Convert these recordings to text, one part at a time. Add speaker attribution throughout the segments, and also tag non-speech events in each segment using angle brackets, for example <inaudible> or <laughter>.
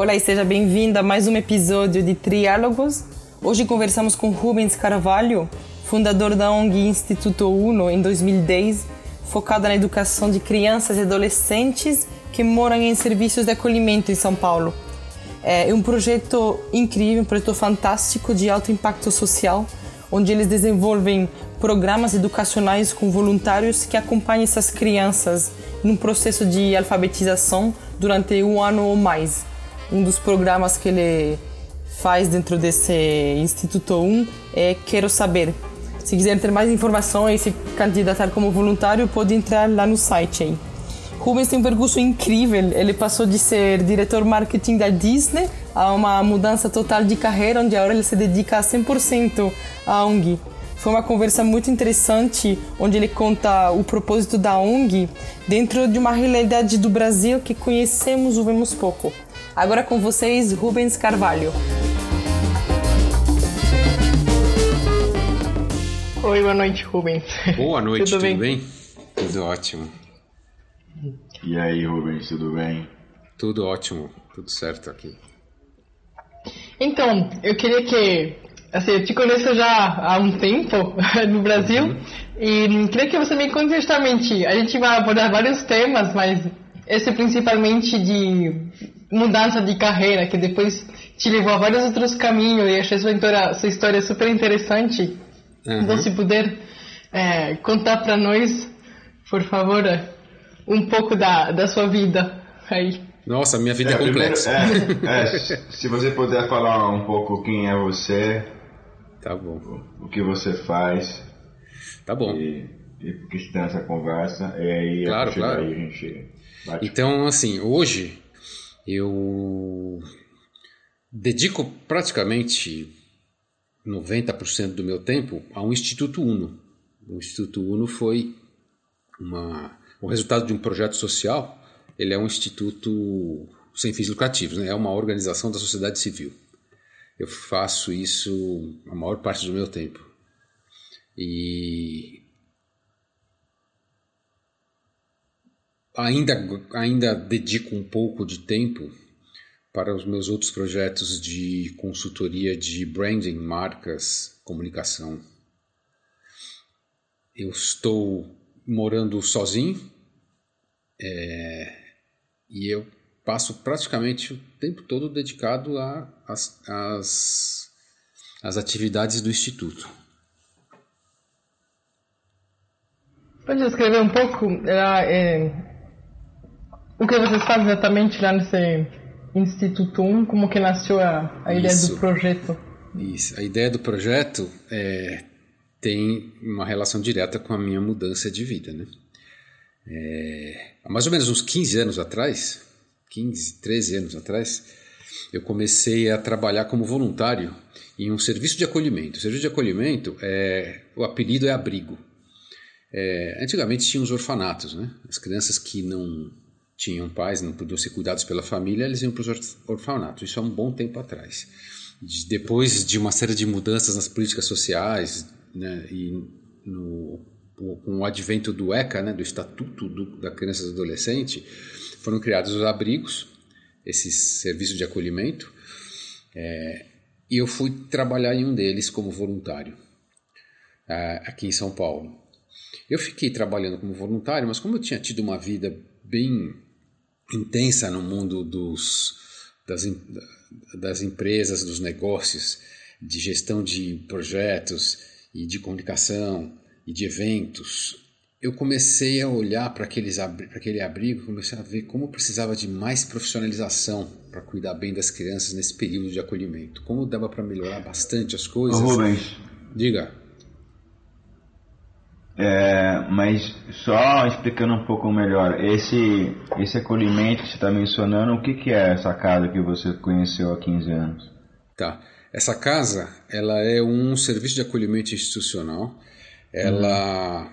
Speaker 1: Olá e seja bem-vindo a mais um episódio de Triálogos. Hoje conversamos com Rubens Carvalho, fundador da ONG Instituto Uno em 2010, focada na educação de crianças e adolescentes que moram em serviços de acolhimento em São Paulo. É um projeto incrível, um projeto fantástico de alto impacto social, onde eles desenvolvem programas educacionais com voluntários que acompanham essas crianças num processo de alfabetização durante um ano ou mais. Um dos programas que ele faz dentro desse Instituto 1 é Quero Saber. Se quiser ter mais informações e se candidatar como voluntário, pode entrar lá no site aí. Rubens tem um percurso incrível. Ele passou de ser diretor marketing da Disney a uma mudança total de carreira, onde agora ele se dedica a 100% à ONG. Foi uma conversa muito interessante, onde ele conta o propósito da ONG dentro de uma realidade do Brasil que conhecemos ou vemos pouco. Agora com vocês, Rubens Carvalho. Oi, boa noite, Rubens.
Speaker 2: Boa <laughs> noite, tudo, tudo bem? bem? Tudo ótimo.
Speaker 3: E aí, Rubens, tudo bem?
Speaker 2: Tudo ótimo, tudo certo aqui.
Speaker 1: Então, eu queria que. Assim, eu te conheço já há um tempo <laughs> no Brasil uhum. e queria que você me conte justamente. A gente vai abordar vários temas, mas esse principalmente de mudança de carreira, que depois te levou a vários outros caminhos e achei sua história, sua história super interessante. Uhum. Então, se puder é, contar para nós, por favor um pouco da, da sua vida aí.
Speaker 2: Nossa, minha vida é, é complexa.
Speaker 3: Primeiro, é, é, se você puder falar um pouco quem é você.
Speaker 2: Tá bom.
Speaker 3: O, o que você faz.
Speaker 2: Tá bom.
Speaker 3: E, e porque tem essa conversa. E aí,
Speaker 2: claro, claro.
Speaker 3: Aí a gente bate.
Speaker 2: Então, assim, hoje eu dedico praticamente 90% do meu tempo a um Instituto Uno. O Instituto Uno foi uma o resultado de um projeto social, ele é um instituto sem fins lucrativos, né? é uma organização da sociedade civil. Eu faço isso a maior parte do meu tempo. E ainda, ainda dedico um pouco de tempo para os meus outros projetos de consultoria de branding, marcas, comunicação. Eu estou morando sozinho é, e eu passo praticamente o tempo todo dedicado às as, as atividades do Instituto.
Speaker 1: Pode descrever um pouco é, o que vocês fazem exatamente lá nesse Instituto 1? Como que nasceu a, a ideia do projeto?
Speaker 2: Isso, a ideia do projeto é, tem uma relação direta com a minha mudança de vida, né? É, há mais ou menos uns 15 anos atrás, 15, 13 anos atrás, eu comecei a trabalhar como voluntário em um serviço de acolhimento. O serviço de acolhimento, é, o apelido é abrigo. É, antigamente tinha os orfanatos, né? As crianças que não tinham pais, não podiam ser cuidados pela família, eles iam para os orfanatos. Isso há um bom tempo atrás. Depois de uma série de mudanças nas políticas sociais, né, e no, com o advento do ECA, né, do Estatuto do, da Criança e do Adolescente, foram criados os abrigos, esses serviços de acolhimento, é, e eu fui trabalhar em um deles como voluntário, aqui em São Paulo. Eu fiquei trabalhando como voluntário, mas como eu tinha tido uma vida bem intensa no mundo dos, das, das empresas, dos negócios, de gestão de projetos, e de comunicação e de eventos, eu comecei a olhar para aquele abrigo, comecei a ver como precisava de mais profissionalização para cuidar bem das crianças nesse período de acolhimento. Como dava para melhorar bastante as coisas. Ô,
Speaker 3: Rubens.
Speaker 2: Diga.
Speaker 3: É, mas só explicando um pouco melhor, esse, esse acolhimento que você está mencionando, o que, que é essa casa que você conheceu há 15 anos?
Speaker 2: Tá. Essa casa, ela é um serviço de acolhimento institucional. Ela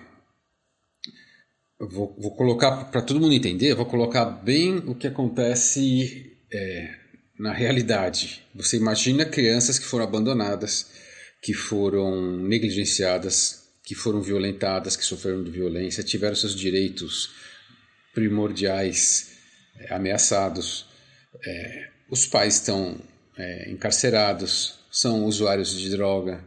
Speaker 2: uhum. vou, vou, colocar para todo mundo entender, vou colocar bem o que acontece é, na realidade. Você imagina crianças que foram abandonadas, que foram negligenciadas, que foram violentadas, que sofreram de violência, tiveram seus direitos primordiais é, ameaçados. É, os pais estão é, encarcerados, são usuários de droga.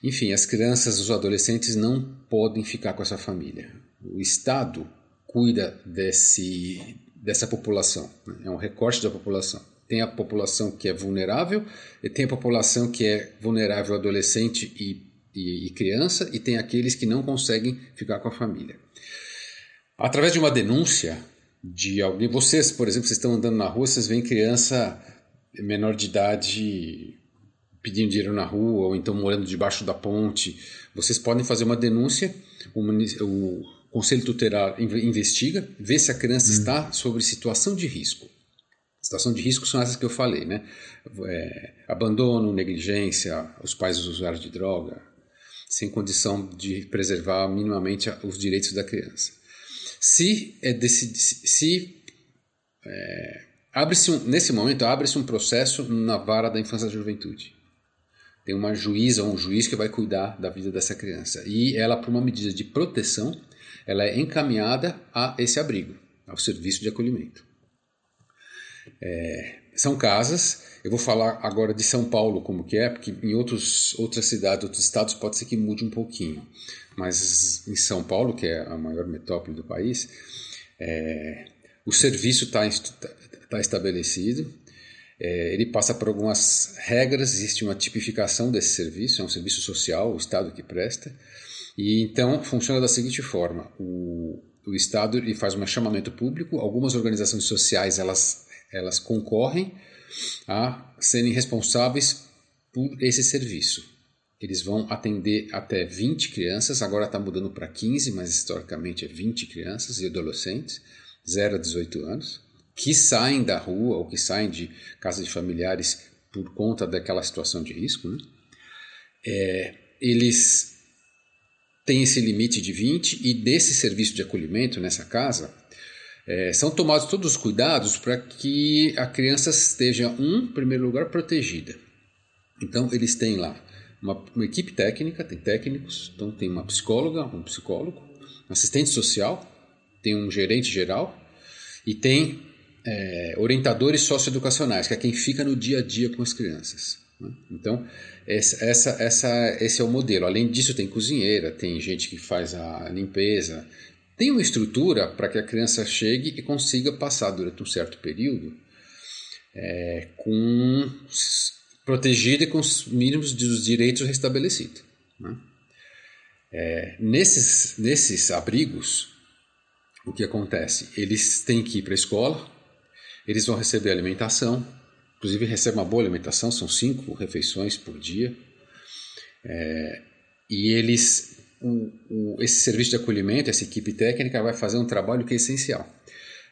Speaker 2: Enfim, as crianças, os adolescentes não podem ficar com essa família. O Estado cuida desse, dessa população, né? é um recorte da população. Tem a população que é vulnerável e tem a população que é vulnerável adolescente e, e, e criança e tem aqueles que não conseguem ficar com a família. Através de uma denúncia de alguém, vocês, por exemplo, vocês estão andando na rua, vocês veem criança menor de idade pedindo dinheiro na rua ou então morando debaixo da ponte, vocês podem fazer uma denúncia, o, o Conselho Tutelar investiga, vê se a criança hum. está sob situação de risco. Situação de risco são essas que eu falei, né? É, abandono, negligência, os pais usuários de droga, sem condição de preservar minimamente os direitos da criança. Se é desse, se é, abre-se um, nesse momento abre-se um processo na vara da infância e juventude. Tem uma juíza ou um juiz que vai cuidar da vida dessa criança e ela, por uma medida de proteção, ela é encaminhada a esse abrigo, ao serviço de acolhimento. É, são casas. Eu vou falar agora de São Paulo como que é, porque em outros, outras cidades, outros estados pode ser que mude um pouquinho. Mas em São Paulo, que é a maior metrópole do país, é, o serviço está tá estabelecido. É, ele passa por algumas regras, existe uma tipificação desse serviço, é um serviço social, o Estado que presta. E então funciona da seguinte forma: o, o Estado ele faz um chamamento público, algumas organizações sociais elas elas concorrem a serem responsáveis por esse serviço. Eles vão atender até 20 crianças, agora está mudando para 15, mas historicamente é 20 crianças e adolescentes, 0 a 18 anos, que saem da rua ou que saem de casas de familiares por conta daquela situação de risco. Né? É, eles têm esse limite de 20 e desse serviço de acolhimento nessa casa, é, são tomados todos os cuidados para que a criança esteja, um, em primeiro lugar, protegida. Então, eles têm lá uma, uma, equipe técnica, tem técnicos, então tem uma psicóloga, um psicólogo, assistente social, tem um gerente geral e tem é, orientadores socioeducacionais, que é quem fica no dia a dia com as crianças. Né? Então, essa, essa, essa, esse é o modelo. Além disso, tem cozinheira, tem gente que faz a limpeza, tem uma estrutura para que a criança chegue e consiga passar durante um certo período é, com protegida e com os mínimos dos direitos restabelecidos. Né? É, nesses, nesses abrigos, o que acontece? Eles têm que ir para a escola, eles vão receber alimentação, inclusive recebem uma boa alimentação, são cinco refeições por dia, é, e eles o, o, esse serviço de acolhimento, essa equipe técnica vai fazer um trabalho que é essencial.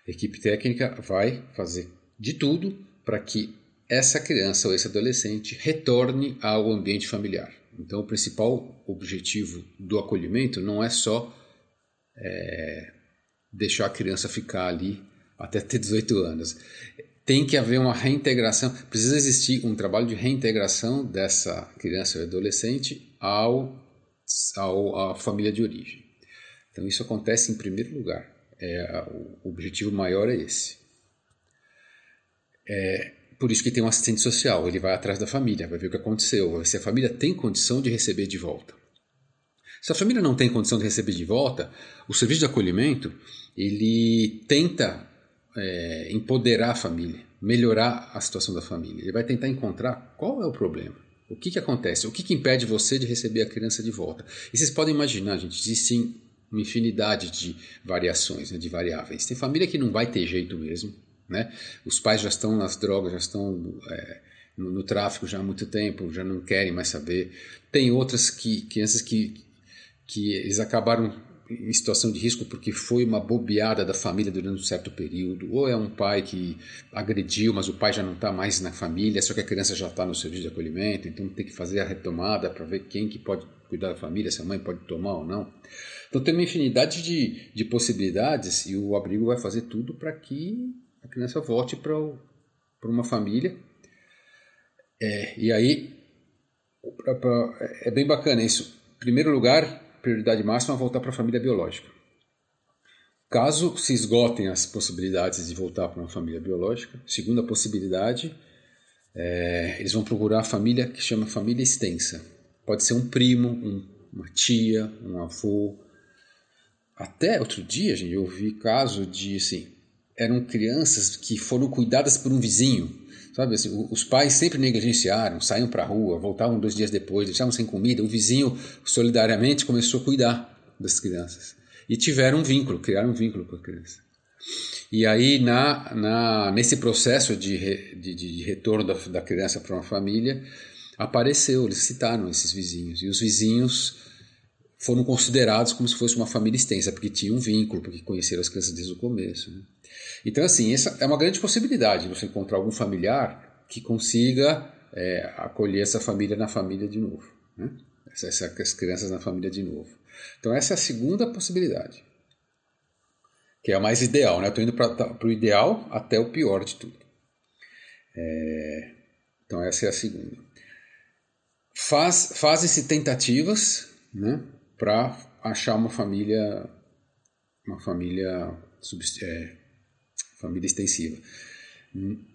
Speaker 2: A equipe técnica vai fazer de tudo para que essa criança ou esse adolescente retorne ao ambiente familiar. Então, o principal objetivo do acolhimento não é só é, deixar a criança ficar ali até ter 18 anos. Tem que haver uma reintegração, precisa existir um trabalho de reintegração dessa criança ou adolescente ao à família de origem. Então isso acontece em primeiro lugar. É, o objetivo maior é esse. É, por isso que tem um assistente social, ele vai atrás da família, vai ver o que aconteceu, se a família tem condição de receber de volta. Se a família não tem condição de receber de volta, o serviço de acolhimento ele tenta é, empoderar a família, melhorar a situação da família. Ele vai tentar encontrar qual é o problema. O que, que acontece? O que, que impede você de receber a criança de volta? E vocês podem imaginar, gente, existem uma infinidade de variações, né, de variáveis. Tem família que não vai ter jeito mesmo, né? Os pais já estão nas drogas, já estão é, no, no, tráfico já há muito tempo, já não querem mais saber. Tem outras que crianças que que eles acabaram em situação de risco porque foi uma bobeada da família durante um certo período, ou é um pai que agrediu, mas o pai já não está mais na família, só que a criança já está no serviço de acolhimento, então tem que fazer a retomada para ver quem que pode cuidar da família, se a mãe pode tomar ou não. Então tem uma infinidade de, de possibilidades e o abrigo vai fazer tudo para que a criança volte para uma família. É, e aí pra, pra, é bem bacana isso. Em primeiro lugar, prioridade máxima é voltar para a família biológica. Caso se esgotem as possibilidades de voltar para uma família biológica, segunda possibilidade, é, eles vão procurar a família que chama família extensa. Pode ser um primo, um, uma tia, um avô. Até outro dia, gente, eu ouvi caso de assim, eram crianças que foram cuidadas por um vizinho. Sabe, assim, os pais sempre negligenciaram, saíam para a rua, voltavam dois dias depois, deixavam sem comida. O vizinho solidariamente começou a cuidar das crianças e tiveram um vínculo, criaram um vínculo com a criança. E aí, na, na, nesse processo de, re, de, de, retorno da, da criança para uma família, apareceu, eles citaram esses vizinhos. E os vizinhos foram considerados como se fosse uma família extensa, porque tinham um vínculo, porque conheceram as crianças desde o começo. Né? Então, assim, essa é uma grande possibilidade você encontrar algum familiar que consiga é, acolher essa família na família de novo. Né? Essas crianças na família de novo. Então, essa é a segunda possibilidade que é a mais ideal, né? Estou indo para tá, o ideal até o pior de tudo. É, então essa é a segunda. Faz, fazem-se tentativas, né, para achar uma família, uma família, é, família extensiva.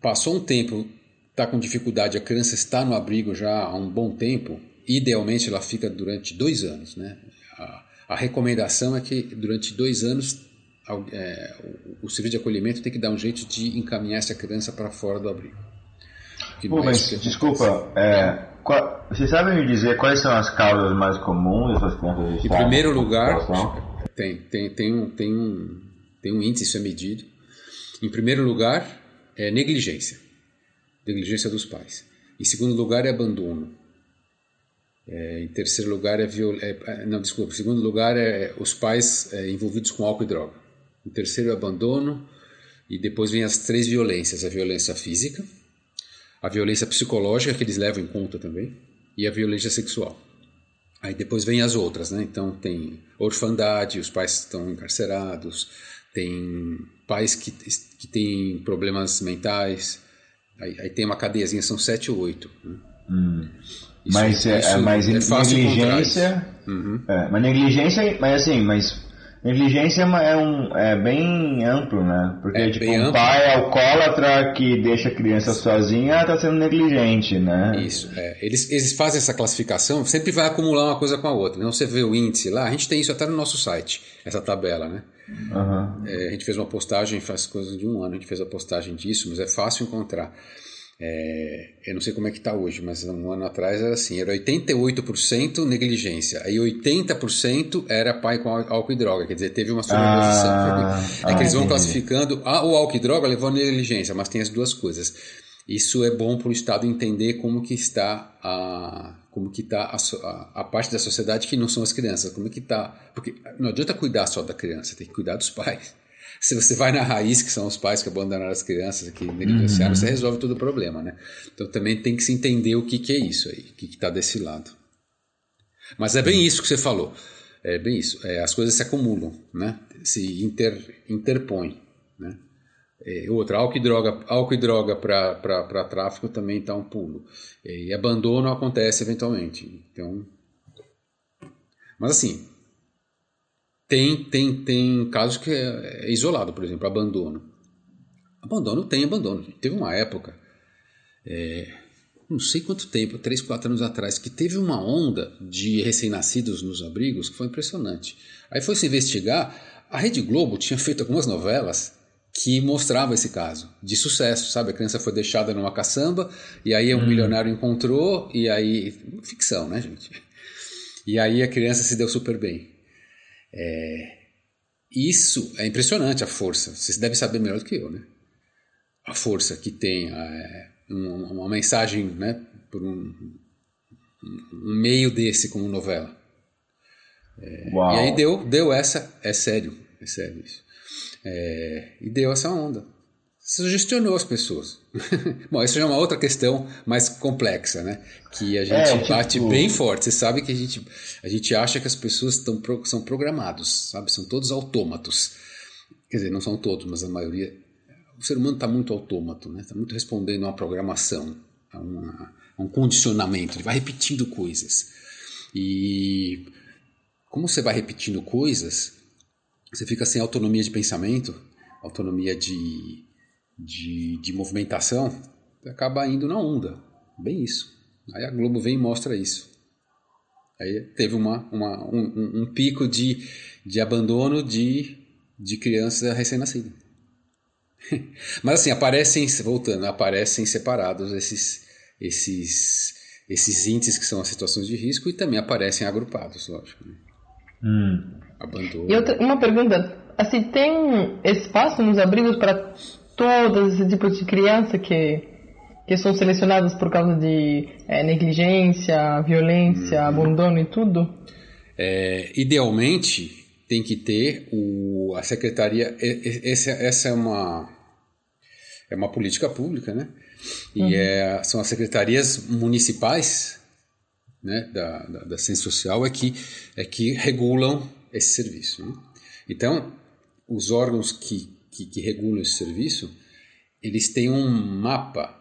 Speaker 2: Passou um tempo, está com dificuldade, a criança está no abrigo já há um bom tempo. Idealmente ela fica durante dois anos, né? A, a recomendação é que durante dois anos é, o, serviço de acolhimento tem que dar um jeito de encaminhar essa criança para fora do abrigo.
Speaker 3: Pô, mas, desculpa, é, qual, você sabe me dizer quais são as causas mais comuns dessas crianças
Speaker 2: Em primeiro lugar, tem, tem, tem, um, tem, um, tem um índice, isso é medido. Em primeiro lugar, é negligência. Negligência dos pais. Em segundo lugar, é abandono. É, em terceiro lugar, é, viol... É, não, desculpa. Em segundo lugar, é os pais é, envolvidos com álcool e droga. O terceiro é abandono. E depois vem as três violências: a violência física, a violência psicológica, que eles levam em conta também, e a violência sexual. Aí depois vem as outras, né? Então tem orfandade, os pais estão encarcerados, tem pais que, que têm problemas mentais, aí, aí tem uma cadeiazinha, são sete ou oito. Né?
Speaker 3: Hum. Isso, mas, é, isso é, mas é negligência. Uhum. É, mas negligência, mas assim, mas Negligência é, um, é bem amplo, né? Porque, é tipo, um amplo. pai alcoólatra que deixa a criança sozinha está sendo negligente, né?
Speaker 2: Isso, é. Eles, eles fazem essa classificação, sempre vai acumular uma coisa com a outra. Então, você vê o índice lá, a gente tem isso até no nosso site, essa tabela, né? Uhum. É, a gente fez uma postagem faz coisa de um ano, a gente fez a postagem disso, mas é fácil encontrar. É, eu não sei como é que está hoje, mas um ano atrás era assim, era 88% negligência, aí 80% era pai com álcool e droga, quer dizer, teve uma sobreposição. Ah, é que eles vão classificando, ah, o álcool e droga levou a negligência, mas tem as duas coisas. Isso é bom para o Estado entender como que está a como que está a, a, a, parte da sociedade que não são as crianças, como que está, porque não adianta cuidar só da criança, tem que cuidar dos pais. Se você vai na raiz, que são os pais que abandonaram as crianças, que negligenciaram, uhum. você resolve todo o problema, né? Então também tem que se entender o que, que é isso aí, o que está desse lado. Mas é bem isso que você falou. É bem isso. É, as coisas se acumulam, né? Se inter, interpõem, né? É, outra, álcool e droga, álcool e droga para tráfico também está um pulo. É, e abandono acontece eventualmente. Então, mas assim, tem, tem, tem casos que é, é isolado, por exemplo, abandono. Abandono tem abandono. Teve uma época, é, não sei quanto tempo, três, quatro anos atrás, que teve uma onda de recém-nascidos nos abrigos que foi impressionante. Aí foi se investigar, a Rede Globo tinha feito algumas novelas que mostravam esse caso de sucesso, sabe? A criança foi deixada numa caçamba e aí um hum. milionário encontrou e aí ficção, né, gente? E aí a criança se deu super bem. É, isso é impressionante a força. Você deve saber melhor do que eu, né? A força que tem é, uma, uma, mensagem, né? Por um, um, meio desse como novela. É, e aí deu, deu essa, é sério, é sério isso. É, e deu essa onda sugestionou as pessoas. <laughs> Bom, isso já é uma outra questão mais complexa, né? Que a gente é, tipo... bate bem forte. Você sabe que a gente, a gente acha que as pessoas estão, são programados, sabe? São todos autômatos. Quer dizer, não são todos, mas a maioria. O ser humano está muito autômato, né? Está muito respondendo a uma programação, a, uma, a um condicionamento. Ele vai repetindo coisas. E como você vai repetindo coisas, você fica sem autonomia de pensamento, autonomia de, de, de movimentação, acaba indo na onda. Bem isso. Aí a Globo vem e mostra isso. Aí teve uma, uma um, um, pico de, de abandono de, de crianças recém-nascidas. <laughs> Mas assim, aparecem, voltando, aparecem separados esses, esses, esses índices que são as situações de risco e também aparecem agrupados, lógico. Né?
Speaker 1: Hum. Abandono. E outra, uma pergunta, assim, tem espaço nos abrigos para todos esses tipos de criança que que são selecionadas por causa de é, negligência, violência, hum. abandono e tudo?
Speaker 2: É, idealmente tem que ter o, a secretaria. Essa, essa é uma é uma política pública, né? E uhum. é, são as secretarias municipais né, da, da, da ciência social é que, é que regulam esse serviço. Né? Então, os órgãos que, que, que, regulam esse serviço, eles têm um mapa.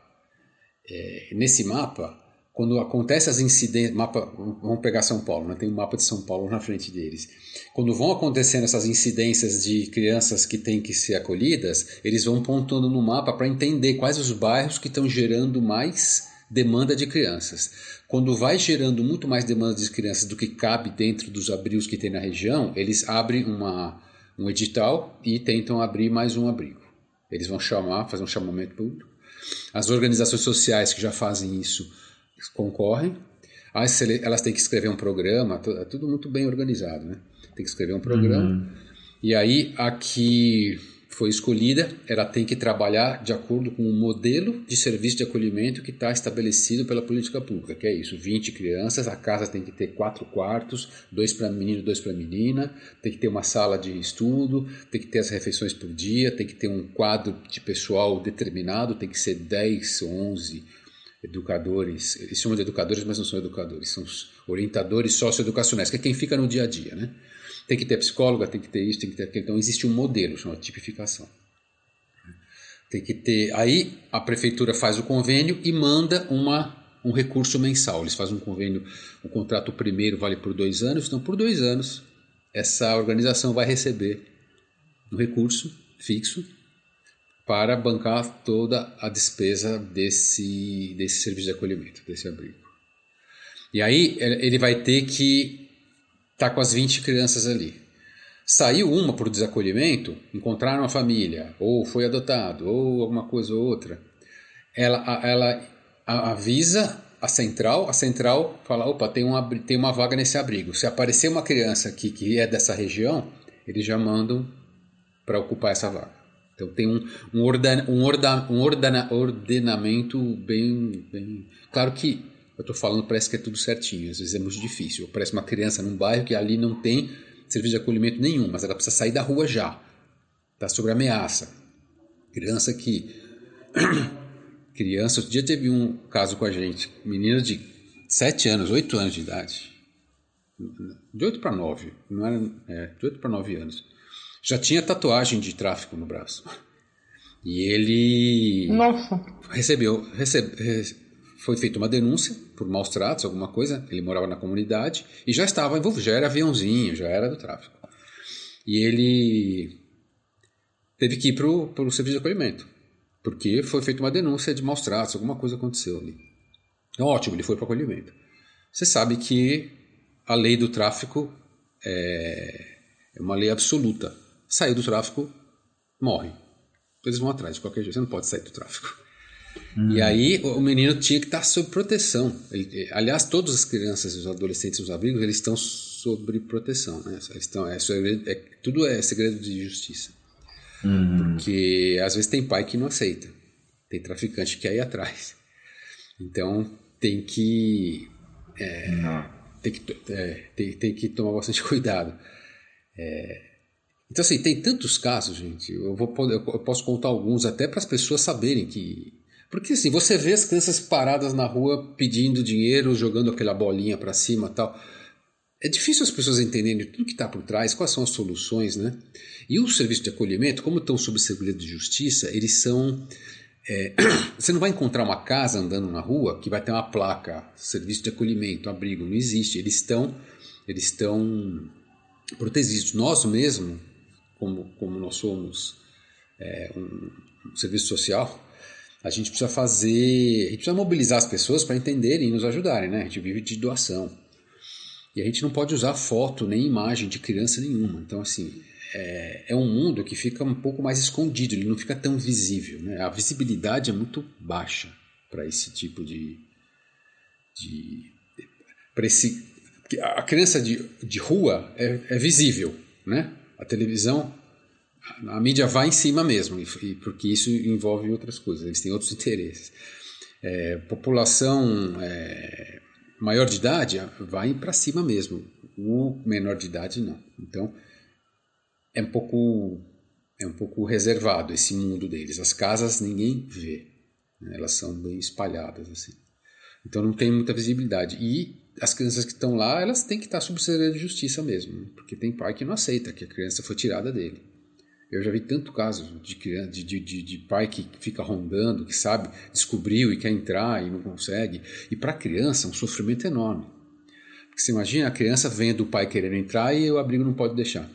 Speaker 2: É, nesse mapa, quando acontece as incidências, mapa, vamos pegar São Paulo, né? tem um mapa de São Paulo na frente deles. Quando vão acontecendo essas incidências de crianças que têm que ser acolhidas, eles vão pontuando no mapa para entender quais os bairros que estão gerando mais demanda de crianças. Quando vai gerando muito mais demanda de crianças do que cabe dentro dos abrigos que tem na região, eles abrem uma, um edital e tentam abrir mais um abrigo. Eles vão chamar, fazer um chamamento público. As organizações sociais que já fazem isso concorrem. Elas têm que escrever um programa, é tudo muito bem organizado, né? Tem que escrever um programa. Uhum. E aí, a que foi escolhida, ela tem que trabalhar de acordo com o modelo de serviço de acolhimento que está estabelecido pela política pública, que é isso, 20 crianças, a casa tem que ter quatro quartos, dois para menino, dois para menina, tem que ter uma sala de estudo, tem que ter as refeições por dia, tem que ter um quadro de pessoal determinado, tem que ser 10, 11 educadores, eles chamam de educadores, mas não são educadores, são orientadores socioeducacionais, que é quem fica no dia a dia, né? Tem que ter psicóloga, tem que ter isso, tem que ter aquilo. Então existe um modelo, chama tipificação. Tem que ter. Aí a prefeitura faz o convênio e manda uma, um recurso mensal. Eles fazem um convênio, o contrato primeiro vale por dois anos, então por dois anos essa organização vai receber um recurso fixo para bancar toda a despesa desse, desse serviço de acolhimento, desse abrigo. E aí ele vai ter que estar tá com as 20 crianças ali. Saiu uma por desacolhimento, encontraram a família, ou foi adotado, ou alguma coisa ou outra. Ela, ela avisa a central, a central fala, opa, tem uma, tem uma vaga nesse abrigo. Se aparecer uma criança aqui que é dessa região, eles já mandam para ocupar essa vaga. Então tem um, um, ordan, um, orda, um ordena, ordenamento bem, bem. Claro que eu estou falando, parece que é tudo certinho, às vezes é muito difícil. Parece uma criança num bairro que ali não tem serviço de acolhimento nenhum, mas ela precisa sair da rua já. Está sob ameaça. Criança que. <coughs> criança, outro dia teve um caso com a gente, menina de 7 anos, 8 anos de idade. De 8 para 9, não era, é, de 8 para 9 anos já tinha tatuagem de tráfico no braço. E ele.
Speaker 1: Nossa!
Speaker 2: Recebeu. Recebe, foi feita uma denúncia por maus tratos, alguma coisa. Ele morava na comunidade e já estava envolvido, já era aviãozinho, já era do tráfico. E ele teve que ir para o serviço de acolhimento, porque foi feita uma denúncia de maus tratos, alguma coisa aconteceu ali. Então, ótimo, ele foi para o acolhimento. Você sabe que a lei do tráfico é, é uma lei absoluta saiu do tráfico, morre. Eles vão atrás de qualquer jeito, você não pode sair do tráfico. Hum. E aí o menino tinha que estar sob proteção. Ele, aliás, todas as crianças os adolescentes nos abrigos, eles estão sob proteção. Né? Eles estão, é, é, tudo é segredo de justiça. Hum. Porque às vezes tem pai que não aceita. Tem traficante que quer ir atrás. Então tem que... É, tem, que é, tem, tem que tomar bastante <laughs> cuidado. É, então, assim, tem tantos casos, gente. Eu, vou, eu posso contar alguns até para as pessoas saberem que. Porque, assim, você vê as crianças paradas na rua pedindo dinheiro, jogando aquela bolinha para cima tal. É difícil as pessoas entenderem tudo que está por trás, quais são as soluções, né? E o serviço de acolhimento, como estão sob segredo de justiça, eles são. É, <clears throat> você não vai encontrar uma casa andando na rua que vai ter uma placa, serviço de acolhimento, abrigo, não existe. Eles estão, eles estão protegidos. Nós mesmo, como, como nós somos é, um, um serviço social, a gente precisa fazer, a gente precisa mobilizar as pessoas para entenderem e nos ajudarem, né? A gente vive de doação. E a gente não pode usar foto nem imagem de criança nenhuma. Então, assim, é, é um mundo que fica um pouco mais escondido, ele não fica tão visível. Né? A visibilidade é muito baixa para esse tipo de. de para esse, a criança de, de rua é, é visível, né? A televisão a mídia vai em cima mesmo, e, porque isso envolve outras coisas, eles têm outros <laughs> interesses. É, população é, maior de idade vai para cima mesmo, o menor de idade não. Então é um pouco é um pouco reservado esse mundo deles. As casas ninguém vê, né? elas são bem espalhadas assim. Então não tem muita visibilidade e as crianças que estão lá elas têm que estar sob segredo de justiça mesmo, porque tem pai que não aceita que a criança foi tirada dele. Eu já vi tanto caso de, criança, de, de, de, pai que fica rondando, que sabe, descobriu e quer entrar e não consegue. E para a criança é um sofrimento enorme. Porque você imagina a criança vendo o pai querendo entrar e o abrigo não pode deixar.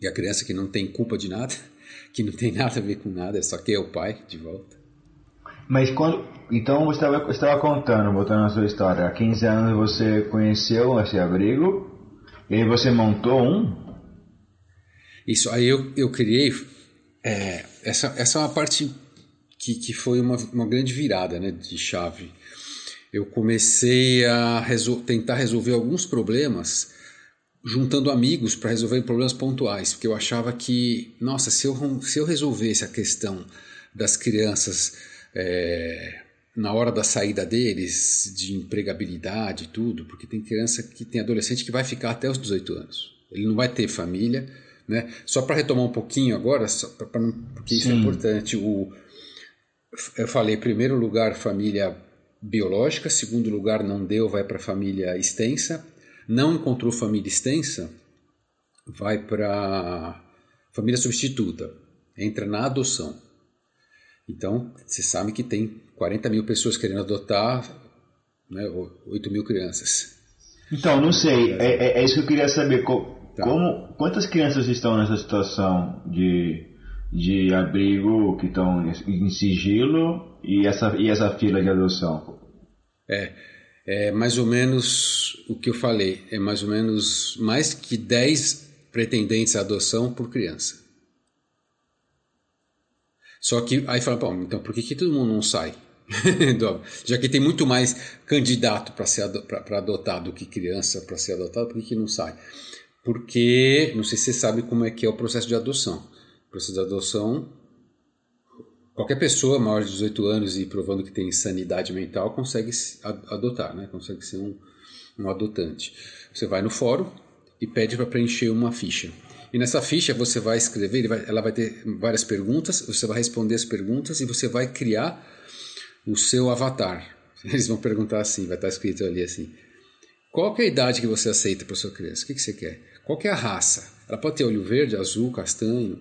Speaker 2: E a criança que não tem culpa de nada, <laughs> que não tem nada a ver com nada, só quer o pai de volta.
Speaker 3: Mas quando. Então você estava, contando, voltando na sua história, há 15 anos você conheceu esse abrigo e aí você montou um?
Speaker 2: Isso, aí eu, eu criei. É, essa, essa é uma parte que, que foi uma, uma grande virada né, de chave. Eu comecei a resol tentar resolver alguns problemas juntando amigos para resolver problemas pontuais, porque eu achava que, nossa, se eu, se eu resolvesse a questão das crianças é, na hora da saída deles, de empregabilidade e tudo, porque tem criança que tem adolescente que vai ficar até os 18 anos. Ele não vai ter família, né? Só para retomar um pouquinho agora, pra, pra, porque isso é importante. O, eu falei, primeiro lugar, família biológica, segundo lugar, não deu, vai para família extensa. Não encontrou família extensa, vai para família substituta, entra na adoção. Então, você sabe que tem 40 mil pessoas querendo adotar né, 8 mil crianças.
Speaker 3: Então, não sei, é, é, é isso que eu queria saber. Tá. Como, quantas crianças estão nessa situação de, de abrigo que estão em sigilo e essa, e essa fila de adoção?
Speaker 2: É, é mais ou menos o que eu falei, é mais ou menos mais que 10 pretendentes à adoção por criança. Só que aí fala, bom, então por que, que todo mundo não sai? <laughs> Já que tem muito mais candidato para ser para adotar do que criança para ser adotado, por que, que não sai? Porque não sei se você sabe como é que é o processo de adoção. O processo de adoção, qualquer pessoa maior de 18 anos e provando que tem sanidade mental consegue adotar, né? consegue ser um, um adotante. Você vai no fórum e pede para preencher uma ficha. E nessa ficha você vai escrever, ela vai ter várias perguntas, você vai responder as perguntas e você vai criar o seu avatar. <laughs> Eles vão perguntar assim, vai estar escrito ali assim: qual é a idade que você aceita para sua criança? O que, que você quer? Qual é a raça? Ela pode ter olho verde, azul, castanho,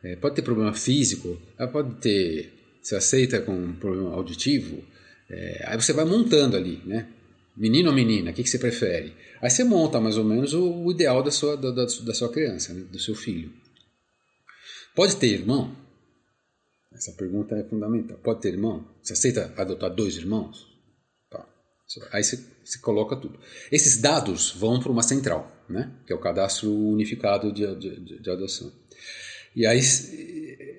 Speaker 2: é, pode ter problema físico, ela pode ter. Você aceita com um problema auditivo? É, aí você vai montando ali, né? Menino ou menina, o que, que você prefere? Aí você monta mais ou menos o, o ideal da sua, da, da, da sua criança, né? do seu filho. Pode ter irmão? Essa pergunta é fundamental. Pode ter irmão? Você aceita adotar dois irmãos? Aí você, você coloca tudo. Esses dados vão para uma central, né? que é o cadastro unificado de, de, de adoção. E aí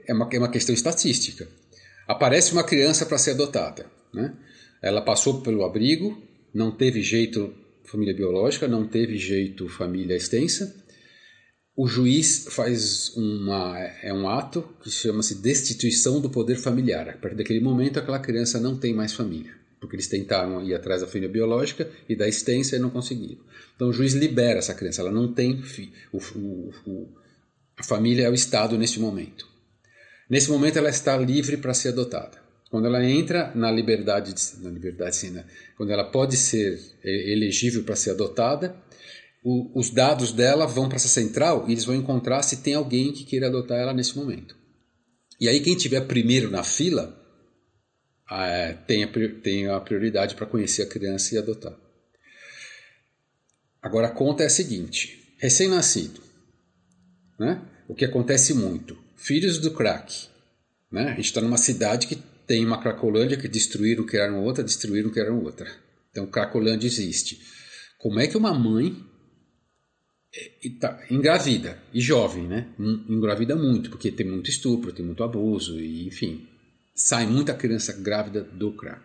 Speaker 2: é uma, é uma questão estatística. Aparece uma criança para ser adotada. Né? Ela passou pelo abrigo, não teve jeito família biológica, não teve jeito família extensa. O juiz faz uma, é um ato que chama-se destituição do poder familiar. A partir daquele momento, aquela criança não tem mais família porque eles tentaram ir atrás da família biológica e da extensa e não conseguiram. Então o juiz libera essa criança, ela não tem o, o, o, a família é o Estado neste momento. Nesse momento ela está livre para ser adotada. Quando ela entra na liberdade, na liberdade sim, né? quando ela pode ser elegível para ser adotada, os dados dela vão para essa central e eles vão encontrar se tem alguém que queira adotar ela nesse momento. E aí quem tiver primeiro na fila é, tem, a, tem a prioridade para conhecer a criança e adotar. Agora a conta é a seguinte: recém-nascido, né? O que acontece muito. Filhos do crack. Né? A gente está numa cidade que tem uma Cracolândia que destruíram, criaram outra, destruíram, criaram outra. Então, Cracolândia existe. Como é que uma mãe é, tá, engravida, e jovem, né? Engravida muito, porque tem muito estupro, tem muito abuso, e enfim. Sai muita criança grávida do crack.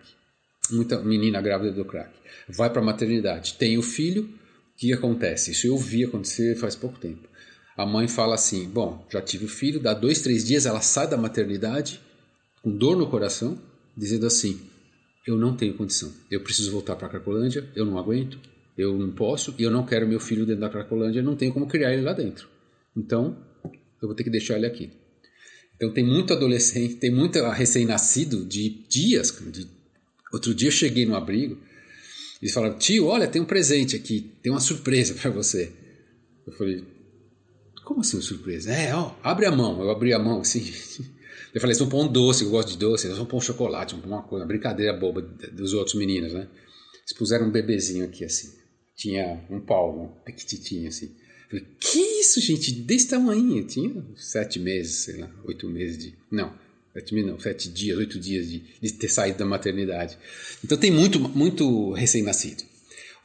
Speaker 2: Muita menina grávida do crack. Vai para a maternidade, tem o filho, o que acontece? Isso eu vi acontecer faz pouco tempo. A mãe fala assim: Bom, já tive o filho, dá dois, três dias, ela sai da maternidade com dor no coração, dizendo assim: Eu não tenho condição, eu preciso voltar para a Cracolândia, eu não aguento, eu não posso e eu não quero meu filho dentro da Cracolândia, não tenho como criar ele lá dentro. Então, eu vou ter que deixar ele aqui. Então, tem muito adolescente, tem muito recém-nascido de dias. De... Outro dia eu cheguei no abrigo, eles falaram: Tio, olha, tem um presente aqui, tem uma surpresa <laughs> para você. Eu falei: como assim surpresa? É, ó, abre a mão. Eu abri a mão assim. <laughs> Eu falei, eles vão pôr um doce, eu gosto de doce, eles vão pôr um chocolate, vão pôr uma coisa, uma brincadeira boba dos outros meninos, né? Eles puseram um bebezinho aqui assim. Tinha um pau, um pequititinho assim. Eu falei, que isso, gente? Desse tamanho. Tinha sete meses, sei lá, oito meses de. Não, sete meses não, sete dias, oito dias de, de ter saído da maternidade. Então tem muito, muito recém-nascido.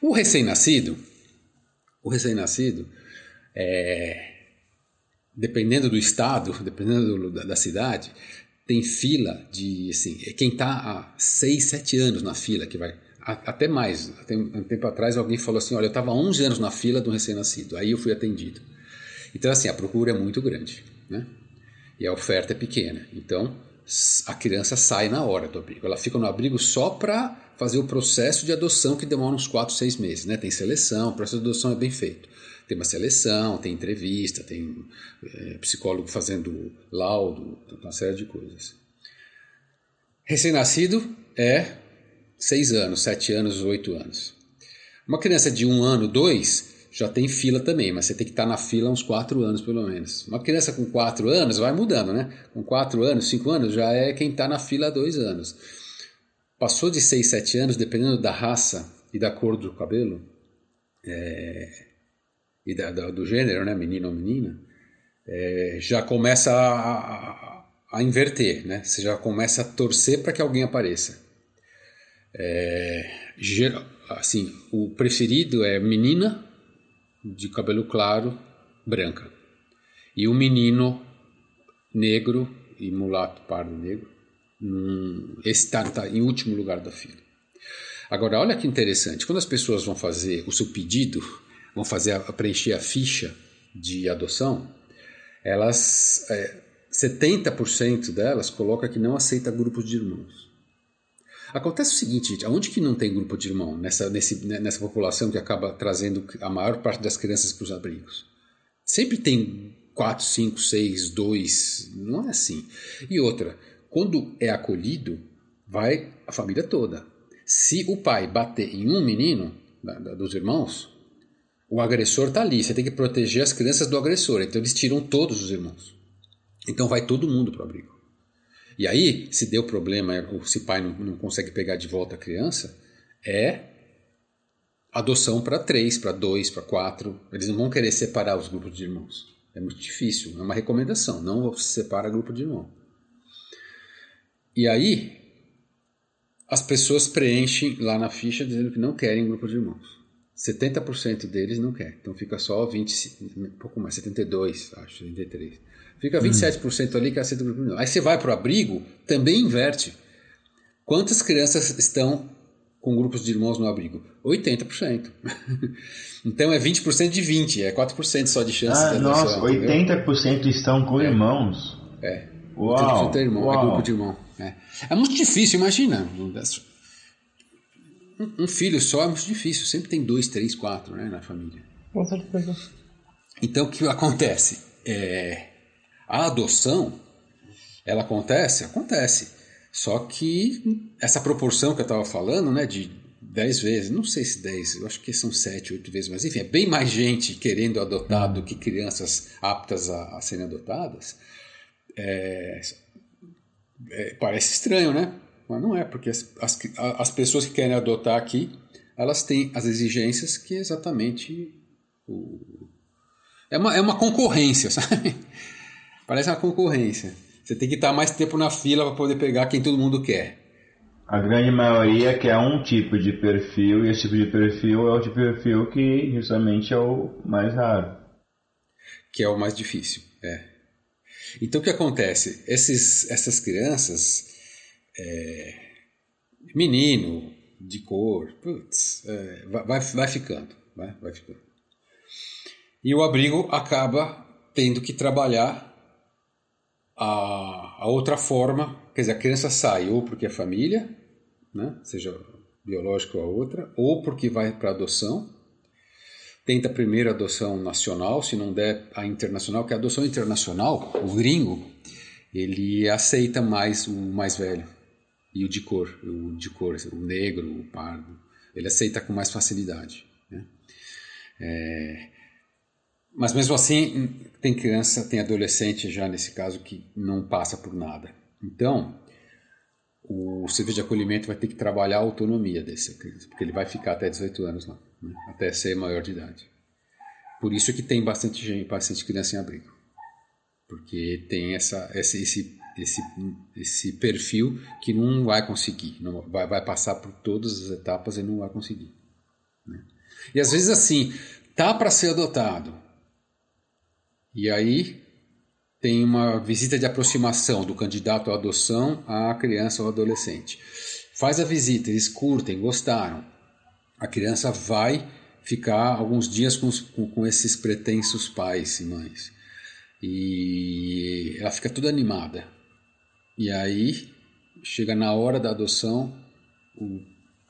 Speaker 2: O recém-nascido, o recém-nascido, é, dependendo do estado, dependendo da, da cidade, tem fila de, assim, é quem está há 6, 7 anos na fila que vai, até mais. Até um tempo atrás alguém falou assim, olha, eu estava 11 anos na fila do recém-nascido, aí eu fui atendido. Então, assim, a procura é muito grande, né? E a oferta é pequena. Então, a criança sai na hora do abrigo. Ela fica no abrigo só para fazer o processo de adoção que demora uns 4, 6 meses, né? Tem seleção, o processo de adoção é bem feito tem uma seleção, tem entrevista, tem é, psicólogo fazendo laudo, uma série de coisas. Recém-nascido é seis anos, sete anos, oito anos. Uma criança de um ano, dois, já tem fila também, mas você tem que estar na fila uns quatro anos pelo menos. Uma criança com quatro anos vai mudando, né? Com quatro anos, cinco anos, já é quem está na fila há dois anos. Passou de seis, sete anos, dependendo da raça e da cor do cabelo, é, e da, da, do gênero, né, menino ou menina, é, já começa a, a, a, inverter, né? Você já começa a torcer para que alguém apareça. É, assim, o preferido é menina de cabelo claro, branca, e o menino negro e mulato pardo negro. Hum, esse está tá em último lugar da fila. Agora, olha que interessante, quando as pessoas vão fazer o seu pedido vão fazer a, preencher a ficha de adoção, elas é, 70% delas coloca que não aceita grupos de irmãos. Acontece o seguinte, gente, aonde que não tem grupo de irmão nessa, nesse, né, nessa população que acaba trazendo a maior parte das crianças para os abrigos? Sempre tem 4, 5, 6, 2, não é assim. E outra, quando é acolhido, vai a família toda. Se o pai bater em um menino da, da, dos irmãos, o agressor está ali, você tem que proteger as crianças do agressor, então eles tiram todos os irmãos. Então vai todo mundo para o abrigo. E aí, se deu problema, se o pai não, não consegue pegar de volta a criança, é adoção para três, para dois, para quatro. Eles não vão querer separar os grupos de irmãos. É muito difícil, é uma recomendação, não se separa grupo de irmão. E aí, as pessoas preenchem lá na ficha dizendo que não querem grupo de irmãos. 70% deles não quer. Então fica só 20, um pouco mais, 72, acho, 73. Fica 27% hum. ali que aceita o grupo. Aí você vai para o abrigo, também inverte. Quantas crianças estão com grupos de irmãos no abrigo? 80%. <laughs> então é 20% de 20, é 4% só de chance
Speaker 3: ah,
Speaker 2: de
Speaker 3: Nossa, 80% entendeu? estão com é. irmãos.
Speaker 2: É. Uau, 80% é irmão, uau. é grupo de irmão. É. é muito difícil, imagina um, filho só é muito difícil, sempre tem dois, três, quatro né, na família.
Speaker 1: Com certeza.
Speaker 2: Então o que acontece? É, a adoção, ela acontece? Acontece. Só que essa proporção que eu estava falando, né, de 10 vezes, não sei se 10, eu acho que são 7, 8 vezes, mas enfim, é bem mais gente querendo adotar do que crianças aptas a, a serem adotadas. É, é, parece estranho, né? Mas não é, porque as, as, as pessoas que querem adotar aqui, elas têm as exigências que exatamente o... É uma, é uma concorrência, <laughs> sabe? Parece uma concorrência. Você tem que estar mais tempo na fila para poder pegar quem todo mundo quer.
Speaker 3: A grande maioria quer um tipo de perfil e esse tipo de perfil é o tipo de perfil que justamente é o mais raro.
Speaker 2: Que é o mais difícil, é. Então o que acontece? Esses, essas crianças, é, menino, de cor, putz, é, vai, vai ficando, vai, vai ficando. E o abrigo acaba tendo que trabalhar a, a outra forma, quer dizer, a criança sai ou porque é família, né, seja biológica ou a outra, ou porque vai para adoção. Tenta primeiro a adoção nacional, se não der a internacional, que a adoção internacional, o gringo, ele aceita mais o mais velho e o de cor, o de cor, o negro, o pardo, ele aceita com mais facilidade. Né? É, mas mesmo assim, tem criança, tem adolescente já nesse caso que não passa por nada. Então, o serviço de acolhimento vai ter que trabalhar a autonomia dessa criança, porque ele vai ficar até 18 anos lá, né? até ser maior de idade. Por isso que tem bastante gente, bastante criança em abrigo, porque tem essa, esse, esse, esse, esse perfil que não vai conseguir, não vai, vai passar por todas as etapas e não vai conseguir. Né? E às vezes assim, tá para ser adotado, e aí tem uma visita de aproximação do candidato à adoção à criança ou adolescente. Faz a visita, eles curtem, gostaram. A criança vai ficar alguns dias com, com, esses pretensos pais e mães. E ela fica toda animada. E aí chega na hora da adoção, o,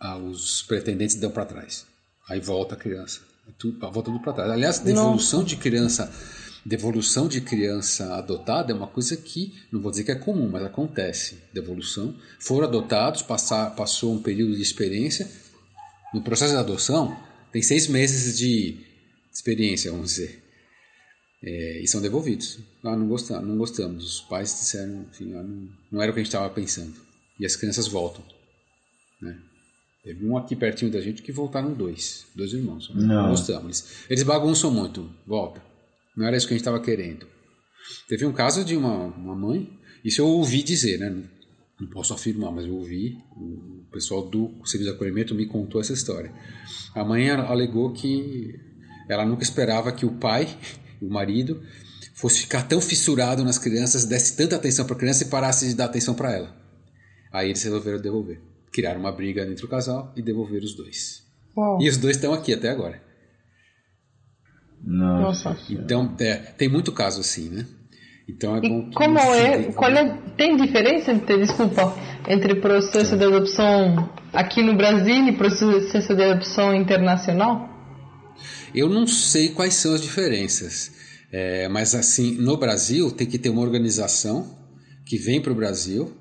Speaker 2: ah, os pretendentes dão para trás. Aí volta a criança. Tudo, volta tudo para trás. Aliás, devolução de criança Devolução de criança adotada é uma coisa que, não vou dizer que é comum, mas acontece. Devolução. Foram adotados, passar, passou um período de experiência. No processo de adoção, tem seis meses de experiência, vamos dizer. É, e são devolvidos. Ah, não gostamos, não gostamos. Os pais disseram, enfim, ah, não, não era o que a gente estava pensando. E as crianças voltam. Né? Teve um aqui pertinho da gente que voltaram dois, dois irmãos. Não, não gostamos. Eles, eles bagunçam muito. Volta. Não era isso que a gente estava querendo. Teve um caso de uma, uma mãe, isso eu ouvi dizer, né? Não, não posso afirmar, mas eu ouvi, o pessoal do serviço de acolhimento me contou essa história. A mãe alegou que ela nunca esperava que o pai, <laughs> o marido, fosse ficar tão fissurado nas crianças, desse tanta atenção para a criança e parasse de dar atenção para ela. Aí eles resolveram devolver. Criaram uma briga entre o casal e devolveram os dois. Uau. E os dois estão aqui até agora.
Speaker 3: Nossa.
Speaker 2: Então, é, tem muito caso assim, né?
Speaker 1: Então é bom que como é, qual é, tem diferença entre, desculpa, entre processo é. de adopção aqui no Brasil e processo de adopção internacional?
Speaker 2: Eu não sei quais são as diferenças, é, mas assim, no Brasil tem que ter uma organização que vem para o Brasil,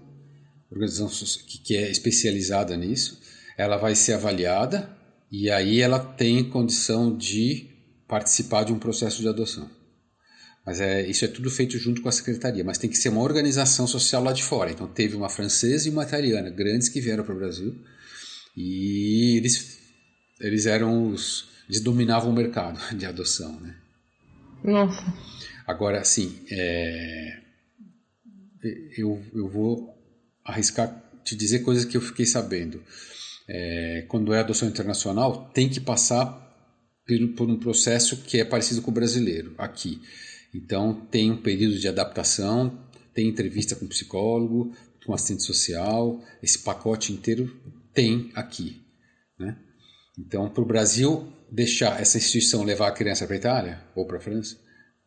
Speaker 2: organização que, que é especializada nisso, ela vai ser avaliada e aí ela tem condição de participar de um processo de adoção. Mas é, isso é tudo feito junto com a secretaria, mas tem que ser uma organização social lá de fora. Então teve uma francesa e uma italiana, grandes que vieram para o Brasil, e eles, eles eram os. Eles dominavam o mercado <laughs> de adoção. Né?
Speaker 1: Nossa.
Speaker 2: Agora, assim, é, eu, eu vou arriscar te dizer coisas que eu fiquei sabendo. É, quando é adoção internacional, tem que passar por um processo que é parecido com o brasileiro aqui. Então tem um período de adaptação, tem entrevista com psicólogo, com assistente social, esse pacote inteiro tem aqui, né? Então para o Brasil deixar essa instituição levar a criança para a Itália ou para a França,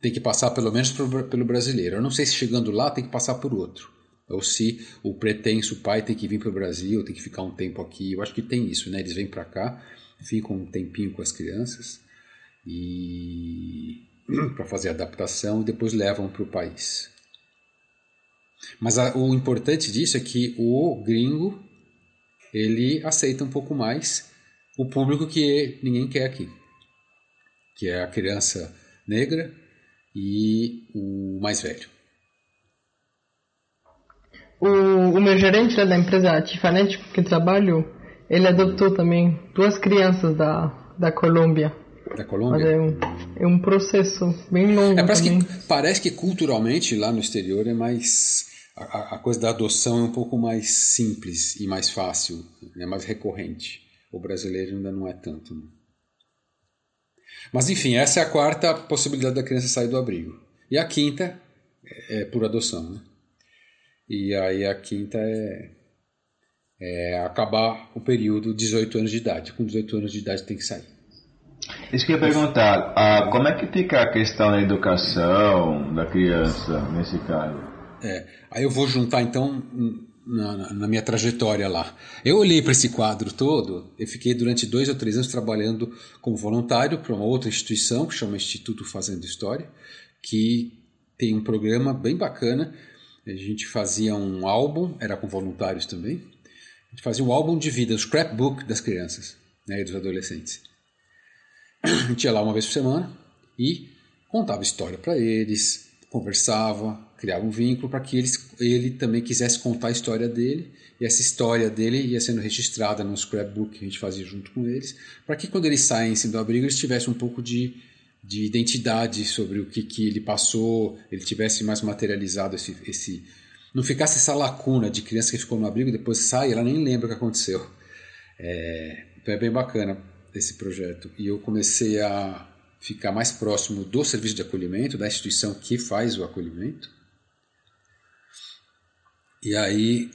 Speaker 2: tem que passar pelo menos pelo brasileiro. Eu não sei se chegando lá tem que passar por outro ou se o pretenso pai tem que vir para o Brasil, tem que ficar um tempo aqui. Eu acho que tem isso, né? Eles vêm para cá ficam um tempinho com as crianças e <clears throat> para fazer adaptação e depois levam para o país. Mas a, o importante disso é que o gringo ele aceita um pouco mais o público que ninguém quer aqui, que é a criança negra e o mais velho.
Speaker 1: O, o meu gerente da empresa Tifanet que trabalho ele adotou também duas crianças da, da Colômbia.
Speaker 2: Da Colômbia?
Speaker 1: É um, é um processo bem longo.
Speaker 2: É, parece,
Speaker 1: também.
Speaker 2: que, parece que culturalmente lá no exterior é mais. A, a, coisa da adoção é um pouco mais simples e mais fácil, é mais recorrente. O brasileiro ainda não é tanto. Né? Mas enfim, essa é a quarta possibilidade da criança sair do abrigo. E a quinta é, é por adoção. Né? E aí a quinta é, é acabar o período 18 anos de idade. Com 18 anos de idade tem que sair.
Speaker 3: Isso que eu ia perguntar, ah, como é que fica a questão da educação da criança nesse caso?
Speaker 2: É, aí eu vou juntar então na, na minha trajetória lá. Eu olhei para esse quadro todo, eu fiquei durante dois ou três anos trabalhando como voluntário para uma outra instituição que chama Instituto Fazendo História, que tem um programa bem bacana. A gente fazia um álbum, era com voluntários também. Gente fazia um álbum de vida, o scrapbook das crianças né, e dos adolescentes. A gente ia lá uma vez por semana e contava história para eles, conversava, criava um vínculo para que eles, ele também quisesse contar a história dele e essa história dele ia sendo registrada no scrapbook que a gente fazia junto com eles, para que quando eles saíssem do abrigo eles tivessem um pouco de, de identidade sobre o que, que ele passou, ele tivesse mais materializado esse, esse não ficasse essa lacuna de criança que ficou no abrigo depois sai ela nem lembra o que aconteceu. É, então é bem bacana esse projeto e eu comecei a ficar mais próximo do serviço de acolhimento, da instituição que faz o acolhimento. E aí,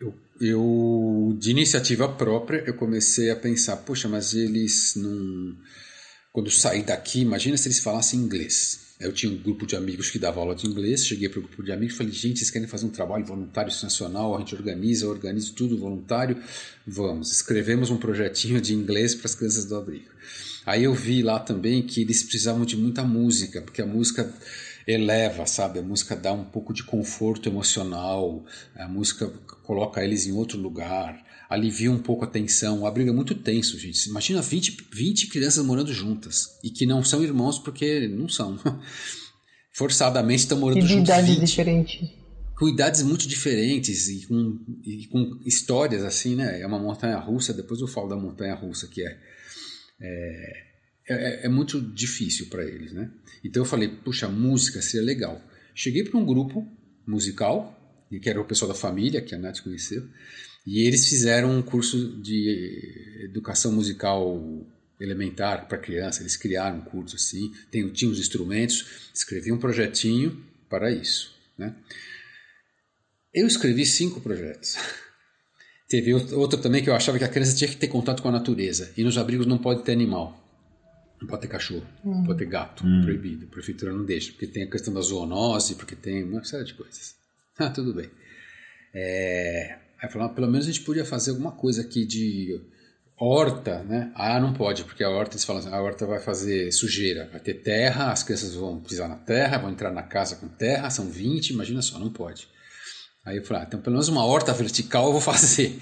Speaker 2: eu, eu, de iniciativa própria, eu comecei a pensar, poxa, mas eles não... Quando saí daqui, imagina se eles falassem inglês. Eu tinha um grupo de amigos que dava aula de inglês, cheguei para o grupo de amigos e falei, gente, vocês querem fazer um trabalho voluntário nacional, a gente organiza, organiza tudo voluntário, vamos. Escrevemos um projetinho de inglês para as crianças do abrigo. Aí eu vi lá também que eles precisavam de muita música, porque a música eleva, sabe? A música dá um pouco de conforto emocional, a música coloca eles em outro lugar, alivia um pouco a tensão. O abrigo é muito tenso, gente. Imagina 20, 20 crianças morando juntas e que não são irmãos porque não são. <laughs> Forçadamente estão morando juntos.
Speaker 1: idades diferentes.
Speaker 2: Com idades muito diferentes e com, e com histórias assim, né? É uma montanha russa, depois eu falo da montanha russa que é é, é, é muito difícil para eles, né? Então eu falei, puxa, música seria legal. Cheguei para um grupo musical, que era o pessoal da família, que a Nath conheceu, e eles fizeram um curso de educação musical elementar para criança. Eles criaram um curso assim, tem, tinham os instrumentos, escrevi um projetinho para isso, né? Eu escrevi cinco projetos. <laughs> Teve outro também que eu achava que a criança tinha que ter contato com a natureza. E nos abrigos não pode ter animal. Não pode ter cachorro, hum. não pode ter gato, hum. proibido. A prefeitura não deixa, porque tem a questão da zoonose, porque tem uma série de coisas. <laughs> Ah, tudo bem. É... Aí falaram, pelo menos a gente podia fazer alguma coisa aqui de horta, né? Ah, não pode, porque a horta, eles falam assim, a horta vai fazer sujeira, vai ter terra, as crianças vão pisar na terra, vão entrar na casa com terra, são 20, imagina só, não pode. Aí eu falei, ah, então pelo menos uma horta vertical eu vou <laughs> fazer.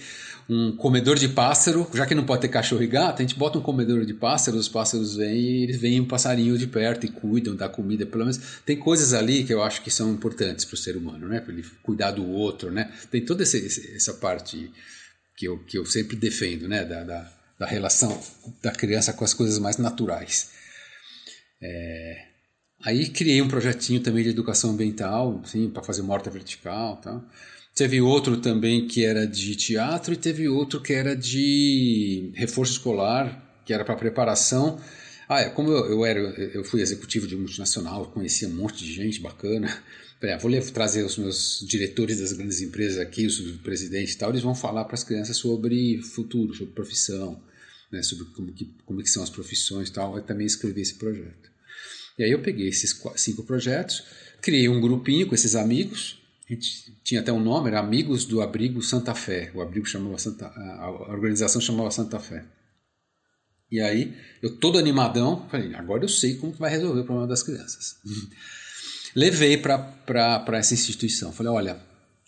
Speaker 2: Um comedor de pássaro, já que não pode ter cachorro e gato, a gente bota um comedor de pássaro, os pássaros vêm e eles veem um passarinho de perto e cuidam da comida. Pelo menos tem coisas ali que eu acho que são importantes para o ser humano, né? Para ele cuidar do outro, né? Tem toda esse, essa parte que eu, que eu sempre defendo, né? Da, da, da relação da criança com as coisas mais naturais. É, Aí criei um projetinho também de educação ambiental, sim, para fazer morta vertical, tá? Teve outro também que era de teatro e teve outro que era de reforço escolar, que era para preparação. Ah, é, como eu, eu, era, eu fui executivo de multinacional, conhecia um monte de gente bacana. Falei, ah, vou trazer os meus diretores das grandes empresas aqui, os presidentes e tal, eles vão falar para as crianças sobre futuro, sobre profissão, né, sobre como que, como que são as profissões e tal. Eu também escrevi esse projeto. E aí eu peguei esses cinco projetos, criei um grupinho com esses amigos, a gente tinha até um nome, era Amigos do Abrigo Santa Fé. O abrigo chamava Santa, a organização chamava Santa Fé. E aí, eu todo animadão, falei, agora eu sei como vai resolver o problema das crianças. <laughs> Levei para essa instituição. Falei, olha,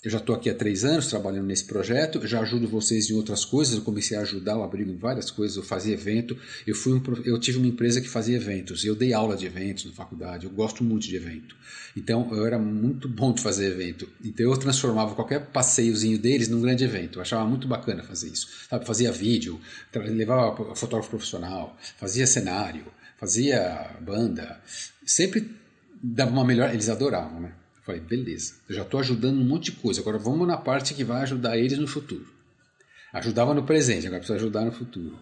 Speaker 2: eu já estou aqui há três anos trabalhando nesse projeto, já ajudo vocês em outras coisas. Eu comecei a ajudar o abrigo em várias coisas. Eu fazia evento. Eu fui um, eu tive uma empresa que fazia eventos. Eu dei aula de eventos na faculdade. Eu gosto muito de evento. Então eu era muito bom de fazer evento. Então eu transformava qualquer passeiozinho deles num grande evento. Eu achava muito bacana fazer isso. Sabe, fazia vídeo, levava fotógrafo profissional, fazia cenário, fazia banda, sempre dava uma melhor. Eles adoravam, né? Falei, beleza, já estou ajudando um monte de coisa, agora vamos na parte que vai ajudar eles no futuro. Ajudava no presente, agora precisa ajudar no futuro.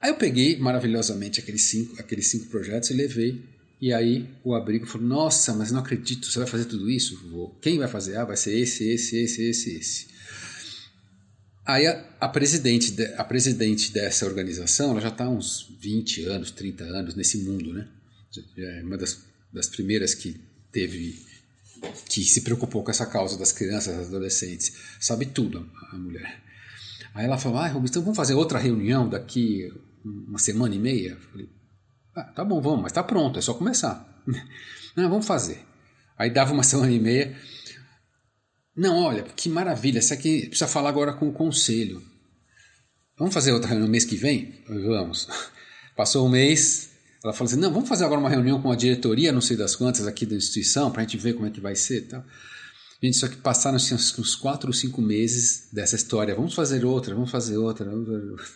Speaker 2: Aí eu peguei maravilhosamente aqueles cinco, aqueles cinco projetos e levei. E aí o abrigo falou: Nossa, mas não acredito, você vai fazer tudo isso? Vou. Quem vai fazer? Ah, vai ser esse, esse, esse, esse, esse. Aí a, a, presidente de, a presidente dessa organização, ela já está há uns 20 anos, 30 anos nesse mundo, né? É uma das, das primeiras que teve, que se preocupou com essa causa das crianças, das adolescentes. Sabe tudo a, mulher. Aí ela falou, ah, Rubens, então vamos fazer outra reunião daqui uma semana e meia? Eu falei, ah, tá bom, vamos, mas tá pronto, é só começar. Não, <laughs> vamos fazer. Aí dava uma <laughs> semana e meia, não, olha, que maravilha, isso aqui precisa falar agora com o conselho. Vamos fazer outra reunião no mês que vem? Vamos. <laughs> Passou um mês, ela falou assim: não, vamos fazer agora uma reunião com a diretoria, não sei das quantas, aqui da instituição, para a gente ver como é que vai ser tal. Gente, só que passaram assim, uns quatro ou cinco meses dessa história. Vamos fazer outra, vamos fazer outra, vamos fazer outra.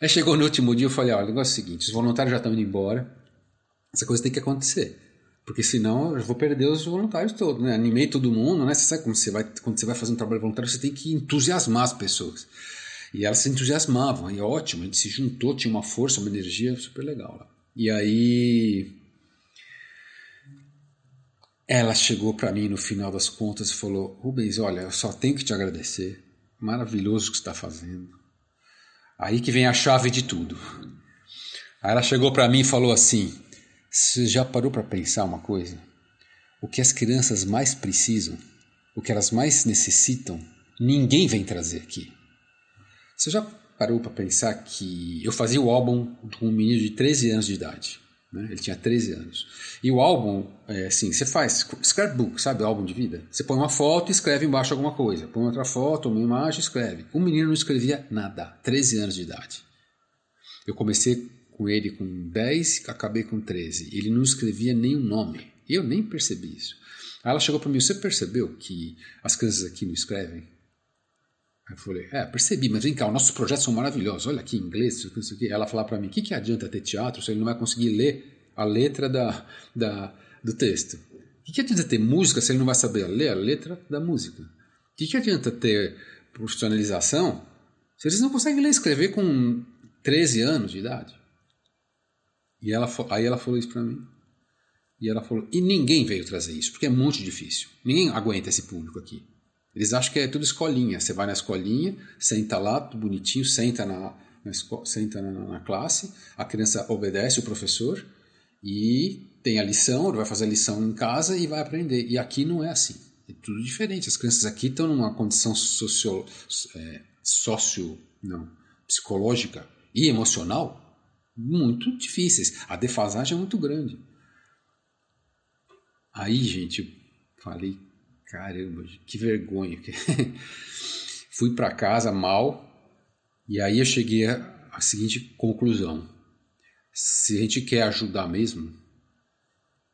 Speaker 2: Aí chegou no último dia, eu falei: olha, o negócio é o seguinte: os voluntários já estão indo embora, essa coisa tem que acontecer. Porque senão eu vou perder os voluntários todos, né? Animei todo mundo, né? Você sabe como você vai, quando você vai fazer um trabalho voluntário, você tem que entusiasmar as pessoas. E elas se entusiasmavam, e ótimo, a gente se juntou, tinha uma força, uma energia super legal lá. E aí ela chegou para mim no final das contas e falou: Rubens, olha, eu só tenho que te agradecer. Maravilhoso o que está fazendo. Aí que vem a chave de tudo. Aí ela chegou para mim e falou assim: você já parou para pensar uma coisa? O que as crianças mais precisam, o que elas mais necessitam, ninguém vem trazer aqui. Você já parou para pensar que eu fazia o álbum com um menino de 13 anos de idade? Né? Ele tinha 13 anos. E o álbum, é assim, você faz scrapbook, sabe? Álbum de vida. Você põe uma foto e escreve embaixo alguma coisa. Põe outra foto, uma imagem, escreve. O menino não escrevia nada, 13 anos de idade. Eu comecei com ele com 10, acabei com 13. Ele não escrevia nenhum nome. Eu nem percebi isso. Aí ela chegou para mim: Você percebeu que as crianças aqui não escrevem? Eu falei: É, percebi, mas vem cá, os nossos projetos são maravilhosos. Olha aqui inglês, isso aqui. Ela falou para mim: O que, que adianta ter teatro se ele não vai conseguir ler a letra da, da, do texto? O que, que adianta ter música se ele não vai saber ler a letra da música? O que, que adianta ter profissionalização se eles não conseguem ler e escrever com 13 anos de idade? E ela, aí ela falou isso para mim. E ela falou: e ninguém veio trazer isso, porque é muito difícil. Ninguém aguenta esse público aqui. Eles acham que é tudo escolinha. Você vai na escolinha, senta lá, tudo bonitinho, senta na, na, senta na, na classe, a criança obedece o professor e tem a lição, vai fazer a lição em casa e vai aprender. E aqui não é assim. É tudo diferente. As crianças aqui estão numa condição socio, é, socio não, psicológica e emocional muito difíceis. A defasagem é muito grande. Aí, gente, falei, caramba, que vergonha. <laughs> Fui para casa mal e aí eu cheguei à seguinte conclusão: se a gente quer ajudar mesmo,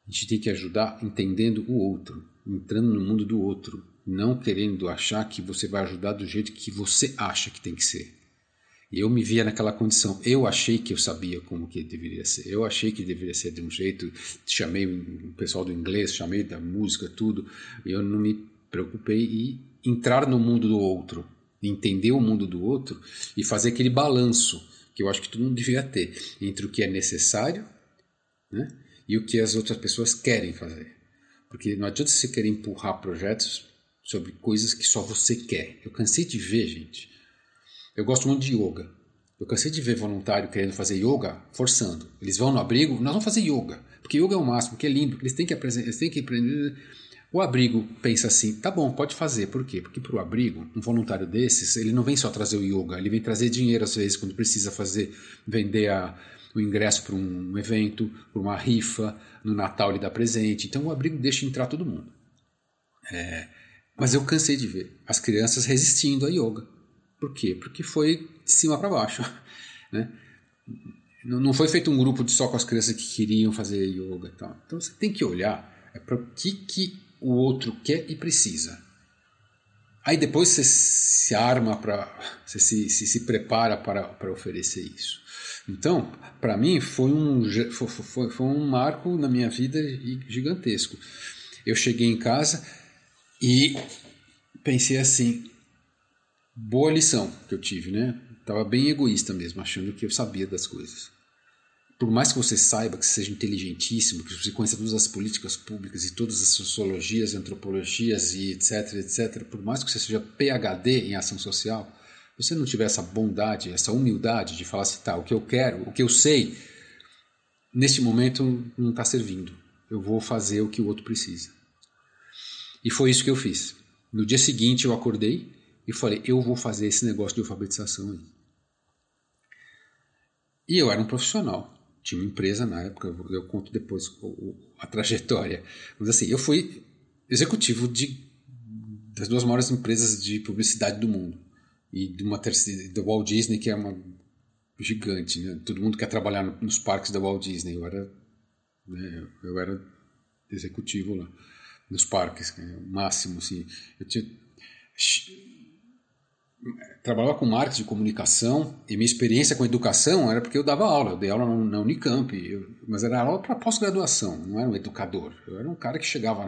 Speaker 2: a gente tem que ajudar entendendo o outro, entrando no mundo do outro, não querendo achar que você vai ajudar do jeito que você acha que tem que ser. Eu me via naquela condição. Eu achei que eu sabia como que deveria ser. Eu achei que deveria ser de um jeito. Chamei o pessoal do inglês, chamei da música, tudo. Eu não me preocupei em entrar no mundo do outro, entender o mundo do outro e fazer aquele balanço que eu acho que todo mundo devia ter entre o que é necessário né, e o que as outras pessoas querem fazer. Porque não adianta você querer empurrar projetos sobre coisas que só você quer. Eu cansei de ver, gente eu gosto muito de yoga. Eu cansei de ver voluntário querendo fazer yoga forçando. Eles vão no abrigo, nós vamos fazer yoga. Porque yoga é o máximo, porque é lindo, eles têm que, eles têm que aprender. O abrigo pensa assim, tá bom, pode fazer. Por quê? Porque para o abrigo, um voluntário desses, ele não vem só trazer o yoga, ele vem trazer dinheiro às vezes quando precisa fazer, vender a, o ingresso para um evento, para uma rifa, no Natal ele dá presente. Então o abrigo deixa entrar todo mundo. É, mas eu cansei de ver as crianças resistindo a yoga. Por quê? Porque foi de cima para baixo. <laughs> Né? Não foi feito um grupo de só com as crianças que queriam fazer yoga. Tal. Então você tem que olhar é para o que, que o outro quer e precisa. Aí depois você se arma para. <laughs> Você se, se, se prepara para, para oferecer isso. Então, para mim, foi um, foi, foi, foi um marco na minha vida gigantesco. Eu cheguei em casa e pensei assim: boa lição que eu tive, né? Tava bem egoísta mesmo, achando que eu sabia das coisas. Por mais que você saiba, que você seja inteligentíssimo, que você conheça todas as políticas públicas e todas as sociologias, antropologias e etc, etc, por mais que você seja PhD em ação social, você não tiver essa bondade, essa humildade de falar assim, tá, o que eu quero, o que eu sei, neste momento não está servindo. Eu vou fazer o que o outro precisa. E foi isso que eu fiz. No dia seguinte eu acordei e falei, eu vou fazer esse negócio de alfabetização aí. E eu era um profissional. Tinha uma empresa na época, eu conto depois a trajetória. Mas assim, eu fui executivo de, das duas maiores empresas de publicidade do mundo. E de uma terceira, da Walt Disney, que é uma gigante. Né? Todo mundo quer trabalhar nos parques da Walt Disney. Eu era, né, eu era executivo lá, nos parques, né? o máximo. Assim. Eu tinha trabalhava com marketing de comunicação e minha experiência com educação era porque eu dava aula, eu dei aula na Unicamp, eu, mas era aula para pós-graduação, não era um educador. Eu era um cara que chegava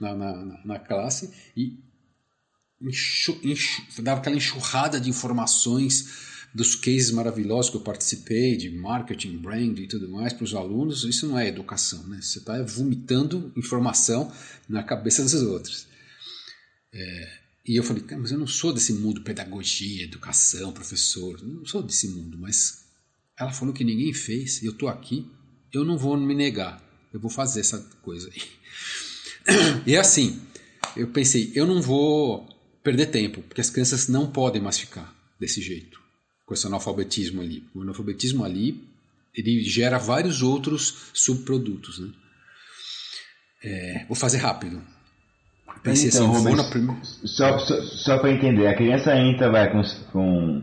Speaker 2: na, na, na, na classe e enxu, enxu, dava aquela enxurrada de informações dos cases maravilhosos que eu participei, de marketing, brand e tudo mais para os alunos. Isso não é educação, né? Você está vomitando informação na cabeça dos outros. É, e eu falei, mas eu não sou desse mundo pedagogia, educação, professor, não sou desse mundo, mas ela falou que ninguém fez, eu estou aqui, eu não vou me negar, eu vou fazer essa coisa aí. <coughs> E é assim, eu pensei, eu não vou perder tempo, porque as crianças não podem mais ficar desse jeito, com esse analfabetismo ali. O analfabetismo ali, ele gera vários outros subprodutos, né? É, vou fazer rápido.
Speaker 3: Pensei então, assim, só, só, só para entender, a criança entra, vai com, com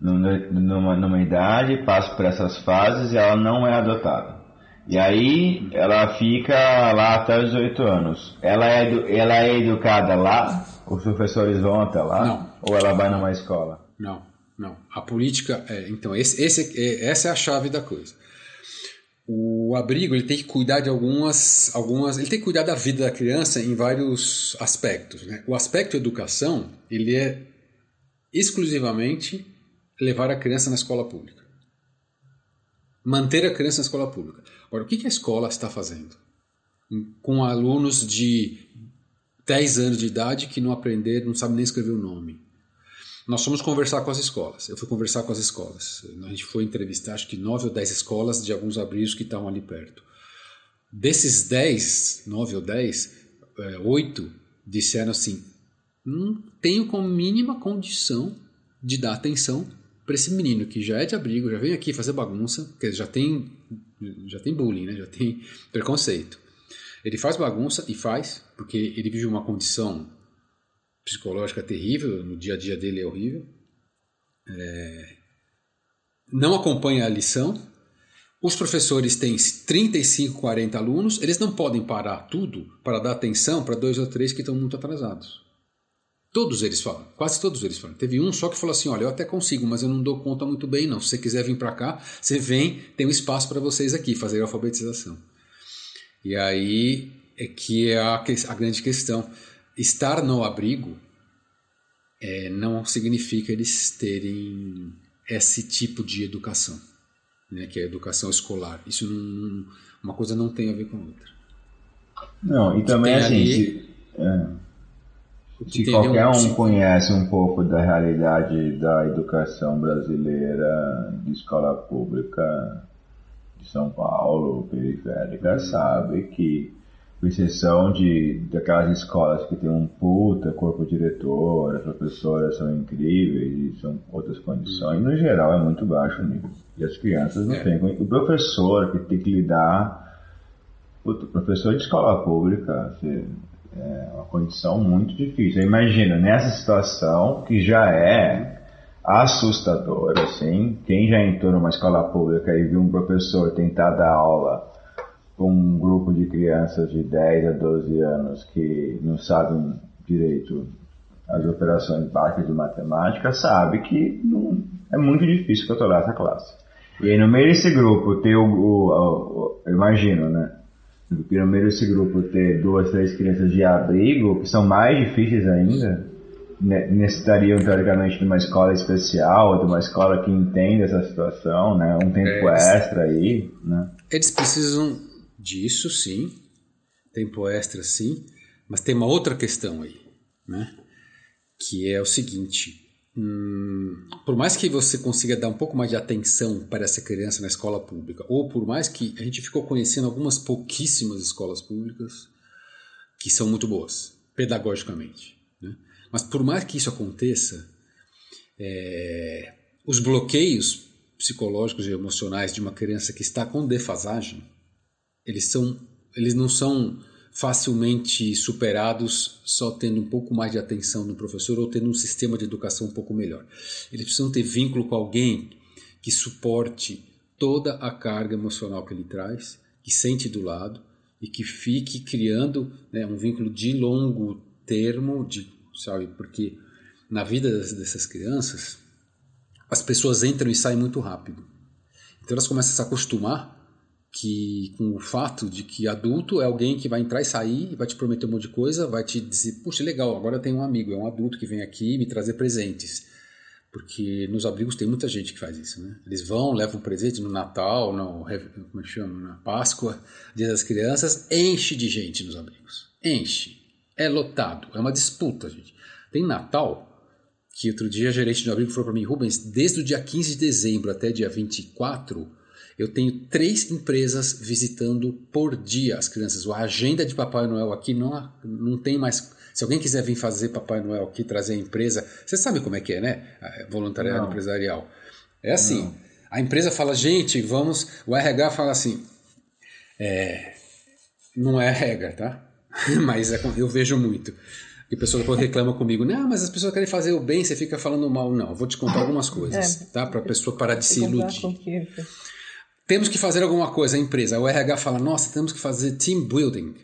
Speaker 3: numa, numa idade, passa por essas fases e ela não é adotada. E aí ela fica lá até os 18 anos. Ela é, ela é educada lá? Os professores vão até lá?
Speaker 2: Não.
Speaker 3: Ou ela vai numa escola?
Speaker 2: Não, não. A política, é, então, esse, esse, é, essa é a chave da coisa o abrigo ele tem que cuidar de algumas, algumas, ele tem que cuidar da vida da criança em vários aspectos. Né? O aspecto educação ele é exclusivamente levar a criança na escola pública, manter a criança na escola pública. Agora, o que a escola está fazendo com alunos de 10 anos de idade que não aprenderam, não sabem nem escrever o nome? Nós fomos conversar com as escolas. Eu fui conversar com as escolas. A gente foi entrevistar acho que nove ou dez escolas de alguns abrigos que estavam ali perto. Desses dez, nove ou dez, é, oito disseram assim: não tenho como mínima condição de dar atenção para esse menino que já é de abrigo, já vem aqui fazer bagunça, porque já tem já tem bullying, né? já tem preconceito. Ele faz bagunça e faz porque ele vive uma condição psicológica terrível, no dia a dia dele é horrível. É, não acompanha a lição. Os professores têm 35, 40 alunos, eles não podem parar tudo para dar atenção para dois ou três que estão muito atrasados. Todos eles falam, quase todos eles falam. Teve um só que falou assim: Olha, eu até consigo, mas eu não dou conta muito bem, não. Se você quiser vir para cá, você vem, tem um espaço para vocês aqui fazer a alfabetização. E aí é que é a, a grande questão estar no abrigo é, não significa eles terem esse tipo de educação, né, que é a educação escolar. Isso não, uma coisa não tem a ver com a outra.
Speaker 3: Não, e também assim, ali, se, é, se qualquer um conhece um pouco da realidade da educação brasileira de escola pública de São Paulo, periférica, sabe que com exceção de daquelas escolas que tem um puta corpo diretor, as professoras são incríveis e são outras condições, no geral é muito baixo o nível. E as crianças não é. têm. O professor que tem que lidar, o professor de escola pública, é uma condição muito difícil. Imagina, nessa situação que já é assustadora, assim, quem já entrou numa escola pública e viu um professor tentar dar aula um grupo de crianças de 10 a 12 anos que não sabem direito as operações básicas de matemática, sabe que não, é muito difícil controlar essa classe. E aí no meio desse grupo ter o, o, o, imagino, né? no meio desse grupo ter duas, três crianças de abrigo, que são mais difíceis ainda, necessitariam teoricamente de uma escola especial, de uma escola que entenda essa situação, né? Um tempo é, extra aí, né?
Speaker 2: Eles precisam disso, sim. Tempo extra, sim. Mas tem uma outra questão aí, né? Que é o seguinte: Hum, por mais que você consiga dar um pouco mais de atenção para essa criança na escola pública, ou por mais que a gente ficou conhecendo algumas pouquíssimas escolas públicas que são muito boas, pedagogicamente, né? mas por mais que isso aconteça, é, os bloqueios psicológicos e emocionais de uma criança que está com defasagem, eles são, eles não são facilmente superados só tendo um pouco mais de atenção do professor ou tendo um sistema de educação um pouco melhor. Eles precisam ter vínculo com alguém que suporte toda a carga emocional que ele traz, que sente do lado e que fique criando né, um vínculo de longo termo, de, sabe? Porque na vida dessas crianças as pessoas entram e saem muito rápido. Então elas começam a se acostumar que com o fato de que adulto é alguém que vai entrar e sair, vai te prometer um monte de coisa, vai te dizer, puxa, legal, agora eu tenho um amigo, é um adulto que vem aqui me trazer presentes. Porque nos abrigos tem muita gente que faz isso, né? Eles vão, levam um presente no Natal, no, como é chama, na Páscoa, Dia das Crianças, enche de gente nos abrigos. Enche. É lotado, é uma disputa, gente. Tem Natal, que outro dia a gerente do abrigo falou para mim, Rubens, desde o dia 15 de dezembro até dia 24, eu tenho três empresas visitando por dia as crianças. A agenda de Papai Noel aqui não, não tem mais. Se alguém quiser vir fazer Papai Noel aqui, trazer a empresa, você sabe como é que é, né? Voluntariado não. empresarial. É assim. Não. A empresa fala, gente, vamos. O RH fala assim. É, não é regra, tá? <laughs> mas é, eu vejo muito. E a pessoa depois reclama comigo, não, mas as pessoas querem fazer o bem, você fica falando mal. Não, eu vou te contar algumas <laughs> coisas, é, tá? Para a pessoa parar de se iludir temos que fazer alguma coisa, a empresa. O RH fala, nossa, temos que fazer team building.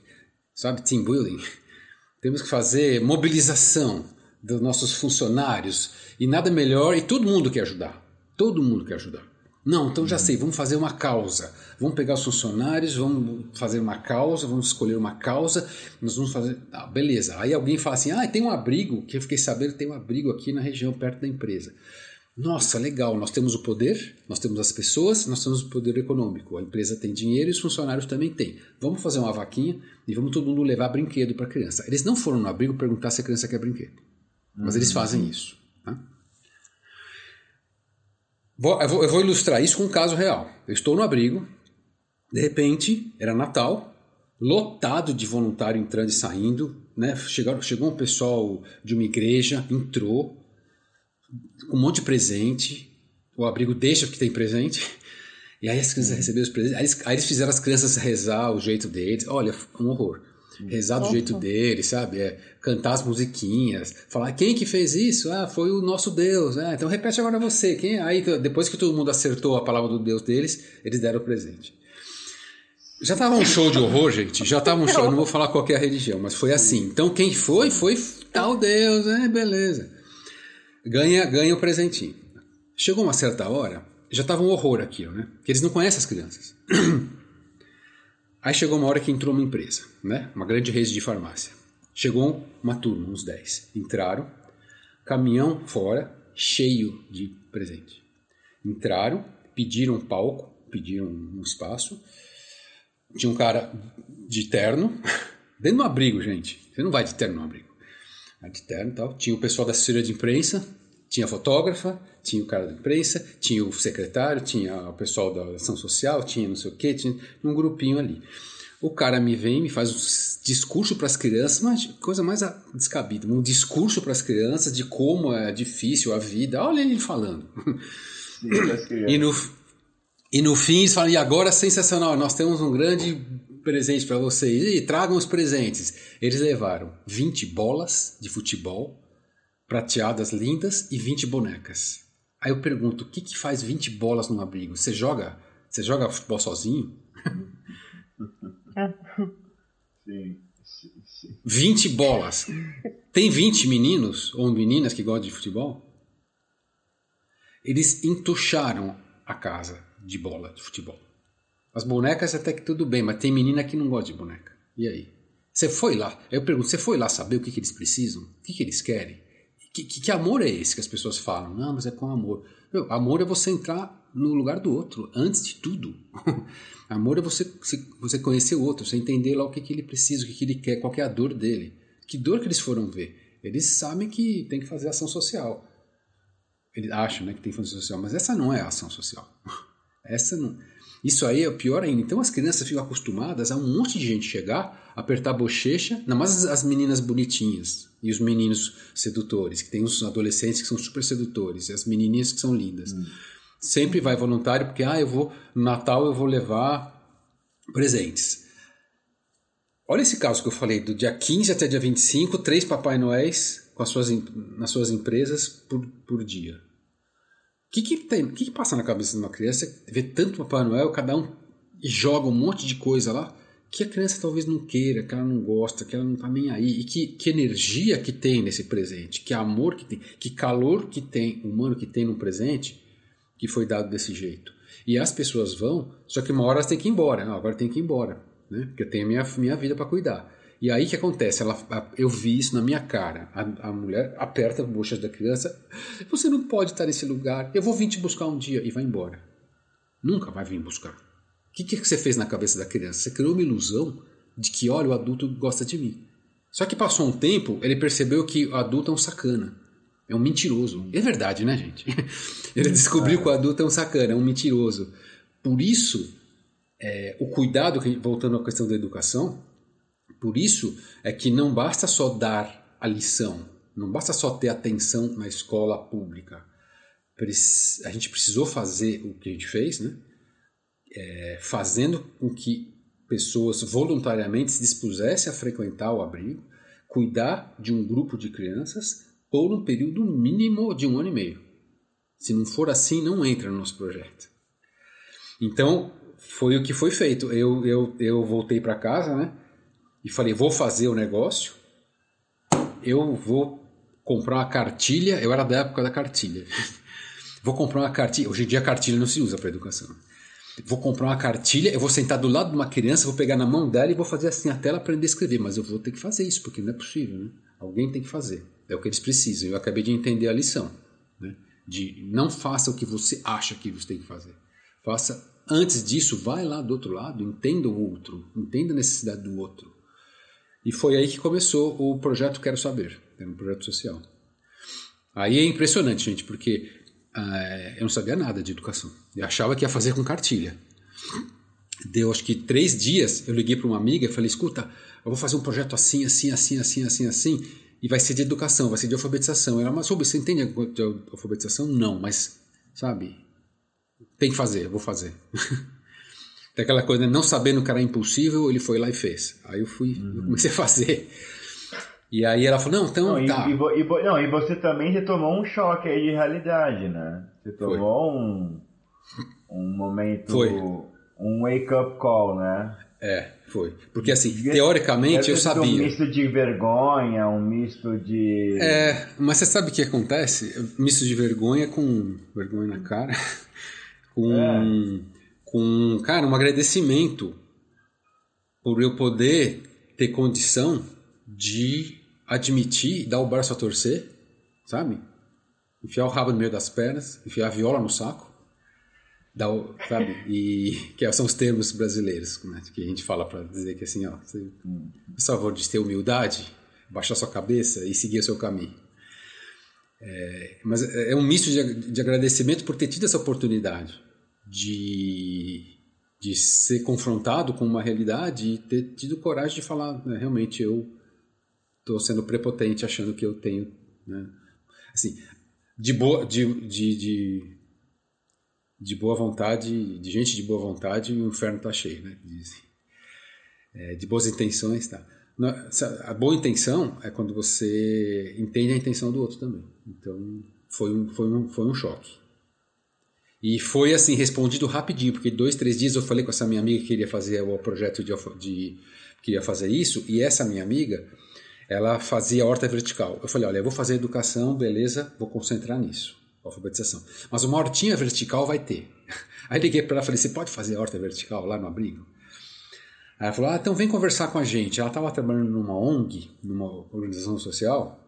Speaker 2: Sabe, team building? <laughs> Temos que fazer mobilização dos nossos funcionários. E nada melhor, e todo mundo quer ajudar. Todo mundo quer ajudar. Não, então já sei, vamos fazer uma causa. Vamos pegar os funcionários, vamos fazer uma causa, vamos escolher uma causa, nós vamos fazer. Ah, beleza. Aí alguém fala assim: ah, tem um abrigo, que eu fiquei sabendo tem um abrigo aqui na região perto da empresa. Nossa, legal, nós temos o poder, nós temos as pessoas, nós temos o poder econômico. A empresa tem dinheiro e os funcionários também têm. Vamos fazer uma vaquinha e vamos todo mundo levar brinquedo para a criança. Eles não foram no abrigo perguntar se a criança quer brinquedo, mas eles fazem isso. Tá? Vou, eu, vou, eu vou ilustrar isso com um caso real. Eu estou no abrigo, de repente, era Natal, lotado de voluntário entrando e saindo. Né? Chegou, chegou um pessoal de uma igreja, entrou, com um monte de presente. O abrigo deixa porque tem presente. <laughs> E aí as crianças uhum. receberam os presentes. Aí eles, aí eles, fizeram as crianças rezar o jeito deles. Olha, um horror. Rezar do jeito deles, sabe? É, cantar as musiquinhas. Falar, quem que fez isso? Ah, foi o nosso Deus. Ah, então repete agora você. Quem? Aí depois que todo mundo acertou a palavra do Deus deles, eles deram o presente. Já tava um show de horror, gente. Já tava um show. Eu não vou falar qual é a religião, mas foi assim. Então quem foi, foi tal Deus. É, beleza ganha, ganha o presentinho. Chegou uma certa hora, já estava um horror aquilo, né? Porque eles não conhecem as crianças. <clears throat> Aí chegou uma hora que entrou uma empresa, né? Uma grande rede de farmácia. Chegou uma turma, uns 10. Entraram, caminhão fora, cheio de presente. Entraram, pediram um palco, pediram um espaço. Tinha um cara de terno, <laughs> dentro do abrigo, gente. Você não vai de terno no abrigo de terno e tal. Tinha o pessoal da assessoria de imprensa, tinha a fotógrafa, tinha o cara da imprensa, tinha o secretário, tinha o pessoal da ação social, tinha não sei o quê, tinha um grupinho ali. O cara me vem, me faz um discurso para as crianças, mas coisa mais descabida, um discurso para as crianças de como é difícil a vida. Olha ele falando. <laughs> e, no, e no fim eles falam, e agora sensacional, nós temos um grande presente para vocês. E tragam os presentes. Eles levaram 20 bolas de futebol, prateadas lindas e 20 bonecas. Aí eu pergunto, o que, que faz 20 bolas num abrigo? Você joga, você joga futebol sozinho? <laughs> Sim, sim, sim. 20 bolas. Tem 20 meninos ou meninas que gostam de futebol? Eles entucharam a casa de bola, de futebol. As bonecas até que tudo bem, mas tem menina que não gosta de boneca. E aí? Você foi lá? Eu pergunto, você foi lá saber o que, que eles precisam? O que, que eles querem? Que, que, que, amor é esse que as pessoas falam? Não, mas é com amor. Meu, amor é você entrar no lugar do outro, antes de tudo. <laughs> amor é você, você conhecer o outro, você entender lá o que, que ele precisa, o que, que ele quer, qual é a dor dele. Que dor que eles foram ver? Eles sabem que tem que fazer ação social. Eles acham né, que tem que fazer social, mas essa não é ação social. <laughs> Essa não. Isso aí é o pior ainda. Então as crianças ficam acostumadas a um monte de gente chegar, apertar a bochecha, ainda mais as meninas bonitinhas e os meninos sedutores, que tem os adolescentes que são super sedutores, e as menininhas que são lindas. Hum. Sempre vai voluntário porque, ah, eu vou, no Natal eu vou levar presentes. Olha esse caso que eu falei, do dia 15 até dia 25, três Papai Noéis com as suas, nas suas empresas por, por dia. O que que, tem, que que passa na cabeça de uma criança ver tanto Papai Noel, cada um joga um monte de coisa lá, que a criança talvez não queira, que ela não gosta, que ela não está nem aí. E que, que energia que tem nesse presente, que amor que tem, que calor que tem, humano que tem num presente que foi dado desse jeito. E as pessoas vão, só que uma hora elas têm que ir embora. Não, agora tem que ir embora, né? porque eu tenho a minha, minha vida para cuidar. E aí que acontece? Ela, eu vi isso na minha cara. A, a mulher aperta a bocha da criança. Você não pode estar nesse lugar. Eu vou vir te buscar um dia e vai embora. Nunca vai vir buscar. O que, que você fez na cabeça da criança? Você criou uma ilusão de que, olha, o adulto gosta de mim. Só que passou um tempo, ele percebeu que o adulto é um sacana. É um mentiroso. É verdade, né, gente? <laughs> Ele descobriu que o adulto é um sacana, é um mentiroso. Por isso, é, o cuidado, voltando à questão da educação, por isso é que não basta só dar a lição, não basta só ter atenção na escola pública. A gente precisou fazer o que a gente fez, né? É, fazendo com que pessoas voluntariamente se dispusessem a frequentar o abrigo, cuidar de um grupo de crianças por um período mínimo de um ano e meio. Se não for assim, não entra no nosso projeto. Então, foi o que foi feito. Eu, eu, eu voltei para casa, né? E falei: vou fazer o negócio, eu vou comprar uma cartilha. Eu era da época da cartilha. <laughs> vou comprar uma cartilha. Hoje em dia a cartilha não se usa para educação. Vou comprar uma cartilha, eu vou sentar do lado de uma criança, vou pegar na mão dela e vou fazer assim até ela aprender a escrever. Mas eu vou ter que fazer isso, porque não é possível. Né? Alguém tem que fazer. É o que eles precisam. Eu acabei de entender a lição. Né? De não faça o que você acha que você tem que fazer. Faça antes disso, vai lá do outro lado, entenda o outro, entenda a necessidade do outro. E foi aí que começou o projeto Quero Saber, era um projeto social. Aí é impressionante, gente, porque uh, eu não sabia nada de educação. Eu achava que ia fazer com cartilha. Deu acho que três dias, eu liguei para uma amiga e falei: escuta, eu vou fazer um projeto assim, assim, assim, assim, assim, assim, e vai ser de educação, vai ser de alfabetização. Ela, mas sobre, você entende de alfabetização? Não, mas, sabe, tem que fazer, eu vou fazer. <laughs> Daquela coisa, né? não sabendo que era impossível, ele foi lá e fez. Aí eu fui, uhum. eu comecei a fazer. E aí ela falou, não, então
Speaker 3: não,
Speaker 2: tá.
Speaker 3: E, e, e, não, e você também já tomou um choque aí de realidade, né? Você tomou um, um momento...
Speaker 2: Foi.
Speaker 3: Um wake-up call, né?
Speaker 2: É, foi. Porque assim, teoricamente eu sabia. Um
Speaker 3: misto de vergonha, um misto de.
Speaker 2: É, mas você sabe o que acontece? Misto de vergonha com vergonha na cara, <laughs> com é com, cara, um agradecimento por eu poder ter condição de admitir, dar o braço a torcer, sabe? Enfiar o rabo no meio das pernas, enfiar a viola no saco, dar o, sabe? E <laughs> que são os termos brasileiros né? que a gente fala para dizer que assim, ó, você, por favor, de ter humildade, baixar sua cabeça e seguir o seu caminho. É, mas é um misto de, de agradecimento por ter tido essa oportunidade de, de ser confrontado com uma realidade e ter tido coragem de falar, né, realmente eu estou sendo prepotente achando que eu tenho, né, assim, de boa, de, de, de, de, boa vontade, de gente de boa vontade, o inferno está cheio, né. É, de boas intenções, tá. A boa intenção é quando você entende a intenção do outro também. Então, foi um, foi um, foi um choque. E foi assim, respondido rapidinho, porque dois, três dias eu falei com essa minha amiga que queria fazer o projeto de, de queria fazer isso, e essa minha amiga, ela fazia horta vertical. Eu falei, olha, eu vou fazer educação, beleza, vou concentrar nisso. alfabetização. Mas uma hortinha vertical vai ter. <laughs> Aí liguei para ela e falei: Você pode fazer horta vertical lá no abrigo? Aí ela falou: Ah, então vem conversar com a gente. Ela estava trabalhando numa ONG, numa organização social,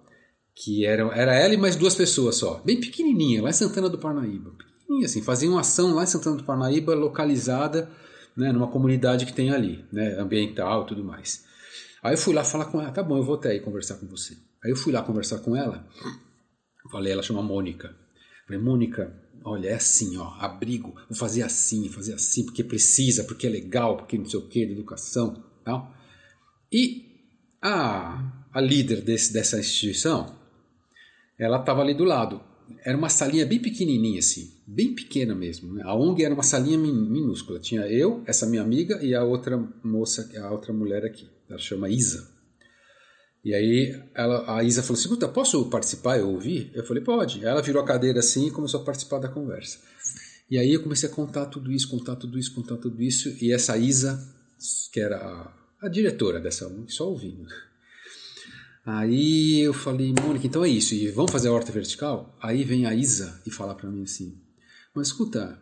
Speaker 2: que era, era ela e mais duas pessoas só, bem pequenininha, lá em Santana do Parnaíba. Pequenininha assim, faziam uma ação lá em Santana do Parnaíba, localizada né, numa comunidade que tem ali, né, ambiental e tudo mais. Aí eu fui lá falar com ela: Tá bom, eu vou até aí conversar com você. Aí eu fui lá conversar com ela. Falei, ela chama Mônica. Falei, Mônica, olha, é assim, ó, abrigo, vou fazer assim, fazer assim, porque precisa, porque é legal, porque não sei o que, de educação, tal. E a, a líder desse, dessa instituição, ela estava ali do lado. Era uma salinha bem pequenininha, assim, bem pequena mesmo. Né? A ONG era uma salinha minúscula. Tinha eu, essa minha amiga e a outra moça, a outra mulher aqui. Ela chama Isa. E aí ela, a Isa falou assim, posso participar e ouvir? Eu falei, pode. Ela virou a cadeira assim e começou a participar da conversa. E aí eu comecei a contar tudo isso, contar tudo isso, contar tudo isso. E essa Isa, que era a, a diretora dessa ONG, só ouvindo. Aí eu falei, Mônica, então é isso. E vamos fazer a horta vertical? Aí vem a Isa e fala para mim assim, mas escuta,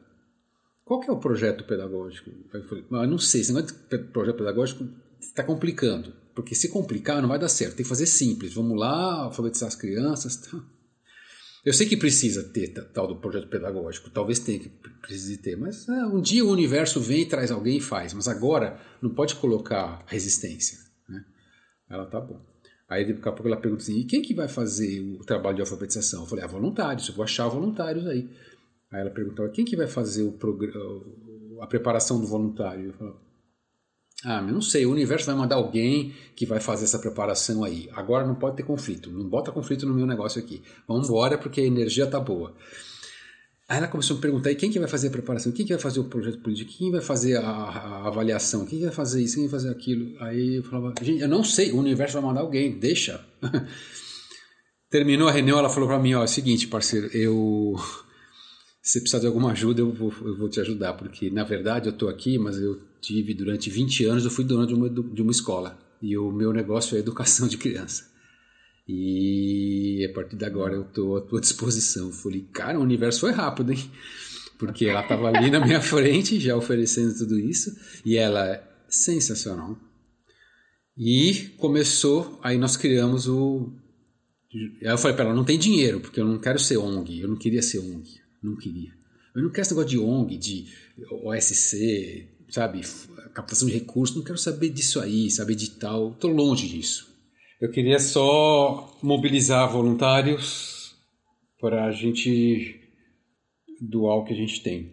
Speaker 2: qual que é o projeto pedagógico? Eu falei, ah, não sei, esse negócio de projeto pedagógico está complicando. Porque se complicar não vai dar certo. Tem que fazer simples. Vamos lá, alfabetizar as crianças. Tá? Eu sei que precisa ter tal do projeto pedagógico. Talvez tenha que precise ter. Mas é, um dia o universo vem, traz alguém e faz. Mas agora não pode colocar resistência. Né? Ela tá bom. Aí daqui a pouco ela pergunta assim, e quem que vai fazer o trabalho de alfabetização? Eu falei, ah, voluntários, eu vou achar voluntários aí. Aí ela perguntou, quem que vai fazer o a preparação do voluntário? Eu falei, ah, eu não sei, o universo vai mandar alguém que vai fazer essa preparação aí. Agora não pode ter conflito, não bota conflito no meu negócio aqui. Vamos embora porque a energia tá boa. Aí ela começou a me perguntar, e quem que vai fazer a preparação? Quem que vai fazer o projeto político? Quem vai fazer a, a avaliação? Quem vai fazer isso? Quem vai fazer aquilo? Aí eu falava, gente, eu não sei, o universo vai mandar alguém, deixa. <laughs> Terminou a reunião, ela falou para mim, ó, é o seguinte, parceiro, eu se precisar de alguma ajuda, eu vou, eu vou te ajudar, porque na verdade eu estou aqui, mas eu tive durante 20 anos, eu fui dono de uma, de uma escola e o meu negócio é educação de criança. E a partir de agora eu estou à tua <laughs> disposição. Eu falei, cara, o universo foi rápido, hein? Porque ela estava ali na minha <laughs> frente, já oferecendo tudo isso, e ela é sensacional. E começou, aí nós criamos o. Aí eu falei para ela: não tem dinheiro, porque eu não quero ser ONG, eu não queria ser ONG. Não queria. Eu não quero esse negócio de ONG, de OSC, sabe, captação de recursos, não quero saber disso aí, saber de tal, estou longe disso. Eu queria só mobilizar voluntários para a gente doar o que a gente tem.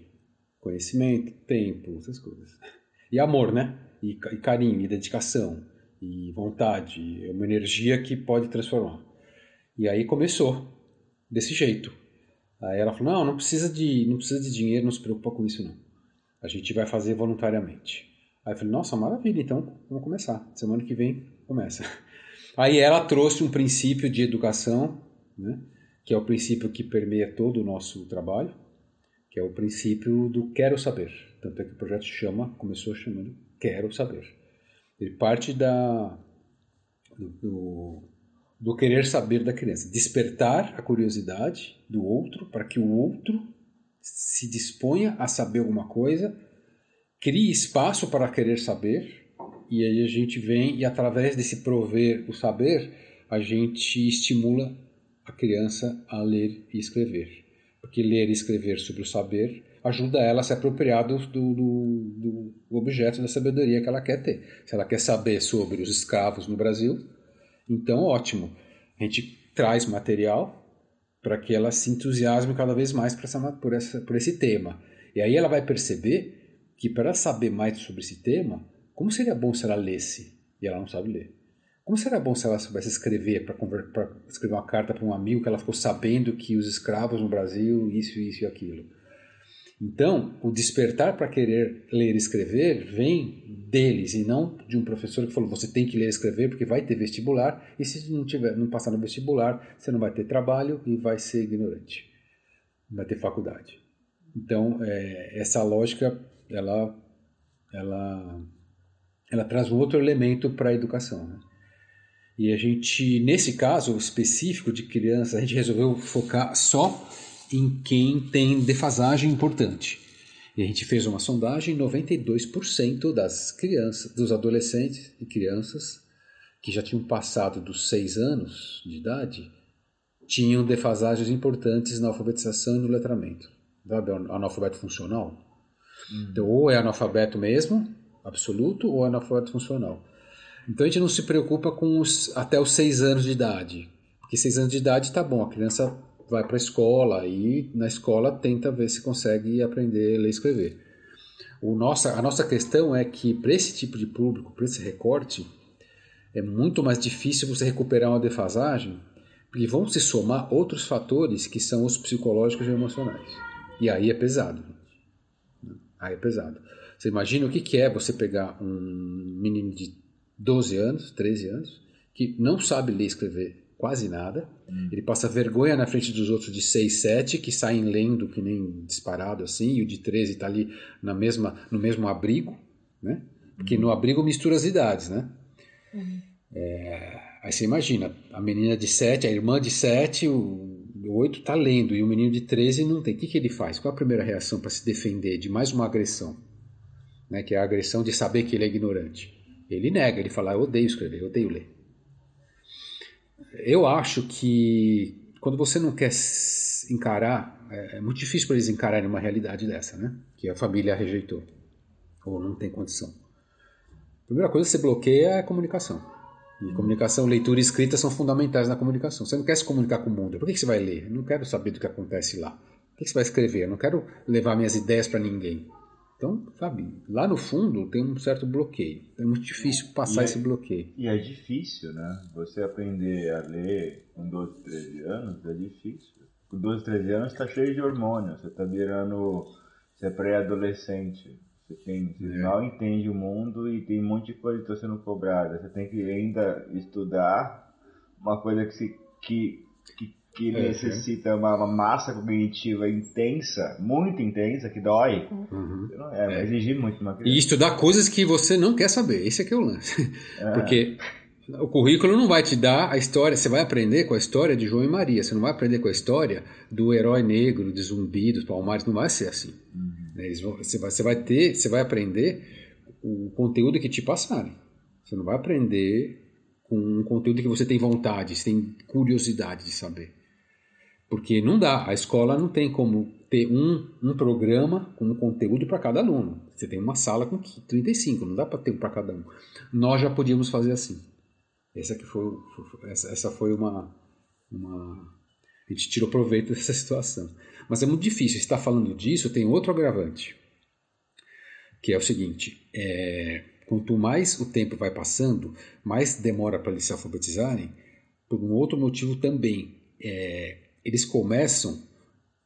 Speaker 2: Conhecimento, tempo, essas coisas. E amor, né? E, e carinho, e dedicação, e vontade, é uma energia que pode transformar. E aí começou desse jeito. Aí ela falou: não, não precisa de, não precisa de dinheiro, não se preocupa com isso não. A gente vai fazer voluntariamente. Aí eu falei: nossa, maravilha, então vamos começar. Semana que vem começa. Aí ela trouxe um princípio de educação, né, que é o princípio que permeia todo o nosso trabalho, que é o princípio do quero saber. Tanto é que o projeto chama, começou chamando Quero Saber. Ele parte da, do, do do querer saber da criança. Despertar a curiosidade do outro para que o outro se disponha a saber alguma coisa, crie espaço para querer saber, e aí a gente vem e através desse prover o saber, a gente estimula a criança a ler e escrever. Porque ler e escrever sobre o saber ajuda ela a se apropriar do, do, do, objeto da sabedoria que ela quer ter. Se ela quer saber sobre os escravos no Brasil, então, ótimo. A gente traz material para que ela se entusiasme cada vez mais por, essa, por, essa, por esse tema. E aí ela vai perceber que para saber mais sobre esse tema, como seria bom se ela lesse e ela não sabe ler? Como seria bom se ela soubesse escrever para escrever uma carta para um amigo que ela ficou sabendo que os escravos no Brasil, isso, isso e aquilo? Então, o despertar para querer ler e escrever vem deles e não de um professor que falou você tem que ler e escrever porque vai ter vestibular e se não tiver não passar no vestibular você não vai ter trabalho e vai ser ignorante, não vai ter faculdade. Então, é, essa lógica ela ela ela traz um outro elemento para a educação. Né? E a gente, nesse caso específico de criança, a gente resolveu focar só em quem tem defasagem importante. E a gente fez uma sondagem, 92% das crianças, dos adolescentes e crianças que já tinham passado dos 6 anos de idade, tinham defasagens importantes na alfabetização e no letramento. Sabe, analfabeto funcional? Hum. Então, ou é analfabeto mesmo, absoluto, ou é analfabeto funcional. Então a gente não se preocupa com os, até os 6 anos de idade. Porque 6 anos de idade tá bom, a criança vai para a escola e na escola tenta ver se consegue aprender a ler e escrever. O nossa, a nossa questão é que para esse tipo de público, para esse recorte, é muito mais difícil você recuperar uma defasagem, porque vão se somar outros fatores que são os psicológicos e emocionais. E aí é pesado. Aí é pesado. Você imagina o que é você pegar um menino de 12 anos, 13 anos, que não sabe ler e escrever quase nada. Hum. Ele passa vergonha na frente dos outros de 6, 7, que saem lendo que nem disparado assim, e o de 13 está ali na mesma, no mesmo abrigo, né? Porque hum. no abrigo mistura as idades, né? Uhum. É, aí você imagina, a menina de 7, a irmã de 7, o 8 está lendo, e o menino de 13 não tem. O que, que ele faz? Qual a primeira reação para se defender de mais uma agressão? Né? Que é a agressão de saber que ele é ignorante. Ele nega, ele fala, eu odeio escrever, eu odeio ler. Eu acho que quando você não quer encarar, é, é muito difícil para eles encararem uma realidade dessa, né? Que a família rejeitou ou não tem condição. A primeira coisa que você bloqueia é a comunicação. E comunicação, leitura e escrita são fundamentais na comunicação. Você não quer se comunicar com o mundo. Por que você vai ler? Eu não quero saber do que acontece lá. Por que você vai escrever? Eu não quero levar minhas ideias para ninguém. Então, sabe, lá no fundo tem um certo bloqueio. É muito difícil passar é, esse bloqueio.
Speaker 3: E é difícil, né? Você aprender a ler com 12, 13 anos é difícil. Com 12, 13 anos está cheio de hormônios. Você está virando. Você é pré-adolescente. Você, tem, você é. mal entende o mundo e tem um monte de coisa que está sendo cobrada. Você tem que ainda estudar uma coisa que, se, que, que que é, necessita uma, uma, massa cognitiva intensa, muito intensa, que dói. Uhum. É, vai é. exigir muito uma
Speaker 2: criança. E estudar coisas que você não quer saber. Esse é que é o lance. É. Porque o currículo não vai te dar a história, você vai aprender com a história de João e Maria, você não vai aprender com a história do herói negro, de zumbi, dos palmares, não vai ser assim. Uhum. Vão, você, vai, você vai ter, você vai aprender o conteúdo que te passarem. Você não vai aprender com um conteúdo que você tem vontade, você tem curiosidade de saber. Porque não dá, a escola não tem como ter um, um programa com um conteúdo para cada aluno. Você tem uma sala com 35, não dá para ter um para cada um. Nós já podíamos fazer assim. Essa, que foi, essa, foi uma, uma. A gente tirou proveito <laughs> dessa situação. Mas é muito difícil. Está falando disso, tem outro agravante. Que é o seguinte: é, quanto mais o tempo vai passando, mais demora para eles se alfabetizarem, por um outro motivo também. É, eles começam,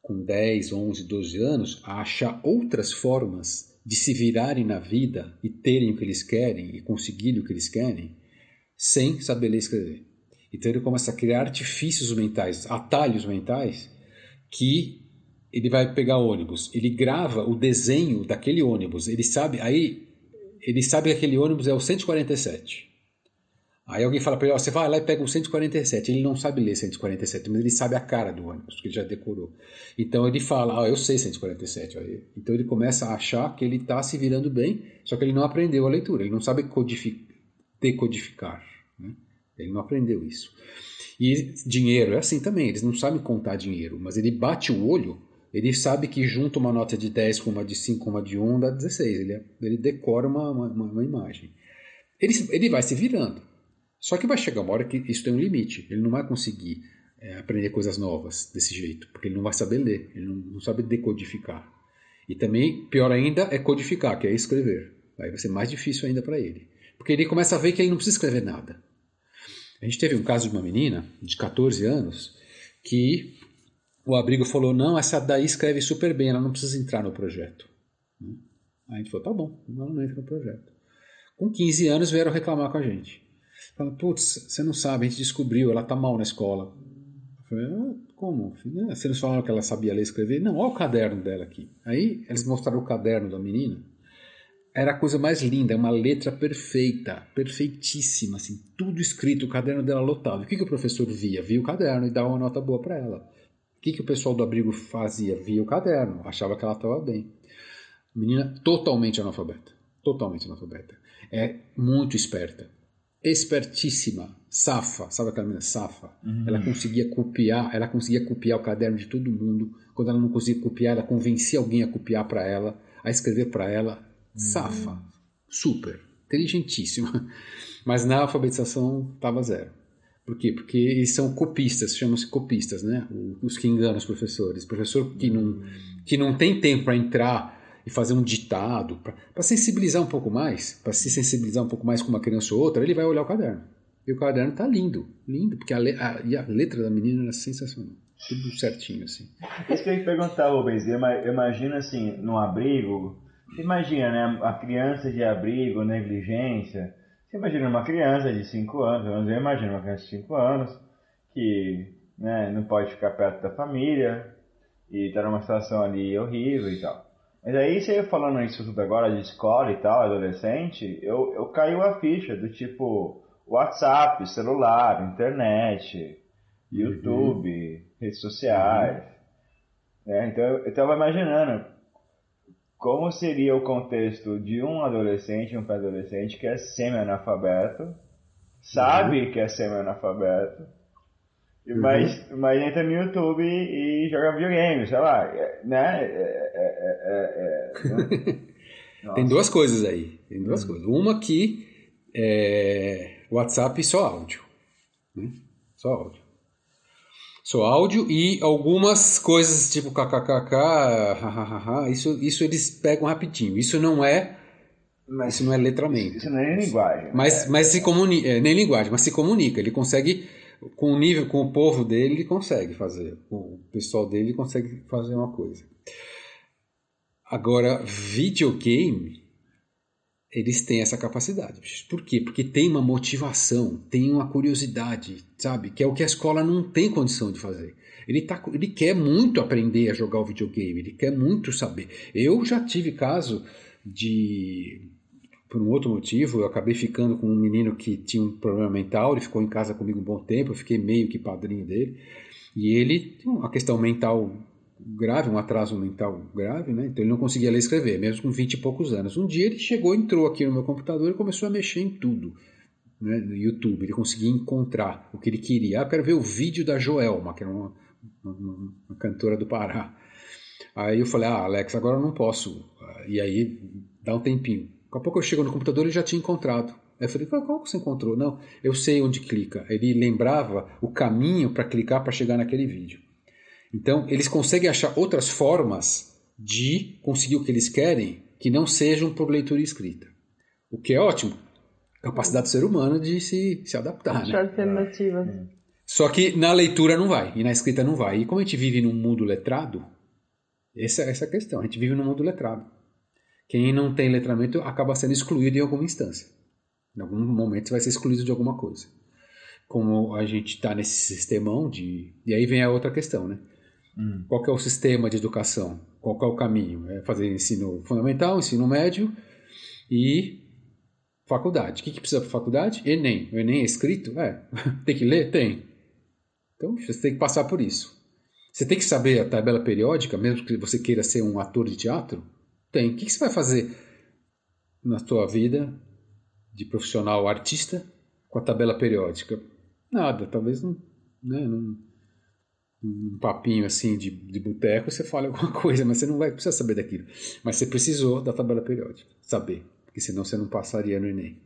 Speaker 2: com 10, 11, 12 anos, a achar outras formas de se virarem na vida e terem o que eles querem e conseguirem o que eles querem, sem saber ler e escrever. Então ele começa a criar artifícios mentais, atalhos mentais, que ele vai pegar ônibus, ele grava o desenho daquele ônibus, ele sabe, aí ele sabe que aquele ônibus é o 147. Aí alguém fala para ele, ó, você vai lá e pega o 147. Ele não sabe ler 147, mas ele sabe a cara do ônibus, porque ele já decorou. Então ele fala, ó, eu sei 147. Ó. Então ele começa a achar que ele está se virando bem, só que ele não aprendeu a leitura, ele não sabe decodificar. Né? Ele não aprendeu isso. E dinheiro é assim também, eles não sabem contar dinheiro, mas ele bate o olho, ele sabe que junta uma nota de 10 com uma de 5 com uma de 1 dá 16. Ele, ele decora uma, uma, uma imagem. Ele, ele vai se virando. Só que vai chegar uma hora que isso tem um limite. Ele não vai conseguir é, aprender coisas novas desse jeito, porque ele não vai saber ler, ele não, não sabe decodificar. E também, pior ainda, é codificar, que é escrever. Aí vai ser mais difícil ainda para ele. Porque ele começa a ver que ele não precisa escrever nada. A gente teve um caso de uma menina de 14 anos que o abrigo falou: não, essa daí escreve super bem, ela não precisa entrar no projeto. Aí a gente falou: tá bom, ela não entra no projeto. Com 15 anos vieram reclamar com a gente. Fala, putz, você não sabe, a gente descobriu, ela tá mal na escola. Eu falei, ah, como? Ah, você eles falaram que ela sabia ler e escrever? Não, olha o caderno dela aqui. Aí eles mostraram o caderno da menina. Era a coisa mais linda, uma letra perfeita, perfeitíssima, assim, tudo escrito, o caderno dela lotado. O que, que o professor via? Via o caderno e dava uma nota boa para ela. O que, que o pessoal do abrigo fazia? Via o caderno, achava que ela estava bem. Menina totalmente analfabeta. Totalmente analfabeta. É muito esperta. Espertíssima. Safa. Sabe aquela menina safa? Uhum. Ela conseguia copiar, ela conseguia copiar o caderno de todo mundo. Quando ela não conseguia copiar, ela convencia alguém a copiar para ela, a escrever para ela. Uhum. Safa. Super. Inteligentíssima. <laughs> Mas na alfabetização estava zero. Por quê? Porque eles são copistas, chamam-se copistas, né? Os que enganam os professores. Professor que não, que não tem tempo para entrar e fazer um ditado, para sensibilizar um pouco mais, para se sensibilizar um pouco mais com uma criança ou outra, ele vai olhar o caderno. E o caderno tá lindo, lindo, porque a, a, e a letra da menina era sensacional. Tudo certinho, assim.
Speaker 3: Isso que eu ia perguntar, Rubens, imagina assim, num abrigo, imagina, né, a criança de abrigo, negligência, você imagina uma criança de 5 anos, eu imagino uma criança de 5 anos, que né, não pode ficar perto da família, e está numa situação ali horrível e tal. Mas aí você falando isso tudo agora de escola e tal, adolescente, eu, eu caiu a ficha do tipo WhatsApp, celular, internet, YouTube, uhum. redes sociais. Uhum. É, então eu estava imaginando como seria o contexto de um adolescente, um pré-adolescente que é semi-analfabeto, sabe uhum. que é semi-analfabeto, Uhum. Mas, mas entra no YouTube e, joga videogame, sei lá, é, né? É, é,
Speaker 2: é <laughs> tem duas coisas aí. Tem duas uhum. coisas. Uma que é WhatsApp só áudio. Né? Só áudio. Só áudio e algumas coisas tipo kkkk, isso, isso eles pegam rapidinho. Isso não é mas, isso não é letramento.
Speaker 3: Isso não é nem linguagem.
Speaker 2: Mas, mas se comunica, é, nem linguagem, mas se comunica. Ele consegue com o nível, com o povo dele, ele consegue fazer. O pessoal dele, ele consegue fazer uma coisa. Agora, videogame, eles têm essa capacidade. Por quê? Porque tem uma motivação, tem uma curiosidade, sabe? Que é o que a escola não tem condição de fazer. Ele, tá, ele quer muito aprender a jogar o videogame, ele quer muito saber. Eu já tive caso de por um outro motivo, eu acabei ficando com um menino que tinha um problema mental, ele ficou em casa comigo um bom tempo, eu fiquei meio que padrinho dele, e ele tinha uma questão mental grave, um atraso mental grave, né? Então ele não conseguia ler e escrever, mesmo com 20 e poucos anos. Um dia ele chegou, entrou aqui no meu computador e começou a mexer em tudo. Né, no YouTube, ele conseguia encontrar o que ele queria. Ah, eu quero ver o vídeo da Joelma, que era uma, uma, uma cantora do Pará. Aí eu falei, ah, Alex, agora eu não posso. E aí, dá um tempinho Daqui a pouco eu chego no computador e já tinha encontrado. Aí eu falei, qual, que você encontrou? Não, eu sei onde clica. Ele lembrava o caminho para clicar para chegar naquele vídeo. Então, eles conseguem achar outras formas de conseguir o que eles querem que não sejam por leitura escrita. O que é ótimo. Capacidade do ser humano de se, se adaptar. Né?
Speaker 1: alternativas.
Speaker 2: É. Só que na leitura não vai, e na escrita não vai. E como a gente vive num mundo letrado, essa, essa é a questão. A gente vive num mundo letrado. Quem não tem letramento acaba sendo excluído em alguma instância. Em algum momento você vai ser excluído de alguma coisa. Como a gente está nesse sistemão de. E aí vem a outra questão, né? Hum. Qual é o sistema de educação? Qual é o caminho? É fazer ensino fundamental, ensino médio e faculdade. O que, que precisa para faculdade? Enem. O Enem é escrito? É. <laughs> tem que ler? Tem. Então você tem que passar por isso. Você tem que saber a tabela periódica, mesmo que você queira ser um ator de teatro? Tem. O que você vai fazer na tua vida de profissional artista com a tabela periódica? Nada, talvez não, né, um papinho assim de, de boteco você fale <laughs> alguma coisa, mas você não vai precisar saber daquilo. Mas você precisou da tabela periódica, saber, porque senão você não passaria no Enem.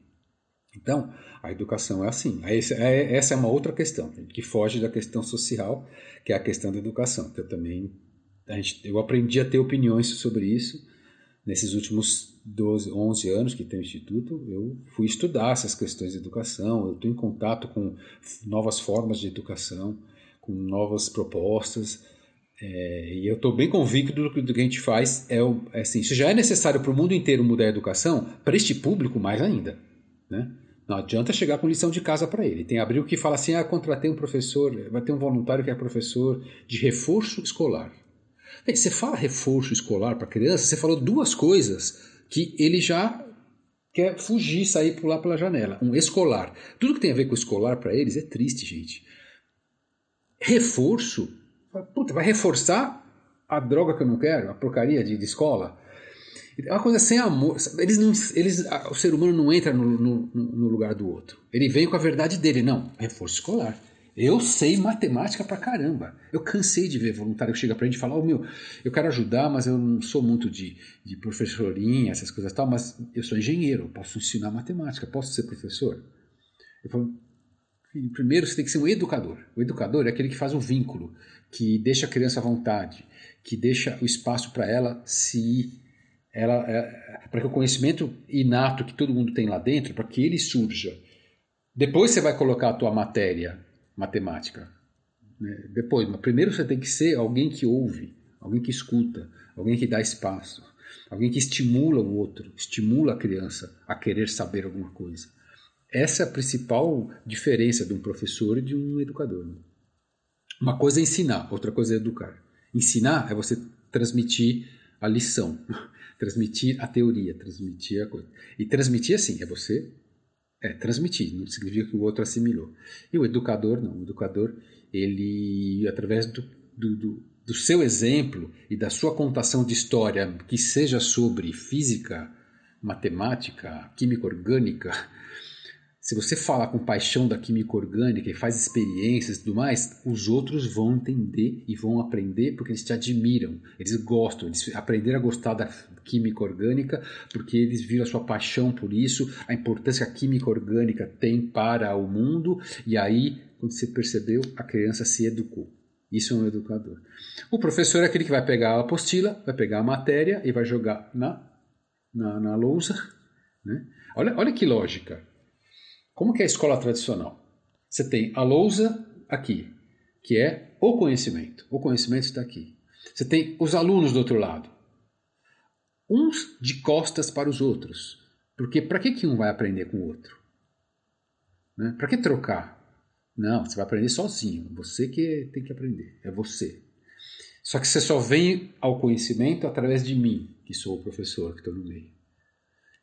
Speaker 2: Então, a educação é assim. É, essa é uma outra questão, que foge da questão social, que é a questão da educação. Eu também a gente, eu aprendi a ter opiniões sobre isso nesses últimos 12, 11 anos que tem o Instituto, eu fui estudar essas questões de educação, eu estou em contato com novas formas de educação, com novas propostas, é, e eu estou bem convicto do que, a gente faz. É, é assim, isso já é necessário para o mundo inteiro mudar a educação, para este público mais ainda. Né? Não adianta chegar com lição de casa para ele. Tem abril que fala assim: ah, contratei um professor, vai ter um voluntário que é professor de reforço escolar. Bem, você fala reforço escolar para criança, você falou duas coisas que ele já quer fugir, sair pular pela janela. Um escolar. Tudo que tem a ver com escolar para eles é triste, gente. Reforço. Puta, vai reforçar a droga que eu não quero, a porcaria de, de escola. É uma coisa sem amor. Eles não, eles, o ser humano não entra no, no, no, lugar do outro. Ele vem com a verdade dele. Não, reforço escolar. Eu sei matemática pra caramba. Eu cansei de ver voluntário que chega pra gente e fala: oh, meu, eu quero ajudar, mas eu não sou muito de, de professorinha, essas coisas e tal, mas eu sou engenheiro, posso ensinar matemática, posso ser professor. Eu falo: primeiro você tem que ser um educador. O educador é aquele que faz o vínculo, que deixa a criança à vontade, que deixa o espaço para ela se ela é, para que o conhecimento inato que todo mundo tem lá dentro, para que ele surja. Depois você vai colocar a tua matéria matemática. Né? Depois, mas primeiro você tem que ser alguém que ouve, alguém que escuta, alguém que dá espaço, alguém que estimula o outro, estimula a criança a querer saber alguma coisa. Essa é a principal diferença de um professor e de um educador. Né? Uma coisa é ensinar, outra coisa é educar. Ensinar é você transmitir a lição, <laughs> transmitir a teoria, transmitir a coisa. E transmitir assim, é você é transmitir, não significa que o outro assimilou. E o educador não, o educador, ele, através do, do, do, do seu exemplo e da sua contação de história, que seja sobre física, matemática, química orgânica, se você falar com paixão da química orgânica e faz experiências e tudo mais, os outros vão entender e vão aprender porque eles te admiram, eles gostam, eles aprenderam a gostar da química orgânica porque eles viram a sua paixão por isso, a importância que a química orgânica tem para o mundo, e aí, quando você percebeu, a criança se educou. Isso é um educador. O professor é aquele que vai pegar a apostila, vai pegar a matéria e vai jogar na, na, na lousa. Né? Olha, olha que lógica. Como que é a escola tradicional? Você tem a lousa aqui, que é o conhecimento. O conhecimento está aqui. Você tem os alunos do outro lado. Uns de costas para os outros. Porque para que, que um vai aprender com o outro? Né? Para que trocar? Não, você vai aprender sozinho. Você que tem que aprender. É você. Só que você só vem ao conhecimento através de mim, que sou o professor que estou no meio.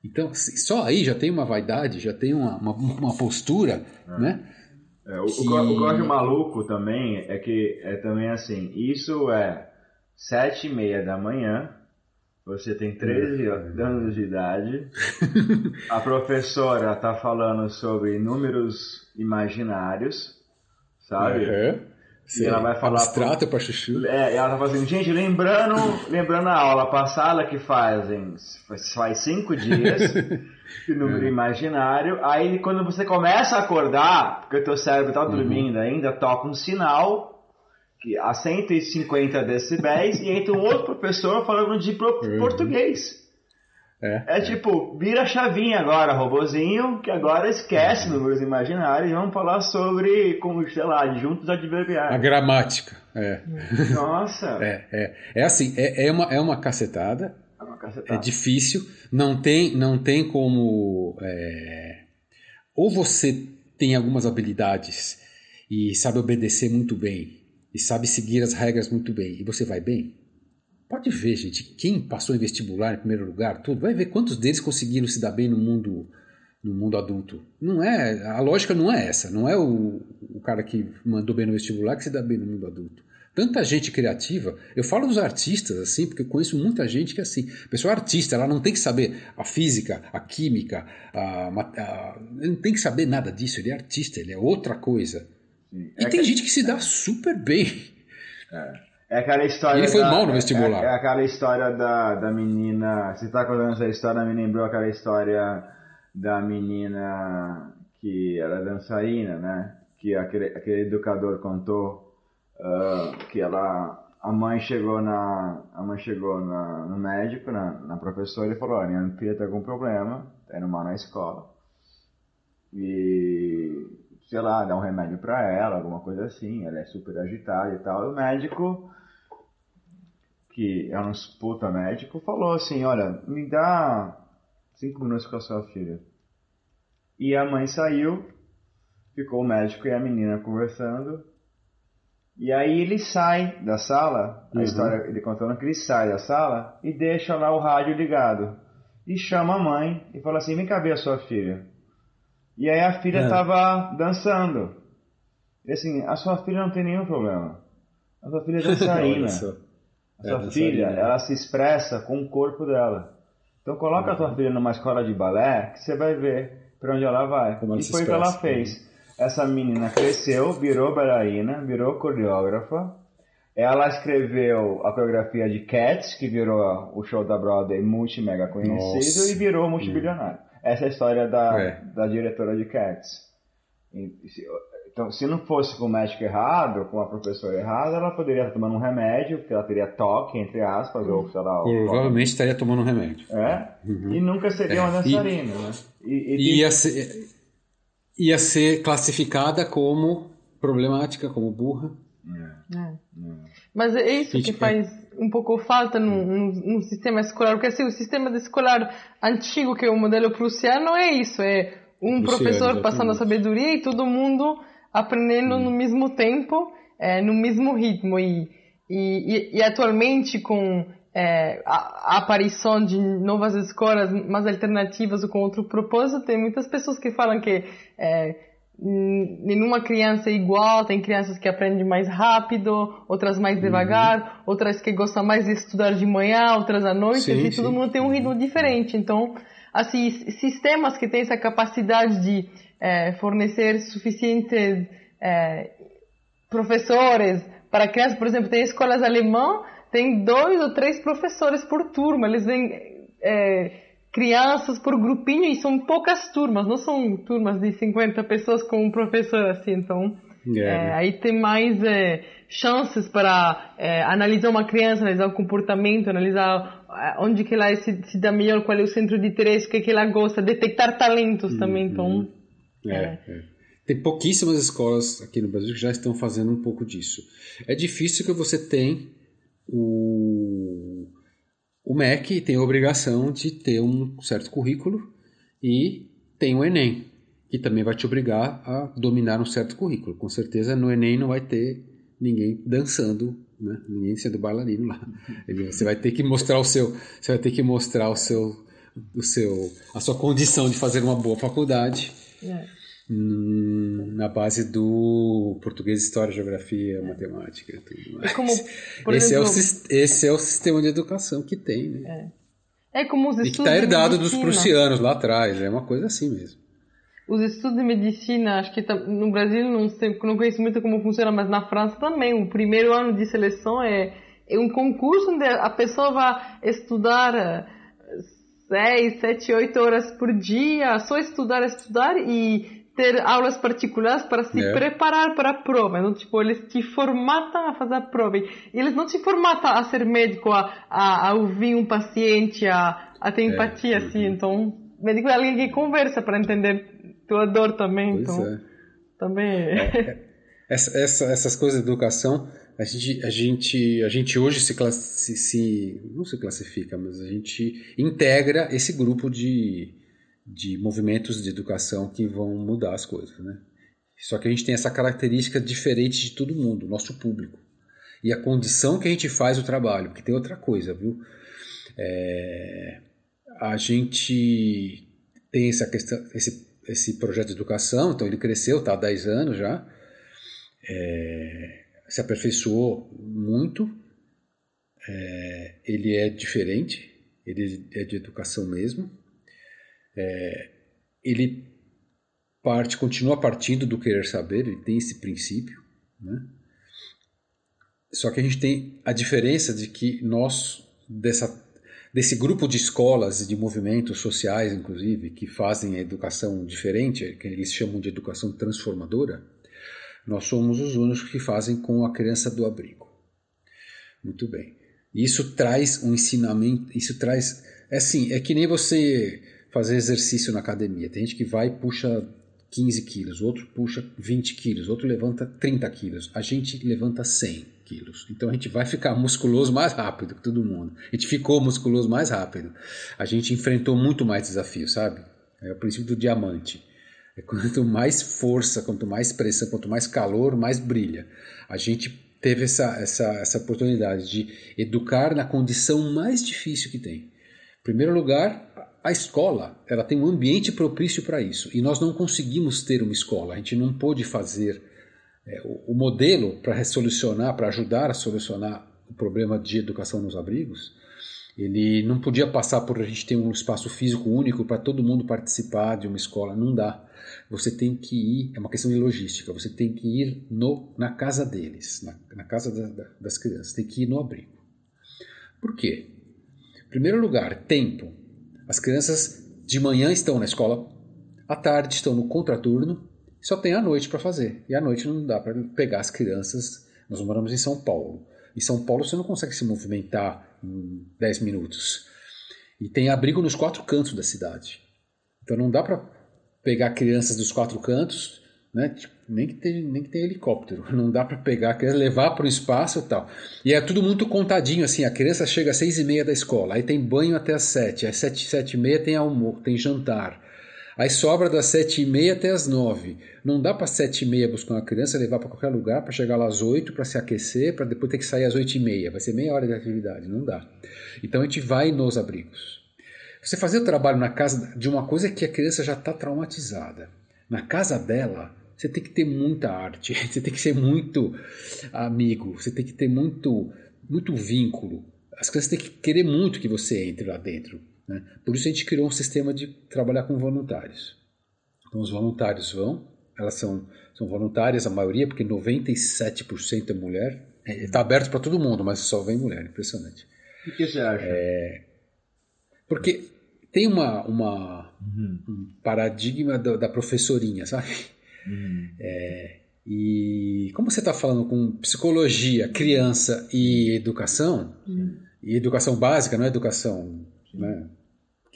Speaker 2: Então, só aí já tem uma vaidade, já tem uma, uma, uma postura, é. né?
Speaker 3: É, o, que... o, que eu acho maluco também é que é também assim, isso é sete e meia da manhã, você tem 13 é. anos de idade, <laughs> a professora está falando sobre números imaginários, sabe? Uhum.
Speaker 2: Sim, ela vai falar. Abstrato para chuchu.
Speaker 3: É, ela tá fazendo, gente, lembrando, lembrando a aula passada que fazem faz cinco dias, <laughs> que número é. imaginário. Aí quando você começa a acordar, porque o teu cérebro tá dormindo uhum. ainda, toca um sinal que a 150 decibéis e entra um outro professor falando de uhum. português. É, é, é, tipo, vira a chavinha agora, robozinho, que agora esquece uhum. números imaginários e vamos falar sobre, como, sei lá, juntos adverbiais.
Speaker 2: A gramática, é.
Speaker 3: Nossa! <laughs>
Speaker 2: é, é, é assim, é, é, uma, é uma cacetada, é, uma cacetada. é difícil, não tem, não tem como... É... Ou você tem algumas habilidades e sabe obedecer muito bem, e sabe seguir as regras muito bem, e você vai bem, Pode ver, gente, quem passou em vestibular em primeiro lugar, tudo, vai ver quantos deles conseguiram se dar bem no mundo no mundo adulto. Não é, a lógica não é essa, não é o, o cara que mandou bem no vestibular que se dá bem no mundo adulto. Tanta gente criativa, eu falo dos artistas assim, porque eu conheço muita gente que é assim. A pessoa artista, ela não tem que saber a física, a química, a, a, não tem que saber nada disso, ele é artista, ele é outra coisa. Sim. E é tem que... gente que se dá super bem.
Speaker 3: É. É aquela história.
Speaker 2: E ele foi da, mal no vestibular.
Speaker 3: É, é, aquela história da, da menina. Você está contando essa história, me lembrou aquela história da menina que era dançarina, né? Que aquele, aquele educador contou uh, que ela. A mãe chegou na. A mãe chegou na, no médico, na, na professora, e falou, olha, minha filha está com problema, está indo mal na escola. E sei lá, dá um remédio para ela, alguma coisa assim, ela é super agitada e tal. E o médico que é um puta médico, falou assim, olha, me dá cinco minutos com a sua filha. E a mãe saiu, ficou o médico e a menina conversando. E aí ele sai da sala, a uhum. história ele contando que ele sai da sala e deixa lá o rádio ligado. E chama a mãe e fala assim, vem cá ver a sua filha. E aí a filha estava é. dançando. E assim, a sua filha não tem nenhum problema. A sua filha <laughs> é dançarina. A sua é, filha, ela se expressa com o corpo dela. Então coloca a tua filha numa escola de balé que você vai ver para onde ela vai. Como e foi o que ela fez. Essa menina cresceu, virou bailarina, virou coreógrafa. Ela escreveu a coreografia de Cats, que virou o show da Broadway multi-mega conhecido Nossa. e virou multibilionário. Essa é a história da, é. da diretora de Cats. Então, se não fosse com o médico errado, com a professora errada, ela poderia estar tomando um remédio, porque ela teria toque, entre aspas, ou sei lá.
Speaker 2: Provavelmente estaria tomando um remédio.
Speaker 3: É? Uhum. E nunca seria é. uma dançarina, e, né?
Speaker 2: E, e ia, ser, ia ser classificada como problemática, como burra. É.
Speaker 1: É. Mas é isso que faz um pouco falta no, no, no, sistema escolar, porque assim, o sistema escolar antigo, que é o modelo prussiano, é isso, é um professor passando a sabedoria e todo mundo aprendendo hum. no mesmo tempo, é, no mesmo ritmo. E, e, e atualmente, com é, a, a, aparição de novas escolas mais alternativas ou com outro propósito, tem muitas pessoas que falam que é, nenhuma criança é igual, tem crianças que aprendem mais rápido, outras mais uhum. devagar, uhum. outras que gostam mais de estudar de manhã, outras à noite, sim, e sim. todo mundo tem um ritmo diferente. Então, assim, sistemas que têm essa capacidade de é, fornecer suficientes é, professores para crianças. Por exemplo, tem escolas alemãs, tem dois ou três professores por turma. Eles vêm é, crianças por grupinho e são poucas turmas, não são turmas de 50 pessoas com um professor assim. Então, yeah. É, aí tem mais é, chances para é, analisar uma criança, analisar o comportamento, analisar onde que ela se, se dá melhor, qual é o centro de interesse, o que, que ela gosta, detectar talentos também. Então, uhum.
Speaker 2: É, é. é. Tem pouquíssimas escolas aqui no Brasil que já estão fazendo um pouco disso. É difícil que você tem o, o MEC tem a obrigação de ter um certo currículo e tem o Enem, que também vai te obrigar a dominar um certo currículo. Com certeza no Enem não vai ter ninguém dançando, né? ninguém sendo bailarino lá. Você vai ter que mostrar o seu, você vai ter que mostrar o seu, o seu, a sua condição de fazer uma boa faculdade é. Hum, na base do português, história, geografia, matemática e tudo mais. É como, esse, exemplo, é o, esse é o sistema de educação que tem,
Speaker 1: né? É, é como os estudos.
Speaker 2: E que está herdado dos prussianos lá atrás, é uma coisa assim mesmo.
Speaker 1: Os estudos de medicina, acho que tá, no Brasil não sei, não conheço muito como funciona, mas na França também. O primeiro ano de seleção é, é um concurso onde a pessoa vai estudar 6, 7, 8 horas por dia, só estudar, estudar e ter aulas particulares para se é. preparar para a prova. Então, tipo, eles te formatam a fazer a prova. E eles não te formatam a ser médico, a, a, a ouvir um paciente, a, a ter é. empatia, é. assim. Então, médico é alguém que conversa para entender tua dor também. Pois então, é. também é.
Speaker 2: é essa, essa, essas coisas de educação a gente, a gente, a gente hoje se, classi, se não se classifica, mas a gente integra esse grupo de, de movimentos de educação que vão mudar as coisas, né? Só que a gente tem essa característica diferente de todo mundo, nosso público. E a condição que a gente faz o trabalho, porque tem outra coisa, viu? É, a gente tem essa questão, esse, esse projeto de educação, então ele cresceu, está há 10 anos já. É, se aperfeiçoou muito. É, ele é diferente, ele é de educação mesmo. É, ele parte, continua partindo do querer saber, ele tem esse princípio, né? Só que a gente tem a diferença de que nós, dessa, desse grupo de escolas e de movimentos sociais, inclusive, que fazem a educação diferente, que eles chamam de educação transformadora, nós somos os únicos que fazem com a criança do abrigo. Muito bem. Isso traz um ensinamento, isso traz. É assim, é que nem você fazer exercício na academia. Tem gente que vai e puxa 15 quilos, outro puxa 20 quilos, outro levanta 30 quilos. A gente levanta 100 quilos. Então a gente vai ficar musculoso mais rápido que todo mundo. A gente ficou musculoso mais rápido. A gente enfrentou muito mais desafios, sabe? É o princípio do diamante. É quanto mais força, quanto mais pressão, quanto mais calor, mais brilha. A gente teve essa, essa, essa oportunidade de educar na condição mais difícil que tem. Em primeiro lugar, a escola ela tem um ambiente propício para isso e nós não conseguimos ter uma escola. A gente não pôde fazer é, o, o modelo para solucionar, para ajudar a solucionar o problema de educação nos abrigos, ele não podia passar por a gente ter um espaço físico único para todo mundo participar de uma escola, não dá. Você tem que ir, é uma questão de logística, você tem que ir no, na casa deles, na, na casa da, da, das crianças, tem que ir no abrigo. Por quê? Em primeiro lugar, tempo. As crianças de manhã estão na escola, à tarde estão no contraturno, só tem a noite para fazer. E à noite não dá para pegar as crianças. Nós moramos em São Paulo. Em São Paulo você não consegue se movimentar em 10 minutos. E tem abrigo nos quatro cantos da cidade. Então não dá para pegar crianças dos quatro cantos, né? Tipo, nem que tenha, nem que tenha helicóptero. <laughs> Não dá para pegar, levar para o espaço e tal. E é tudo muito contadinho, assim. A criança chega às seis e meia da escola, aí tem banho até às sete, às sete, sete e meia tem almoço, tem jantar. Aí sobra das sete e meia até as nove. Não dá para sete e meia buscar uma criança, levar para qualquer lugar, para chegar lá às oito, para se aquecer, para depois ter que sair às oito e meia. Vai ser meia hora de atividade, não dá. Então a gente vai nos abrigos. Você fazer o trabalho na casa de uma coisa que a criança já está traumatizada. Na casa dela, você tem que ter muita arte, <laughs> você tem que ser muito amigo, você tem que ter muito, muito vínculo. As crianças têm que querer muito que você entre lá dentro. Né? Por isso a gente criou um sistema de trabalhar com voluntários. Então os voluntários vão, elas são, são voluntárias, a maioria, porque 97% é mulher. Está aberto para todo mundo, mas só vem mulher, impressionante.
Speaker 3: O que você acha?
Speaker 2: É, porque tem uma, uma uhum. um paradigma da, da, professorinha, sabe? Uhum. É, e como você está falando com psicologia, criança e educação, uhum. e educação básica, não é educação né,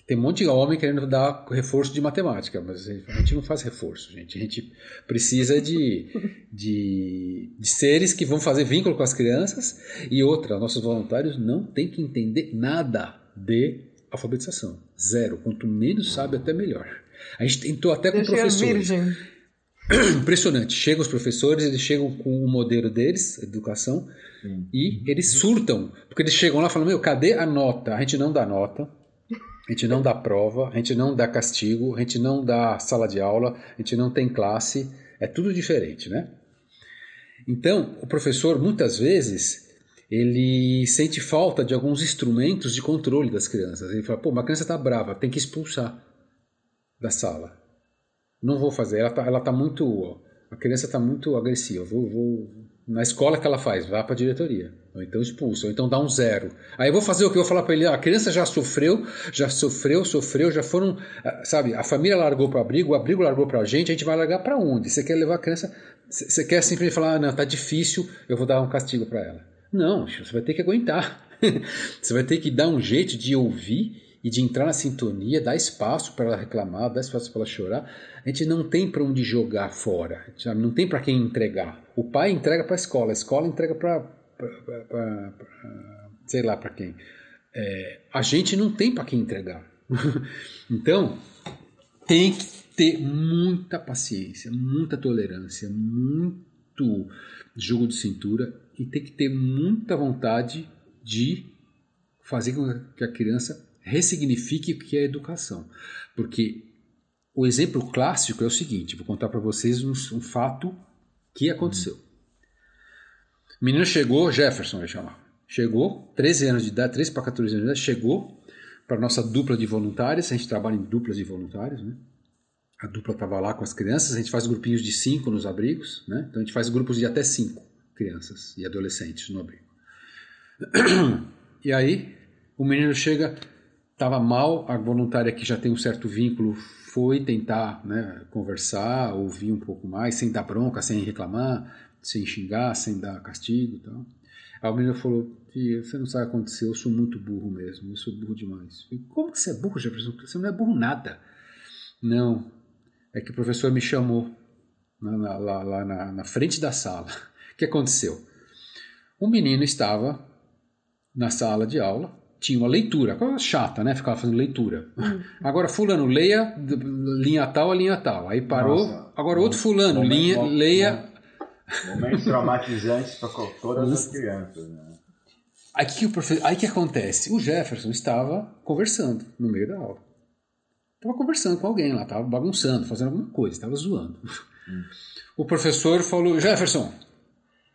Speaker 2: tem um monte de homem querendo dar reforço de matemática, mas a gente não faz reforço, gente. A gente precisa de, de, de seres que vão fazer vínculo com as crianças. E outra, nossos voluntários não têm que entender nada de alfabetização. Zero. Quanto menos sabe, até melhor. A gente tentou até com professores. Virgem. <clears throat> Impressionante. Chegam os professores, eles chegam com o modelo deles, educação, Sim. e eles surtam. Porque eles chegam lá e falam: Meu, cadê a nota? A gente não dá nota a gente não dá prova, a gente não dá castigo, a gente não dá sala de aula, a gente não tem classe, é tudo diferente, né? Então, o professor muitas vezes ele sente falta de alguns instrumentos de controle das crianças. Ele fala: "Pô, uma criança está brava, tem que expulsar da sala. Não vou fazer, ela está tá muito a criança está muito agressiva, vou, vou na escola que ela faz, vá para a diretoria. Ou então expulsa, ou então dá um zero. Aí eu vou fazer o que? Eu vou falar para ele: a criança já sofreu, já sofreu, sofreu, já foram. Sabe, a família largou para o abrigo, o abrigo largou para a gente, a gente vai largar para onde? Você quer levar a criança. Você quer simplesmente falar: ah, não, tá difícil, eu vou dar um castigo para ela. Não, você vai ter que aguentar. <laughs> você vai ter que dar um jeito de ouvir e de entrar na sintonia, dar espaço para ela reclamar, dar espaço para ela chorar. A gente não tem para onde jogar fora, não tem para quem entregar. O pai entrega para a escola, a escola entrega para sei lá para quem. É, a gente não tem para quem entregar. <laughs> então, tem que ter muita paciência, muita tolerância, muito jogo de cintura e tem que ter muita vontade de fazer com que a criança ressignifique o que é educação. Porque o exemplo clássico é o seguinte: vou contar para vocês um, um fato que aconteceu. O menino chegou, Jefferson vai chamar. Chegou, 13 anos de idade, 13 para 14 anos de idade, chegou para nossa dupla de voluntários. A gente trabalha em duplas de voluntários, né? A dupla estava lá com as crianças. A gente faz grupinhos de 5 nos abrigos, né? Então a gente faz grupos de até 5 crianças e adolescentes no abrigo. <clears throat> E aí o menino chega, estava mal, a voluntária que já tem um certo vínculo foi tentar né, conversar, ouvir um pouco mais, sem dar bronca, sem reclamar sem xingar, sem dar castigo e tal. Aí o menino falou, você não sabe o que aconteceu, eu sou muito burro mesmo, eu sou burro demais. Falei, Como que você é burro, Jefferson? Você não é burro nada. Não, é que o professor me chamou lá, lá, lá na, na frente da sala. O que aconteceu? Um menino estava na sala de aula, tinha uma leitura, coisa chata, né? Ficava fazendo leitura. Hum. Agora, fulano, leia linha tal a linha tal. Aí parou. Nossa, agora, outro fulano, linha, leia
Speaker 3: Momentos traumatizantes para todas as crianças. Né?
Speaker 2: Aí que, o profe... Aí que acontece? O Jefferson estava conversando no meio da aula. Tava conversando com alguém lá, tava bagunçando, fazendo alguma coisa, tava zoando. Hum. O professor falou: Jefferson,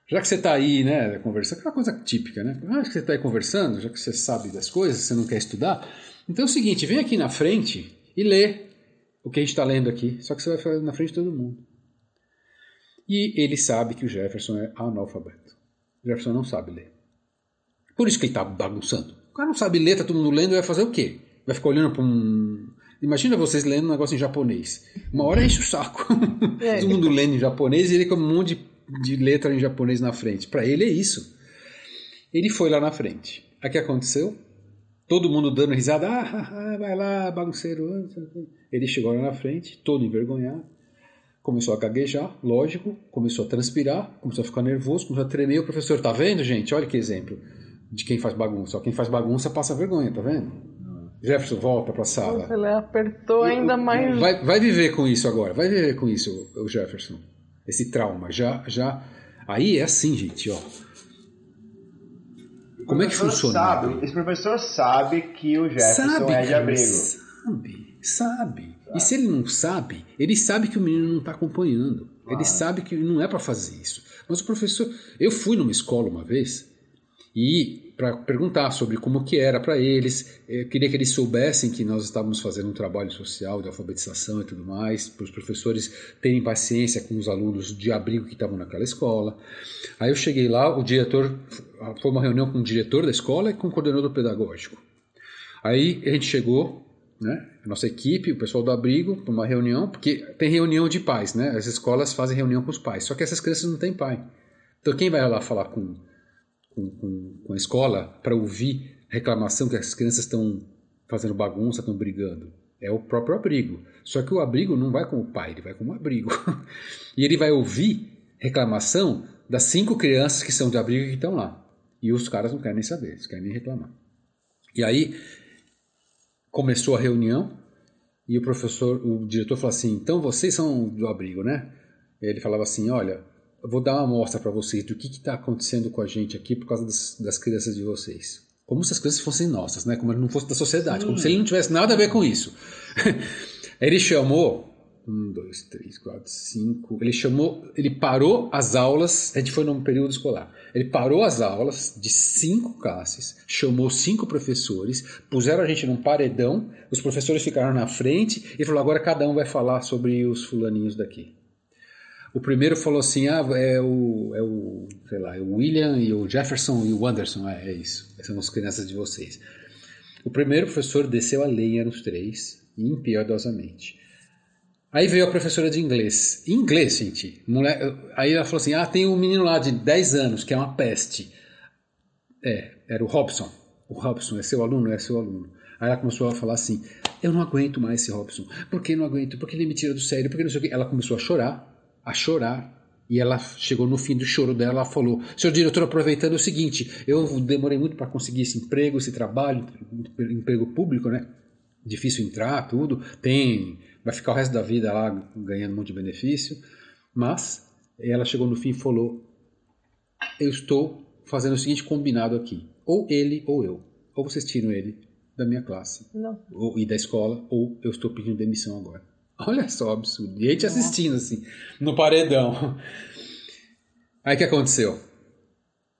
Speaker 2: já que você está aí, né, conversando, aquela coisa típica, né? Ah, que você está aí conversando, já que você sabe das coisas, você não quer estudar. Então é o seguinte, vem aqui na frente e lê o que a gente está lendo aqui, só que você vai fazer na frente de todo mundo. E ele sabe que o Jefferson é analfabeto. O Jefferson não sabe ler. Por isso que ele está bagunçando. O cara não sabe ler, está todo mundo lendo, vai fazer o quê? Vai ficar olhando para um. Imagina vocês lendo um negócio em japonês. Uma hora enche o saco. É. <laughs> todo mundo lendo em japonês e ele com um monte de de letra em japonês na frente. Para ele é isso. Ele foi lá na frente. O que aconteceu? Todo mundo dando risada. Ah, vai lá, bagunceiro. Ele chegou lá na frente, todo envergonhado. Começou a gaguejar, lógico. Começou a transpirar, começou a ficar nervoso, começou a tremer. O professor, tá vendo, gente? Olha que exemplo de quem faz bagunça. Ó, quem faz bagunça passa vergonha, tá vendo? Jefferson, volta para a sala.
Speaker 1: Ele apertou ainda mais.
Speaker 2: Vai, vai viver com isso agora. Vai viver com isso, o Jefferson esse trauma. Já, já. Aí é assim, gente, ó. Como é que funciona?
Speaker 3: Sabe, esse professor sabe que o Jefferson sabe, é de abrigo.
Speaker 2: Sabe, sabe. E se ele não sabe, ele sabe que o menino não está acompanhando. Ele sabe que não é para fazer isso. Mas o professor. Eu fui numa escola uma vez e para perguntar sobre como que era para eles. Eu queria que eles soubessem que nós estávamos fazendo um trabalho social de alfabetização e tudo mais, para os professores terem paciência com os alunos de abrigo que estavam naquela escola. Aí eu cheguei lá, o diretor foi uma reunião com o diretor da escola e com o coordenador pedagógico. Aí a gente chegou, né, nossa equipe, o pessoal do abrigo, para uma reunião, porque tem reunião de pais, né? As escolas fazem reunião com os pais, só que essas crianças não têm pai. Então quem vai lá falar com com, com, com a escola para ouvir reclamação que as crianças estão fazendo bagunça, estão brigando. É o próprio abrigo. Só que o abrigo não vai com o pai, ele vai com o abrigo. <laughs> e ele vai ouvir reclamação das cinco crianças que são de abrigo que estão lá. E os caras não querem nem saber, eles querem nem reclamar. E aí começou a reunião e o professor, o diretor falou assim: então vocês são do abrigo, né? Ele falava assim: olha, eu vou dar uma amostra para vocês do que está acontecendo com a gente aqui por causa das, das, crianças de vocês. Como se as crianças fossem nossas, né? Como se não fosse da sociedade, Sim. como se ele não tivesse nada a ver com isso. <laughs> ele chamou um, dois, três, quatro, cinco. Ele chamou, ele parou as aulas. A gente foi num período escolar. Ele parou as aulas de cinco classes, chamou cinco professores, puseram a gente num paredão. Os professores ficaram na frente e falou: agora cada um vai falar sobre os fulaninhos daqui. O primeiro falou assim: ah, é o, é o, sei lá, é o William e o Jefferson e o Anderson. É, é isso. Essas são as crianças de vocês. O primeiro professor desceu a lenha nos três, impiedosamente. Aí veio a professora de inglês. Inglês, gente. aí ela falou assim: ah, tem um menino lá de 10 anos que é uma peste. É, era o Robson. O Robson é seu aluno? É seu aluno. Aí ela começou a falar assim: eu não aguento mais esse Robson. Por que não aguento? Porque ele me tira do sério, porque não sei o quê. Ela começou a chorar a chorar. E ela chegou no fim do choro dela, ela falou: Senhor diretor, aproveitando o seguinte, eu demorei muito para conseguir esse emprego, esse trabalho, emprego público, né? Difícil entrar, tudo. Tem, vai ficar o resto da vida lá ganhando um monte de benefício. Mas ela chegou no fim e falou: Eu estou fazendo o seguinte combinado aqui: ou ele ou eu. Ou vocês tiram ele da minha classe ou, e da escola, ou eu estou pedindo demissão agora. Olha só, absurdo. E a gente assistindo, assim, no paredão. Aí o que aconteceu?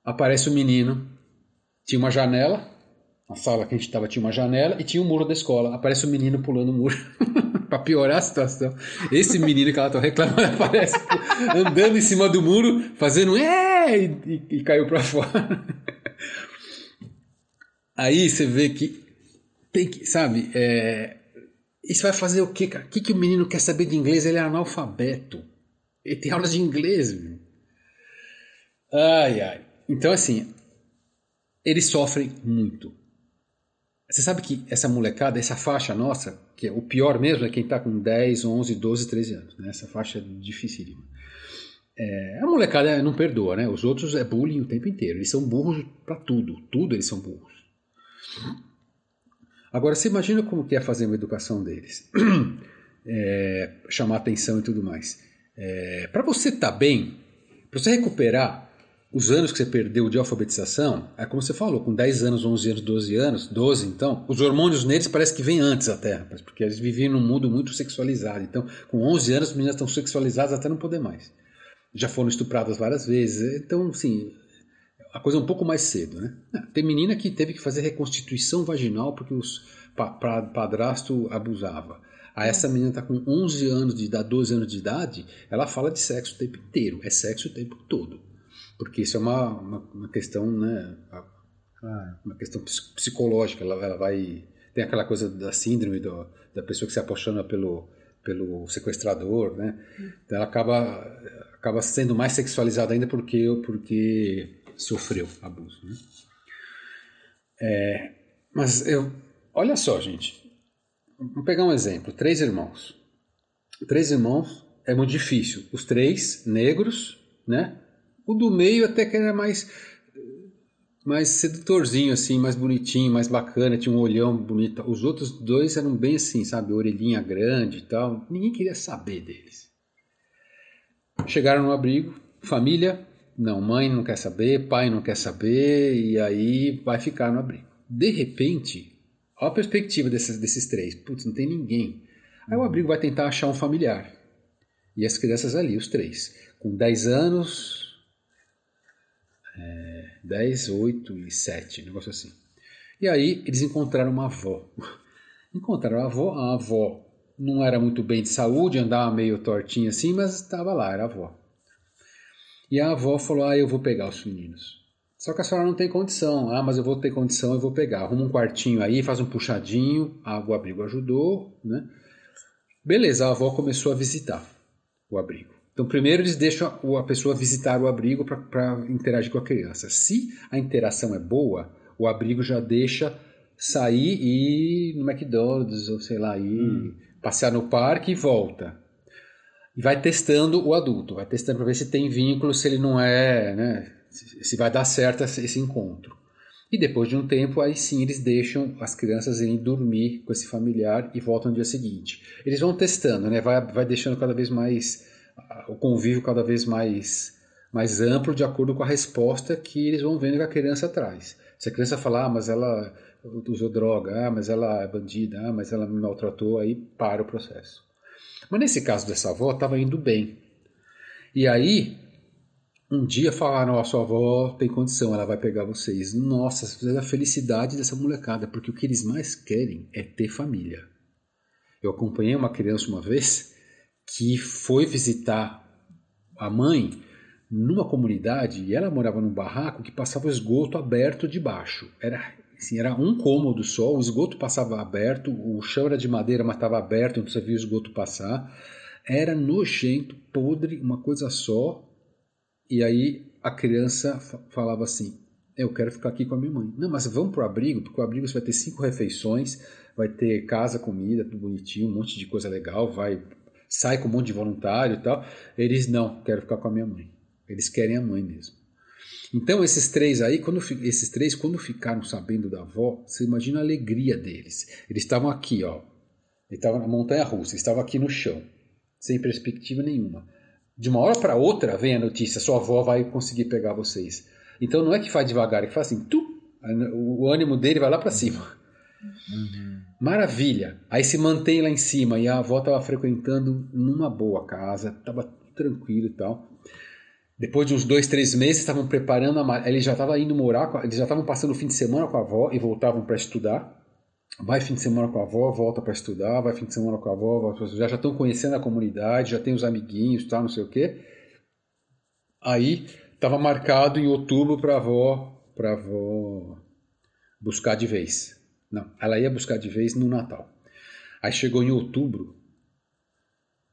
Speaker 2: Aparece o um menino, tinha uma janela, a sala que a gente estava tinha uma janela e tinha um muro da escola. Aparece o um menino pulando o muro <laughs> para piorar a situação. Esse menino que ela tá reclamando aparece andando em cima do muro, fazendo é e, e, e caiu para fora. Aí você vê que tem que, sabe, é, isso vai fazer o quê, cara? O que, que o menino quer saber de inglês? Ele é analfabeto. Ele tem aulas de inglês, meu. Ai, ai. Então, assim, eles sofrem muito. Você sabe que essa molecada, essa faixa nossa, que é o pior mesmo é quem está com 10, 11, 12, 13 anos. Né? Essa faixa é dificílima. É, a molecada não perdoa, né? Os outros é bullying o tempo inteiro. Eles são burros para tudo. Tudo eles são burros. Agora, você imagina como que é fazer uma educação deles. <clears throat> É, chamar atenção e tudo mais. É, para você estar tá bem, para você recuperar, os anos que você perdeu de alfabetização, é como você falou, com 10 anos, 11 anos, 12 anos, 12 então, os hormônios neles parece que vêm antes até, porque eles viviam num mundo muito sexualizado. Então, com 11 anos, as meninas estão sexualizadas até não poder mais. Já foram estupradas várias vezes. Então, assim, a coisa é um pouco mais cedo, né? Tem menina que teve que fazer reconstituição vaginal porque os padrasto abusava. Aí essa menina está com 11 anos de idade, 12 anos de idade, ela fala de sexo o tempo inteiro, é sexo o tempo todo. Porque isso é uma, uma, uma questão, né? Uma questão psicológica. Ela, ela, vai. Tem aquela coisa da síndrome do, da pessoa que se apaixona pelo, pelo sequestrador, né? Então ela acaba, acaba sendo mais sexualizada ainda porque, porque sofreu abuso. Né? É, mas eu, olha só, gente. Vamos pegar um exemplo: três irmãos. Três irmãos é muito difícil. Os três negros, né? O do meio até que era mais mais sedutorzinho, assim, mais bonitinho, mais bacana, tinha um olhão bonito. Os outros dois eram bem assim, sabe, orelhinha grande e tal. Ninguém queria saber deles. Chegaram no abrigo, família, não, mãe não quer saber, pai não quer saber, e aí vai ficar no abrigo. De repente, olha a perspectiva desses, desses três. Putz, não tem ninguém. Aí o abrigo vai tentar achar um familiar. E as crianças ali, os três, com 10 anos, é, 10, 8 e 7, um negócio assim. E aí eles encontraram uma avó. <laughs> Encontraram a avó, a avó não era muito bem de saúde, andava meio tortinha assim, mas estava lá, era a avó. E a avó falou: Ah, eu vou pegar os meninos. Só que a senhora não tem condição. Ah, mas eu vou ter condição, eu vou pegar. Arruma um quartinho aí, faz um puxadinho. O abrigo ajudou, né? Beleza, a avó começou a visitar o abrigo. Então, primeiro eles deixam a pessoa visitar o abrigo para interagir com a criança. Se a interação é boa, o abrigo já deixa sair e ir no McDonald's, ou sei lá, ir hum. passear no parque e volta. E vai testando o adulto, vai testando para ver se tem vínculo, se ele não é, né, se vai dar certo esse encontro. E depois de um tempo, aí sim eles deixam as crianças irem dormir com esse familiar e voltam no dia seguinte. Eles vão testando, né? vai, vai deixando cada vez mais o convívio cada vez mais, mais amplo de acordo com a resposta que eles vão vendo que a criança traz. Se a criança falar, ah, mas ela usou droga, ah, mas ela é bandida, ah, mas ela me maltratou, aí para o processo. Mas nesse caso dessa avó, estava indo bem. E aí, um dia falaram, ó, sua avó tem condição, ela vai pegar vocês. Nossa, a felicidade dessa molecada, porque o que eles mais querem é ter família. Eu acompanhei uma criança uma vez que foi visitar a mãe numa comunidade e ela morava num barraco que passava o esgoto aberto de baixo. Era, assim, era um cômodo só, o esgoto passava aberto, o chão era de madeira, mas estava aberto, então você via o esgoto passar. Era nojento, podre, uma coisa só. E aí a criança falava assim: Eu quero ficar aqui com a minha mãe. Não, mas vamos para o abrigo, porque o abrigo você vai ter cinco refeições, vai ter casa, comida, tudo bonitinho, um monte de coisa legal, vai sai com um monte de voluntário e tal. Eles não, quero ficar com a minha mãe. Eles querem a mãe mesmo. Então esses três aí, quando esses três quando ficaram sabendo da avó, você imagina a alegria deles. Eles estavam aqui, ó. Eles estavam na montanha russa, eles estavam aqui no chão, sem perspectiva nenhuma. De uma hora para outra vem a notícia, sua avó vai conseguir pegar vocês. Então não é que faz devagar, é que faz assim, tu, o ânimo dele vai lá para cima. Uhum. Maravilha. Aí se mantém lá em cima e a avó estava frequentando numa boa casa, estava tranquilo e tal. Depois de uns dois, três meses, estavam preparando a Ele já estava indo morar, eles já estavam passando o fim de semana com a avó e voltavam para estudar. Vai fim de semana com a avó, volta para estudar, vai fim de semana com a avó, volta para estudar. Já estão conhecendo a comunidade, já tem os amiguinhos, tal, não sei o quê. Aí estava marcado em outubro para a avó, para avó buscar de vez. Não, ela ia buscar de vez no Natal. Aí chegou em outubro,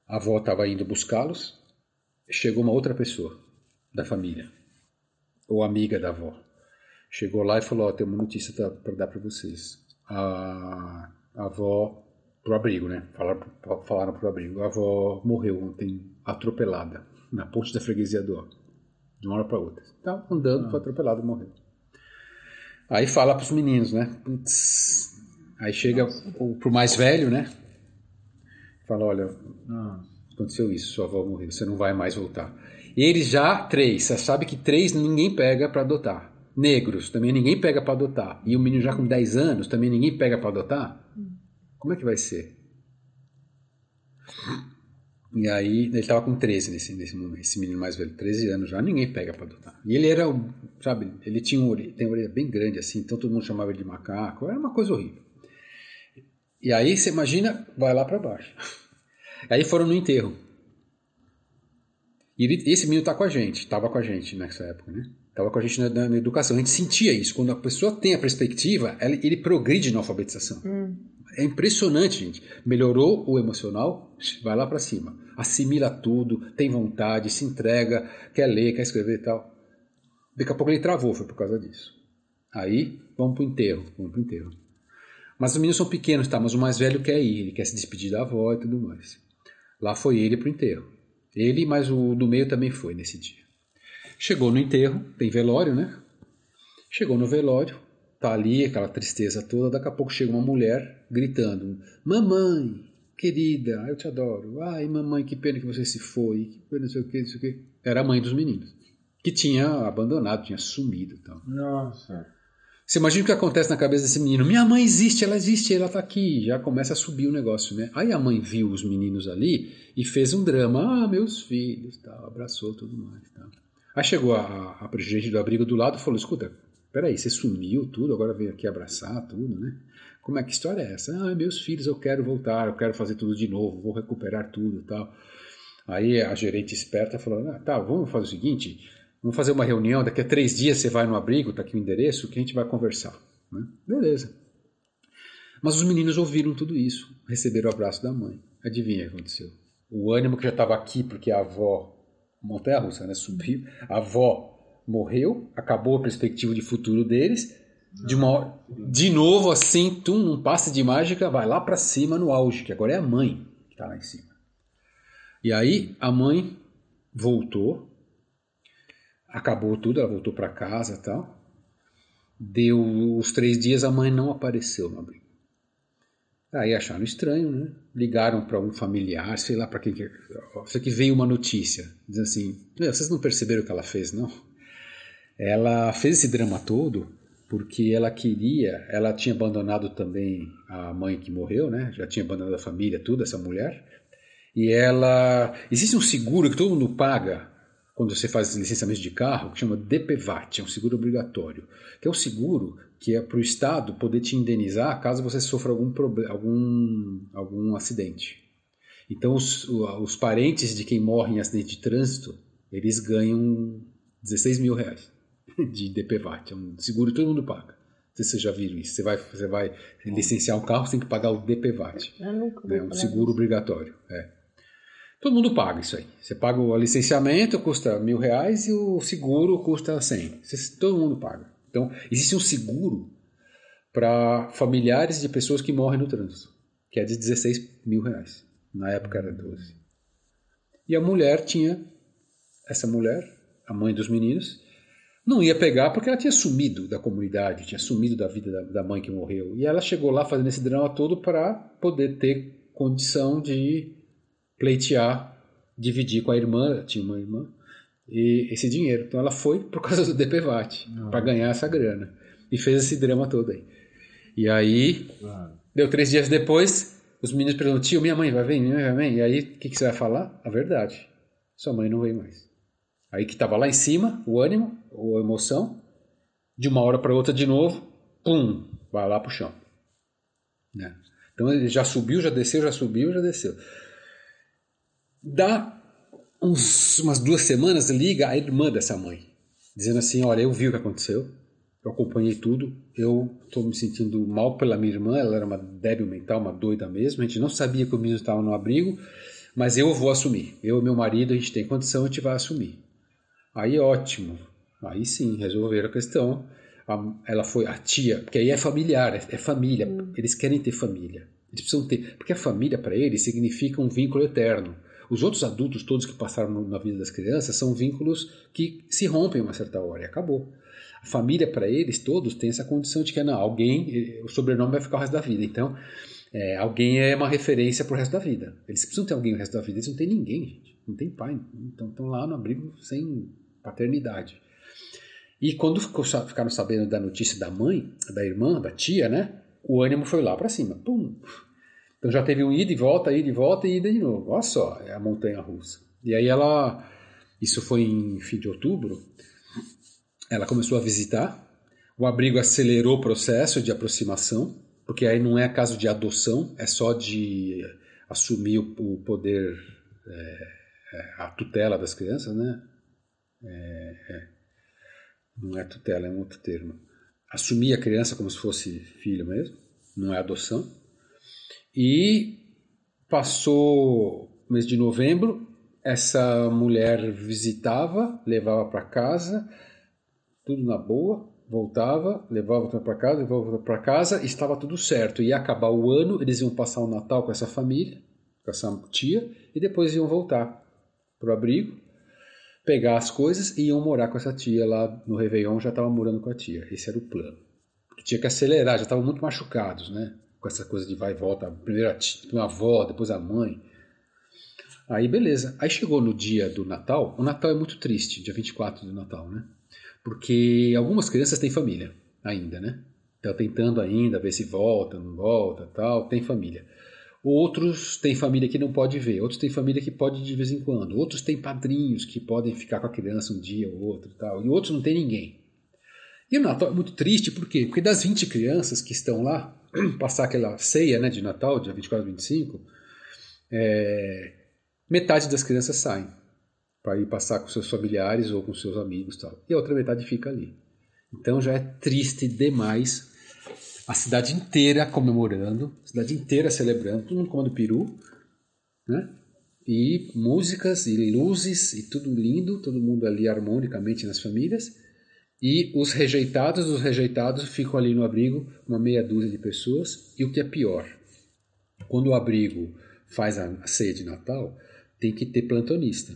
Speaker 2: a avó estava indo buscá-los, chegou uma outra pessoa da família, ou amiga da avó. Chegou lá e falou: oh, tem uma notícia para dar para vocês. A, a avó, pro abrigo, né? Falaram, falaram pro abrigo. A avó morreu ontem, atropelada, na ponte da freguesia do ó, de uma hora para outra. Estava andando, foi atropelada e morreu. Aí fala para os meninos, né? Aí chega o, pro mais velho, né? Fala, olha, aconteceu isso, sua avó morreu, você não vai mais voltar. Eles já, três, você sabe que três ninguém pega para adotar. Negros, também ninguém pega para adotar. E o menino já com 10 anos, também ninguém pega para adotar. Como é que vai ser? E aí, ele estava com 13 nesse, nesse momento, esse menino mais velho, 13 anos já, ninguém pega para adotar. E ele era, sabe, ele tinha um, tem uma orelha bem grande assim, então todo mundo chamava ele de macaco, era uma coisa horrível. E aí, você imagina, vai lá para baixo. <laughs> Aí foram no enterro. E ele, esse menino está com a gente, estava com a gente nessa época, né? Estava com a gente na, na, na, educação. A gente sentia isso. Quando a pessoa tem a perspectiva, ela, ele progride na alfabetização. Hum. É impressionante, gente. Melhorou o emocional, vai lá para cima. Assimila tudo, tem vontade, se entrega, quer ler, quer escrever e tal. Daqui a pouco ele travou, foi por causa disso. Aí, vamos pro enterro, vamos pro enterro. Mas os meninos são pequenos, tá? Mas o mais velho quer ir, ele quer se despedir da avó e tudo mais. Lá foi ele pro enterro. Ele, mas o do meio também foi nesse dia. Chegou no enterro, tem velório, né? Chegou no velório, tá ali aquela tristeza toda, daqui a pouco chega uma mulher gritando: Mamãe, querida, eu te adoro. Ai, mamãe, que pena que você se foi, que pena, não sei o que, não sei o que. Era a mãe dos meninos, que tinha abandonado, tinha sumido. Tal.
Speaker 3: Nossa.
Speaker 2: Você imagina o que acontece na cabeça desse menino? Minha mãe existe, ela existe, ela tá aqui. Já começa a subir o negócio, né? Aí a mãe viu os meninos ali e fez um drama. Ah, meus filhos, tal, abraçou tudo mais. Tal. Aí chegou a, a presidente do abrigo do lado e falou: escuta, peraí, você sumiu tudo, agora veio aqui abraçar tudo, né? Como é que história é essa? Ah, meus filhos, eu quero voltar, eu quero fazer tudo de novo, vou recuperar tudo tal. Aí a gerente esperta falou: ah, tá, vamos fazer o seguinte Vamos fazer uma reunião, daqui a três dias você vai no abrigo, está aqui o endereço, que a gente vai conversar. Né? Beleza. Mas os meninos ouviram tudo isso, receberam o abraço da mãe. Adivinha o que aconteceu? O ânimo que já estava aqui, porque a avó, montanha russa, né? Subiu, a avó morreu, acabou a perspectiva de futuro deles. De, uma, de novo, assim, tum, um passe de mágica, vai lá para cima no auge, que agora é a mãe que está lá em cima. E aí a mãe voltou, acabou tudo, ela voltou para casa e tal. Deu os três dias, a mãe não apareceu no abrigo. Aí acharam estranho, né? Ligaram para um familiar, sei lá para quem que. Isso aqui veio uma notícia, dizendo assim: vocês não perceberam o que ela fez, não? Ela fez esse drama todo porque ela queria, ela tinha abandonado também a mãe que morreu, né? Já tinha abandonado a família, tudo, essa mulher. E ela. Existe um seguro que todo mundo paga quando você faz licenciamento de carro, que chama DPVAT, é um seguro obrigatório, que é um seguro que é para o Estado poder te indenizar caso você sofra algum, algum, algum acidente. Então, os, os parentes de quem morre em acidente de trânsito, eles ganham 16 mil reais <laughs> de DPVAT, é um seguro que todo mundo paga. Não sei se vocês já viram isso. Você vai, você vai licenciar um carro, você tem que pagar o DPVAT.
Speaker 1: Eu nunca
Speaker 2: né? um seguro obrigatório. É. Todo mundo paga isso aí. Você paga o licenciamento, custa mil reais, e o seguro custa cem. Todo mundo paga. Então, existe um seguro para familiares de pessoas que morrem no trânsito, que é de 16 mil reais. Na época era 12. E a mulher tinha, essa mulher, a mãe dos meninos, não ia pegar porque ela tinha sumido da comunidade, tinha sumido da vida da, da mãe que morreu. E ela chegou lá fazendo esse drama todo para poder ter condição de pleitear, dividir com a irmã, tinha uma irmã, e esse dinheiro. Então ela foi por causa do DPVAT, para ganhar essa grana. E fez esse drama todo aí. E aí, deu três dias depois, os meninos perguntam, tio, minha mãe vai vir? Minha mãe vai vir? E aí, o que, que você vai falar? A verdade. Sua mãe não veio mais. Aí que estava lá em cima, o ânimo, ou a emoção, de uma hora para outra de novo, pum, vai lá pro chão. Né? Então ele já subiu, já desceu, já subiu, já desceu. Dá uns, umas duas semanas, liga a irmã dessa mãe, dizendo assim: Olha, eu vi o que aconteceu, eu acompanhei tudo, eu estou me sentindo mal pela minha irmã, ela era uma débil mental, uma doida mesmo, a gente não sabia que o menino estava no abrigo, mas eu vou assumir. Eu e meu marido, a gente tem condição, a gente vai assumir. Aí ótimo, aí sim, resolveram a questão. ela foi a tia, porque aí é familiar, é, é família, hum. eles querem ter família. Eles precisam ter, porque a família para eles significa um vínculo eterno. Os outros adultos todos que passaram na vida das crianças são vínculos que se rompem uma certa hora e acabou. A família, para eles todos, tem essa condição de que não, alguém, o sobrenome vai ficar o resto da vida. Então, É, alguém é uma referência pro resto da vida. Eles precisam ter alguém o resto da vida. Eles não têm ninguém, gente. Não tem pai. Então estão lá no abrigo sem paternidade. E quando ficaram sabendo da notícia da mãe, da irmã, da tia, né? O ânimo foi lá para cima. Pum! Então já teve um ida e volta, ida e volta e ida de novo. Olha só, é a montanha russa. E aí ela, isso foi em fim de outubro, ela começou a visitar. O abrigo acelerou o processo de aproximação, porque aí não é caso de adoção, é só de assumir o poder, é, é, a tutela das crianças, né? É, é, não é tutela, é um outro termo. Assumir a criança como se fosse filho mesmo, não é adoção. E passou mês de novembro, essa mulher visitava, levava para casa, tudo na boa, voltava, levava para casa, levava para casa, estava tudo certo. Ia acabar o ano, eles iam passar o Natal com essa família, com essa tia, e depois iam voltar para o abrigo, pegar as coisas e iam morar com essa tia lá no Réveillon, já estava morando com a tia. Esse era o plano. Tinha que acelerar, já estavam muito machucados, né? Com essa coisa de vai e volta, primeiro a, avó, depois a mãe. Aí beleza. Aí chegou no dia do Natal. O Natal é muito triste, dia 24 do Natal, né? Porque algumas crianças têm família ainda, né? Estão tentando ainda ver se volta, não volta, tal, tem família. Outros têm família que não pode ver, outros têm família que pode de vez em quando, outros têm padrinhos que podem ficar com a criança um dia ou outro, tal, e outros não tem ninguém. E o Natal é muito triste, por quê? Porque das 20 crianças que estão lá, <clears throat> passar aquela ceia né, de Natal, dia 24 e 25, é, metade das crianças saem para ir passar com seus familiares ou com seus amigos tal. E a outra metade fica ali. Então já é triste demais a cidade inteira comemorando, a cidade inteira celebrando, todo mundo comendo peru, né? E músicas e luzes e tudo lindo, todo mundo ali harmonicamente nas famílias. E os rejeitados os rejeitados ficam ali no abrigo, uma meia dúzia de pessoas. E o que é pior, quando o abrigo faz a ceia de Natal, tem que ter plantonista,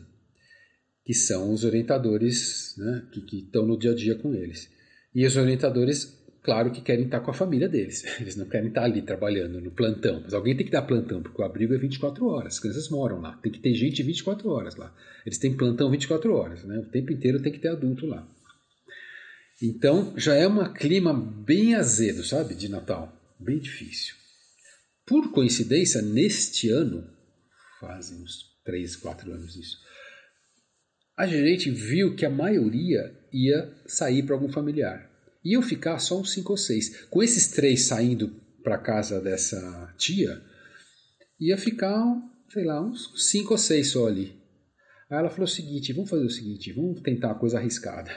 Speaker 2: que são os orientadores né, que, que estão no dia a dia com eles. E os orientadores, claro que querem estar com a família deles, <laughs> eles não querem estar ali trabalhando no plantão, mas alguém tem que dar plantão, porque o abrigo é 24 horas, as crianças moram lá, tem que ter gente 24 horas lá. Eles têm plantão 24 horas, né? o tempo inteiro tem que ter adulto lá. Então já é um clima bem azedo, sabe, de Natal, bem difícil. Por coincidência, neste ano, fazem uns 3, 4 anos isso, a gerente viu que a maioria ia sair para algum familiar. Iam ficar só uns 5 ou 6. Com esses três saindo para casa dessa tia, ia ficar, sei lá, uns 5 ou 6 só ali. Aí ela falou o seguinte: vamos fazer o seguinte, vamos tentar uma coisa arriscada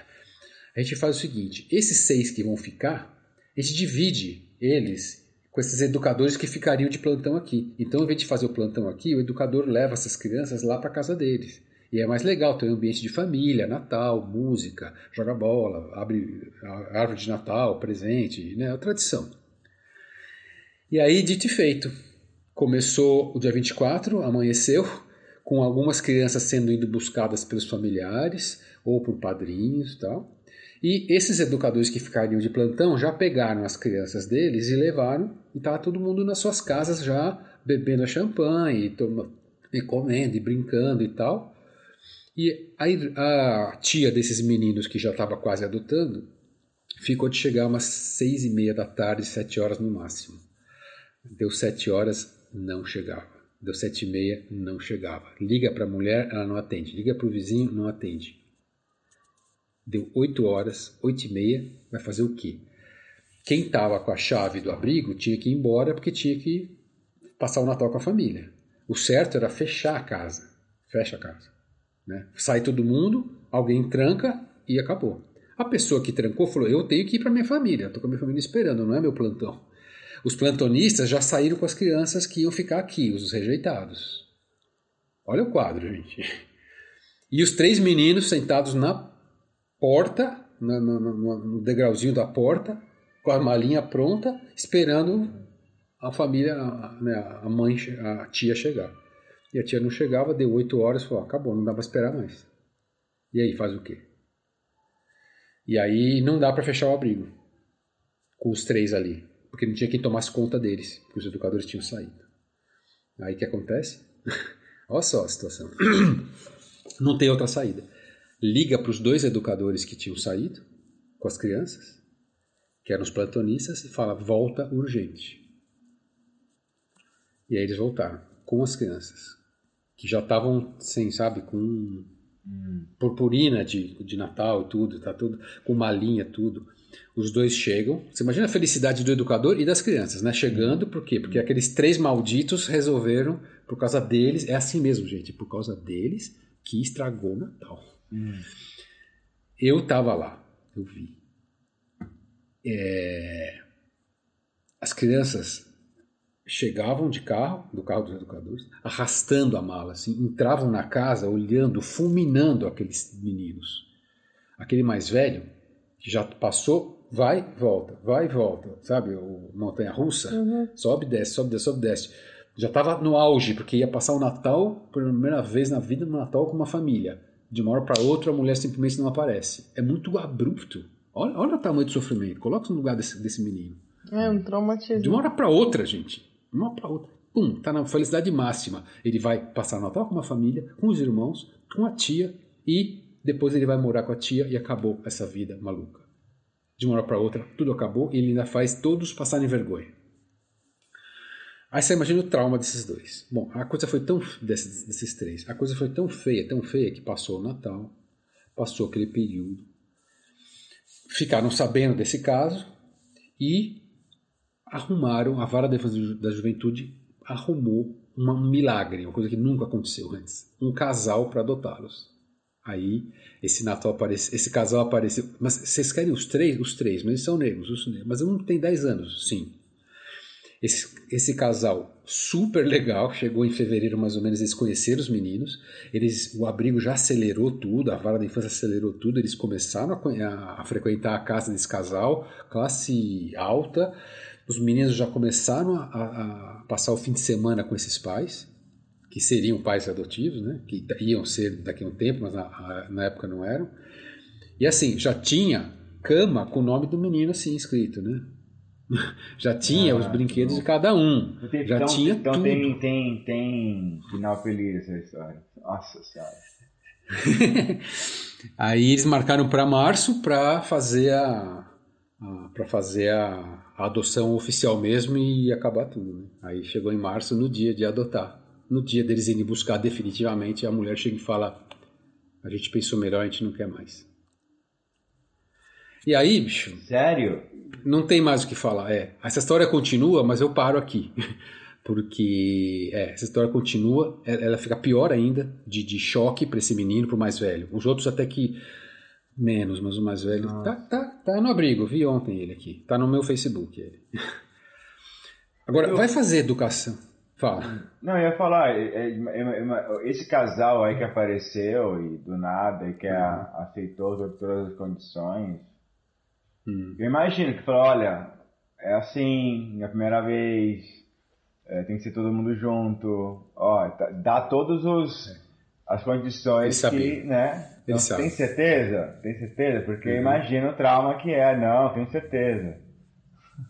Speaker 2: a gente faz o seguinte: esses seis que vão ficar, a gente divide eles com esses educadores que ficariam de plantão aqui. Então, ao invés de fazer o plantão aqui, o educador leva essas crianças lá para casa deles. E é mais legal ter um ambiente de família, Natal, música, joga bola, abre árvore de Natal, presente, né? É a tradição. E aí, dito e feito, começou o dia 24, amanheceu, com algumas crianças sendo indo buscadas pelos familiares ou por padrinhos e tal. E esses educadores que ficariam de plantão já pegaram as crianças deles e levaram, e estava todo mundo nas suas casas já bebendo champanhe, e, toma, e comendo e brincando e tal. E aí a tia desses meninos que já estava quase adotando ficou de chegar umas seis e meia da tarde, sete horas no máximo. Deu sete horas, não chegava. Deu sete e meia, não chegava. Liga para a mulher, ela não atende. Liga para o vizinho, não atende. Deu 8 horas, 8 e meia, vai fazer o quê? Quem estava com a chave do abrigo tinha que ir embora porque tinha que passar o Natal com a família. O certo era fechar a casa. Fecha a casa. Né? Sai todo mundo, alguém tranca e acabou. A pessoa que trancou falou: Eu tenho que ir para minha família, estou com a minha família esperando, não é meu plantão. Os plantonistas já saíram com as crianças que iam ficar aqui, os rejeitados. Olha o quadro, gente. E os três meninos sentados na porta, no, no, no, degrauzinho da porta, com a malinha pronta, esperando a família, a, né, a mãe, a tia chegar. E a tia não chegava, deu oito horas, falou, acabou, não dá para esperar mais. E aí, faz o quê? E aí não dá para fechar o abrigo com os três ali. porque não tinha quem tomasse conta deles, porque os educadores tinham saído. Aí o que acontece? <laughs> Olha só a situação. <clears throat> Não tem outra saída. Liga para os dois educadores que tinham saído com as crianças, que eram os plantonistas, e fala: volta urgente. E aí eles voltaram com as crianças, que já estavam sem, sabe, com hum. purpurina de, de Natal e tudo, tá tudo com malinha, tudo. Os dois chegam. Você imagina a felicidade do educador e das crianças, né? Chegando, por quê? Porque aqueles três malditos resolveram, por causa deles, é assim mesmo, gente, por causa deles que estragou o Natal. Hum. Eu tava lá, eu vi. É... As crianças chegavam de carro, do carro dos educadores, arrastando a mala, assim, entravam na casa olhando, fulminando aqueles meninos. Aquele mais velho, que já passou, vai, volta, vai, volta, sabe? O montanha russa, uhum. sobe, desce, sobe, desce, sobe, desce. Já estava no auge, porque ia passar o Natal, pela primeira vez na vida, no Natal com uma família. De uma hora para outra, a mulher simplesmente não aparece. É muito abrupto. Olha, olha o tamanho do sofrimento. Coloca no lugar desse, desse menino.
Speaker 1: É um traumatismo.
Speaker 2: De uma hora para outra, gente. De uma hora para outra. Pum, tá na felicidade máxima. Ele vai passar o Natal com uma família, com os irmãos, com a tia e depois ele vai morar com a tia e acabou essa vida maluca. De uma hora para outra, tudo acabou e ele ainda faz todos passarem vergonha. Aí você imagina o trauma desses dois. Bom, a coisa foi tão. Desses, desses três. A coisa foi tão feia, tão feia, que passou o Natal, passou aquele período. Ficaram sabendo desse caso e arrumaram, a vara da defesa da juventude arrumou um milagre, uma coisa que nunca aconteceu antes. Um casal para adotá-los. Aí esse Natal aparece, esse casal apareceu. Mas vocês querem os três? Os três, mas eles são negros, os negros. Mas um tem 10 anos, sim. Esse, esse casal super legal, chegou em fevereiro mais ou menos, eles conheceram os meninos, eles, o abrigo já acelerou tudo, a vara da infância acelerou tudo, eles começaram a, a, frequentar a casa desse casal, classe alta, os meninos já começaram a, a, passar o fim de semana com esses pais, que seriam pais adotivos, né? que iam ser daqui a um tempo, mas na, na época não eram. E assim, já tinha cama com o nome do menino assim escrito, né? <laughs> Já tinha ah, os brinquedos de cada um. Tem, já então, tinha então tudo.
Speaker 3: tem, tem, tem final feliz essa história. Nossa senhora. <laughs>
Speaker 2: Aí eles marcaram para março para fazer a, a para fazer a, a, adoção oficial mesmo e acabar tudo. Né? Aí chegou em março no dia de adotar. No dia deles irem buscar definitivamente, a mulher chega e fala: a gente pensou melhor, a gente não quer mais. E aí, bicho.
Speaker 3: Sério?
Speaker 2: Não tem mais o que falar. É. Essa história continua, mas eu paro aqui. <laughs> Porque é, essa história continua, ela fica pior ainda, de, de choque para esse menino, para o mais velho. Os outros até que menos, mas o mais velho tá, tá, tá no abrigo. Vi ontem ele aqui. Tá no meu Facebook ele. <laughs> Agora, eu... vai fazer educação. Fala.
Speaker 3: Não, eu ia falar, é, é, é, esse casal aí que apareceu e do nada e que uhum. aceitou todas as condições, Hum. Eu imagino que falou, olha, é assim, minha primeira vez, é, tem que ser todo mundo junto, ó, tá, dá todos os as condições que, né? Então, tem certeza? Tem certeza? Porque uhum. imagina o trauma que é, não, tenho certeza.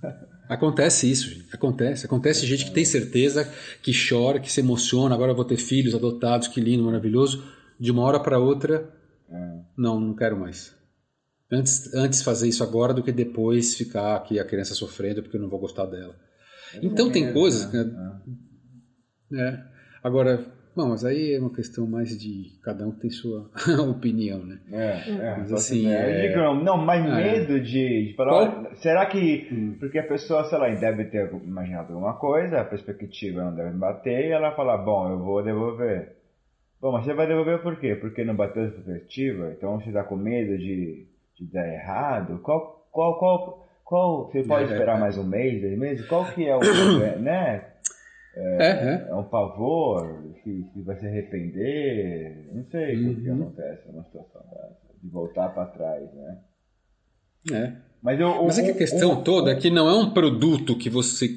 Speaker 3: <laughs>
Speaker 2: Acontece isso, gente. Acontece. Acontece gente que tem certeza, que chora, que se emociona. Agora vou ter filhos adotados, que lindo, maravilhoso. De uma hora para outra, é. não, não quero mais. Antes, antes fazer isso agora do que depois ficar aqui a criança sofrendo porque eu não vou gostar dela. Então tem coisas. Né? É. Agora, bom, mas aí é uma questão mais de cada um tem sua <laughs> opinião, né?
Speaker 3: É, é. Mas assim. É, é... não, mas é. medo de, de falar. será que. Hum. Porque a pessoa, sei lá, deve ter imaginado alguma coisa, a perspectiva não deve bater, e ela fala, bom, eu vou devolver. Bom, mas você vai devolver por quê? Porque não bateu a perspectiva? Então você está com medo de de dar errado, qual, qual, qual, qual você pode é, esperar é. mais um mês, dois meses? Qual que é o, <coughs> né? É, é, é, um favor, se, se vai se arrepender, não sei uhum. o que acontece numa situação dessa, de voltar para trás, né?
Speaker 2: É. Mas, eu, Mas é que a questão toda é que não é um produto que você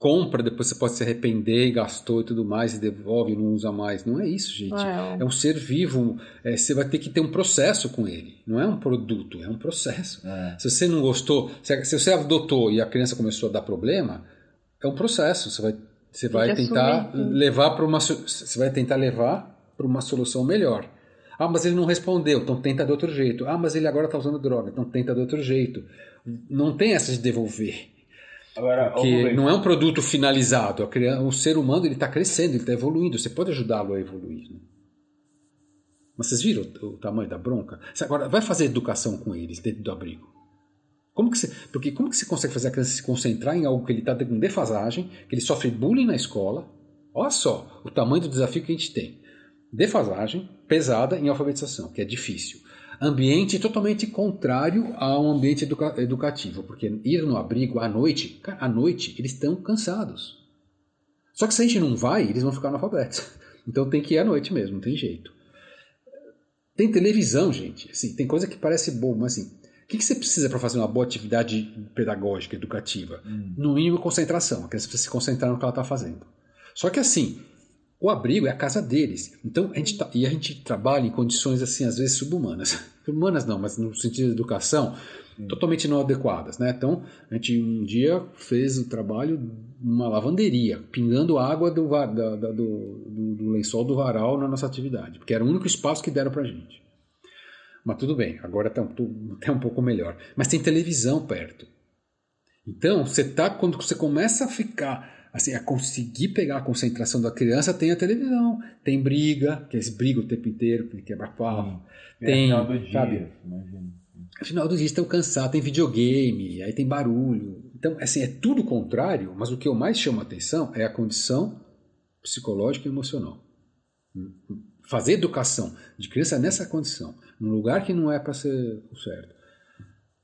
Speaker 2: compra, depois você pode se arrepender e gastou e tudo mais, e devolve e não usa mais. Não é isso, gente. É, é um ser vivo. É, você vai ter que ter um processo com ele. Não é um produto, é um processo. É. Se você não gostou, se, se você adotou e a criança começou a dar problema, é um processo. Você vai, você vai tentar assumir. levar para uma. Você vai tentar levar para uma solução melhor. Ah, mas ele não respondeu, então tenta de outro jeito. Ah, mas ele agora está usando droga, então tenta de outro jeito. Não tem essa de devolver. Agora, que não é um produto finalizado. O ser humano ele está crescendo, ele está evoluindo. Você pode ajudá-lo a evoluir. Né? Mas vocês viram o, o, tamanho da bronca? Você agora vai fazer educação com eles dentro do abrigo. Como que você, porque como que você consegue fazer a criança se concentrar em algo que ele está com defasagem, que ele sofre bullying na escola? Olha só o tamanho do desafio que a gente tem. Defasagem pesada em alfabetização, que é difícil ambiente totalmente contrário a um ambiente educa educativo, porque ir no abrigo à noite, cara, à noite eles estão cansados. Só que se a gente não vai, eles vão ficar analfabetos. <laughs> Então tem que ir à noite mesmo, não tem jeito. Tem televisão, gente. Assim, tem coisa que parece bom, mas assim, o que, que você precisa para fazer uma boa atividade pedagógica, educativa? Hum. No mínimo, concentração. A criança precisa se concentrar no que ela está fazendo. Só que assim, o abrigo é a casa deles. Então, a gente tá, e a gente trabalha em condições, assim, às vezes subhumanas. <laughs> Humanas não, mas no sentido de educação, totalmente não adequadas, né? Então, a gente um dia fez o trabalho numa lavanderia, pingando água do, da, da, do, do, do, lençol do varal na nossa atividade, porque era o único espaço que deram pra gente. Mas tudo bem, agora está até um pouco melhor. Mas tem televisão perto. Então, você tá, quando você começa a ficar assim, a conseguir pegar a concentração da criança, tem a televisão, tem briga, que eles brigam o tempo inteiro, porque quebra pau. Hum. Tem, do dia, sabe? No final do dia estão cansados, tem videogame, aí tem barulho. Então, assim, é tudo contrário, mas o que eu mais chamo a atenção é a condição psicológica e emocional. Fazer educação de criança nessa condição, num lugar que não é para ser o certo.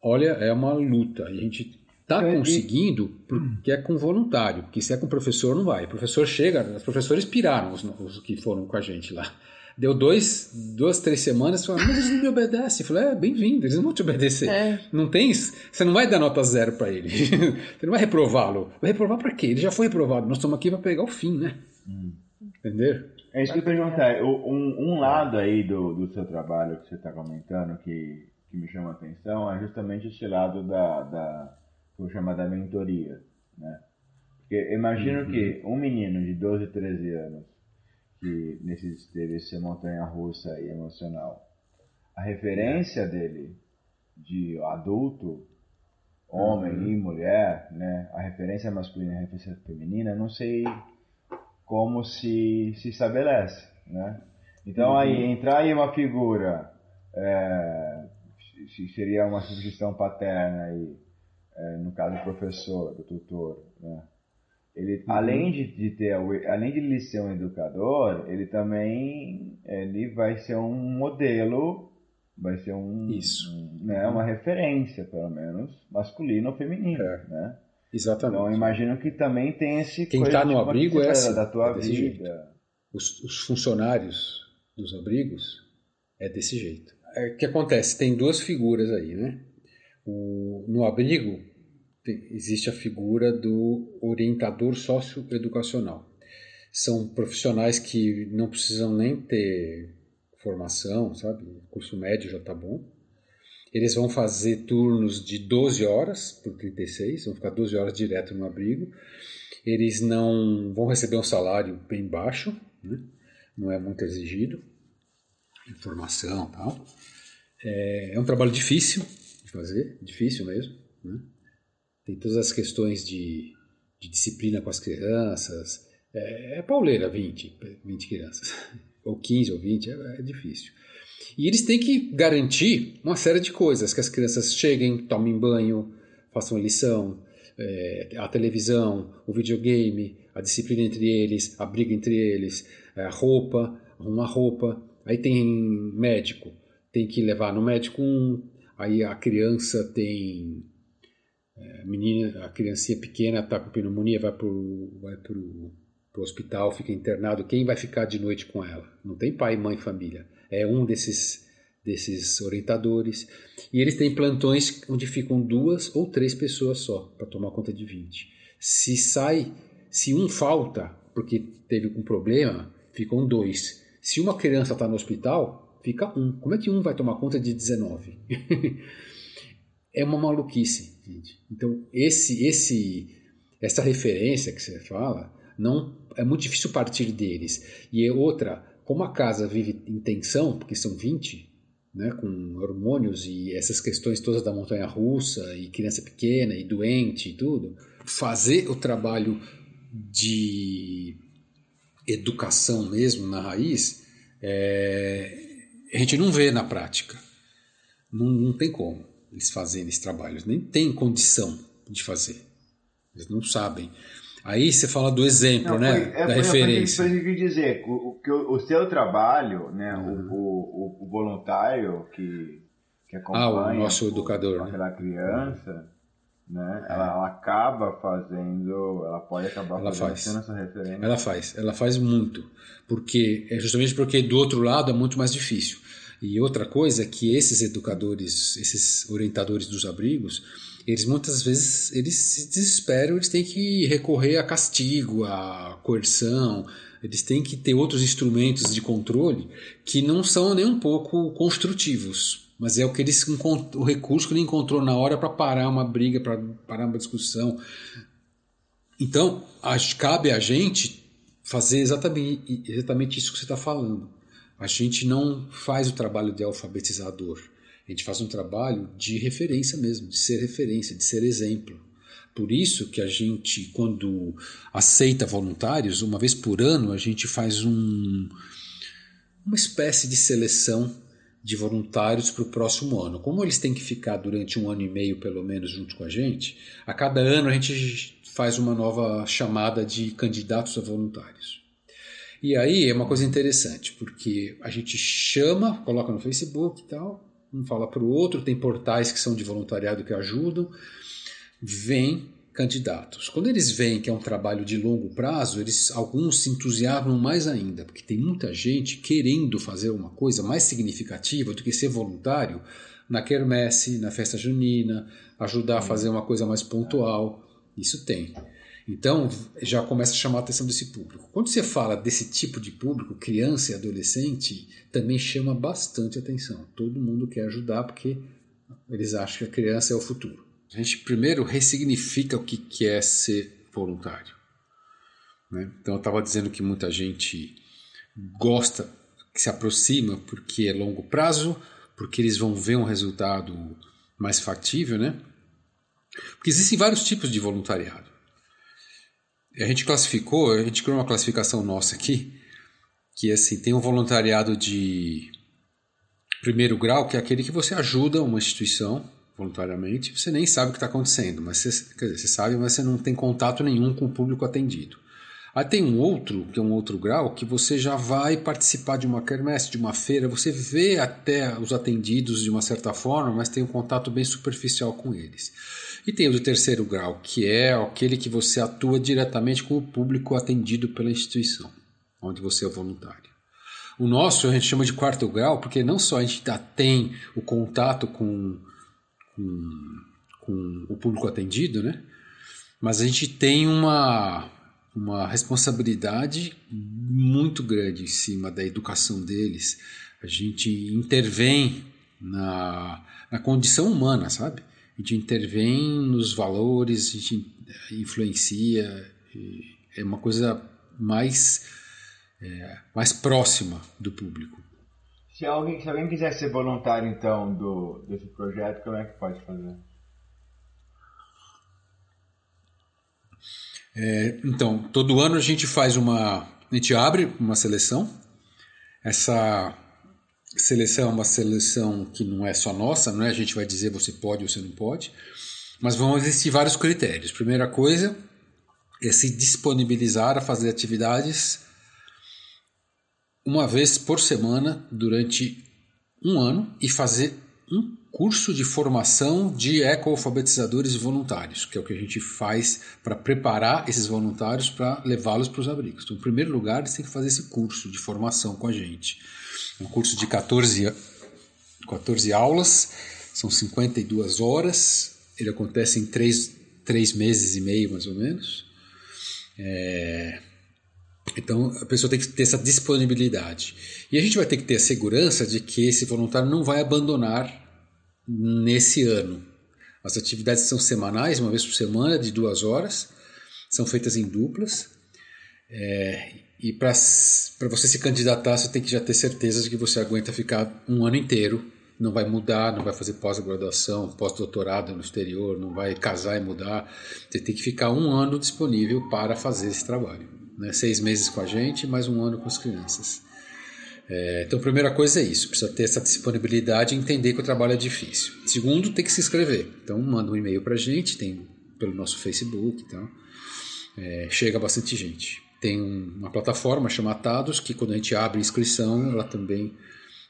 Speaker 2: Olha, é uma luta. E a gente Está conseguindo porque é com voluntário, porque se é com professor não vai. O professor chega, os professores piraram os, os que foram com a gente lá. Deu dois, duas, três semanas, falaram, mas eles não me obedecem. Eu falei, é, bem-vindo, eles não vão te obedecer. É. Não tem, você não vai dar nota zero para ele. <laughs> você não vai reprová-lo. Vai reprovar para quê? Ele já foi reprovado. Nós estamos aqui para pegar o fim, né? Hum. Entendeu?
Speaker 3: É isso que eu perguntar. Um, um lado aí do, do seu trabalho que você está comentando que, que me chama a atenção é justamente esse lado da, da por chamada mentoria, né? Porque imagino uhum. que um menino de 12, 13 anos que nesse teve essa montanha russa e emocional, a referência dele de adulto, homem uhum. e mulher, né? A referência masculina e a referência feminina, não sei como se se estabelece, né? Então uhum. aí entrar aí uma figura é, seria uma sugestão paterna aí é, no caso do professor, do tutor, né? ele uhum. além de, de, ter além de ele ser um educador ele também ele vai ser um modelo vai ser um,
Speaker 2: Isso.
Speaker 3: Um, né, uma referência pelo menos masculino ou feminino é. né
Speaker 2: exatamente
Speaker 3: então imagino que também tem esse
Speaker 2: quem está no abrigo é assim,
Speaker 3: da tua é vida
Speaker 2: os, os, funcionários dos abrigos é desse jeito é, o que acontece tem duas figuras aí né o, no abrigo tem, existe a figura do orientador socioeducacional. São profissionais que não precisam nem ter formação, sabe? Curso médio já está bom. Eles vão fazer turnos de 12 horas por 36, vão ficar 12 horas direto no abrigo. Eles não vão receber um salário bem baixo, né? não é muito exigido, informação tal. É, é um trabalho difícil, fazer, difícil mesmo. Né? Tem todas as questões de, de disciplina com as crianças. É, é pauleira 20, 20 crianças, <laughs> ou 15 ou 20, é, é difícil. E eles têm que garantir uma série de coisas, que as crianças cheguem, tomem banho, façam lição, é, a televisão, o videogame, a disciplina entre eles, a briga entre eles, é, a roupa, uma roupa. Aí tem médico, tem que levar no médico um, aí a criança tem é, menina, a criancinha pequena está com pneumonia, vai para vai pro, pro hospital, fica internado. Quem vai ficar de noite com ela? Não tem pai, mãe, família. É um desses desses orientadores. E eles têm plantões onde ficam duas ou três pessoas só para tomar conta de 20. Se sai Se um falta porque teve um problema, ficam dois. Se uma criança está no hospital, fica um. Como é que um vai tomar conta de 19? <laughs> é uma maluquice, gente. Então, esse, esse, essa referência que você fala, não é muito difícil partir deles. E é outra, como a casa vive em tensão, porque são 20, né, com hormônios e essas questões todas da montanha russa e criança pequena e doente e tudo, fazer o trabalho de educação mesmo na raiz, é, a gente não vê na prática. Não, não tem como eles fazerem esse trabalho, nem tem condição de fazer. Eles não sabem. Aí você fala do exemplo, não, né? Foi, é, da foi, referência.
Speaker 3: Foi, foi, que dizer, o, o, o seu trabalho, né? Uhum. O, o, o, voluntário que, que acompanha
Speaker 2: ah, o nosso educador,
Speaker 3: né? aquela criança, né? Ela, ela, acaba fazendo, ela pode acabar ela fazendo faz. essa referência.
Speaker 2: Ela faz, ela faz muito, porque é justamente porque do outro lado é muito mais difícil. E outra coisa é que esses educadores, esses orientadores dos abrigos, eles muitas vezes eles se desesperam, eles têm que recorrer a castigo, a coerção, eles têm que ter outros instrumentos de controle que não são nem um pouco construtivos mas é o que eles o recurso que ele encontrou na hora para parar uma briga, para parar uma discussão. Então, cabe a gente fazer exatamente, exatamente isso que você está falando. A gente não faz o trabalho de alfabetizador. A gente faz um trabalho de referência mesmo, de ser referência, de ser exemplo. Por isso que a gente, quando aceita voluntários, uma vez por ano, a gente faz um, uma espécie de seleção de voluntários para o próximo ano. Como eles têm que ficar durante um ano e meio, pelo menos, junto com a gente, a cada ano a gente faz uma nova chamada de candidatos a voluntários. E aí é uma coisa interessante, porque a gente chama, coloca no Facebook e tal, um fala para o outro, tem portais que são de voluntariado que ajudam, vem candidatos. Quando eles veem que é um trabalho de longo prazo, eles alguns se entusiasmam mais ainda, porque tem muita gente querendo fazer uma coisa mais significativa do que ser voluntário na quermesse, na festa junina, ajudar a fazer uma coisa mais pontual. Isso tem. Então, já começa a chamar a atenção desse público. Quando você fala desse tipo de público, criança e adolescente, também chama bastante atenção. Todo mundo quer ajudar porque eles acham que a criança é o futuro. A gente primeiro ressignifica o que é ser voluntário. Né? Então eu estava dizendo que muita gente gosta, que se aproxima porque é longo prazo, porque eles vão ver um resultado mais factível, né? Porque existem vários tipos de voluntariado. A gente classificou, a gente criou uma classificação nossa aqui, que assim, tem um voluntariado de primeiro grau, que é aquele que você ajuda uma instituição voluntariamente, você nem sabe o que está acontecendo, mas você, dizer, você sabe, mas você não tem contato nenhum com o público atendido. Aí tem um outro, que é um outro grau, que você já vai participar de uma quermesse, de uma feira, você vê até os atendidos de uma certa forma, mas tem um contato bem superficial com eles. E tem o do terceiro grau, que é aquele que você atua diretamente com o público atendido pela instituição, onde você é voluntário. O nosso a gente chama de quarto grau, porque não só a gente tem o contato com com, com o público atendido, né? Mas a gente tem uma, uma responsabilidade muito grande em cima da educação deles. A gente intervém na, na condição humana, sabe? A gente intervém nos valores, a gente influencia, é uma coisa mais, é, mais próxima do público.
Speaker 3: Se alguém, se alguém quiser ser voluntário, então, do, desse projeto, como é que pode fazer?
Speaker 2: É, então, todo ano a gente faz uma. A gente abre uma seleção. Essa seleção é uma seleção que não é só nossa, não é? A gente vai dizer você pode ou você não pode. Mas vão existir vários critérios. Primeira coisa é se disponibilizar a fazer atividades uma vez por semana durante um ano e fazer um curso de formação de ecoalfabetizadores voluntários, que é o que a gente faz para preparar esses voluntários para levá-los para os abrigos. Então, em primeiro lugar, eles têm que fazer esse curso de formação com a gente. É um curso de 14, 14 aulas, são 52 horas, ele acontece em três, três meses e meio, mais ou menos. É, então a pessoa tem que ter essa disponibilidade. E a gente vai ter que ter a segurança de que esse voluntário não vai abandonar nesse ano. As atividades são semanais, uma vez por semana, de duas horas, são feitas em duplas. É, e para você se candidatar, você tem que já ter certeza de que você aguenta ficar um ano inteiro. Não vai mudar, não vai fazer pós-graduação, pós-doutorado no exterior, não vai casar e mudar. Você tem que ficar um ano disponível para fazer esse trabalho. Né? Seis meses com a gente, mais um ano com as crianças. É, então, a primeira coisa é isso: precisa ter essa disponibilidade e entender que o trabalho é difícil. Segundo, tem que se inscrever. Então, manda um e-mail para a gente, tem pelo nosso Facebook então, É, chega bastante gente. Tem uma plataforma chamada Atados, que quando a gente abre inscrição, ela também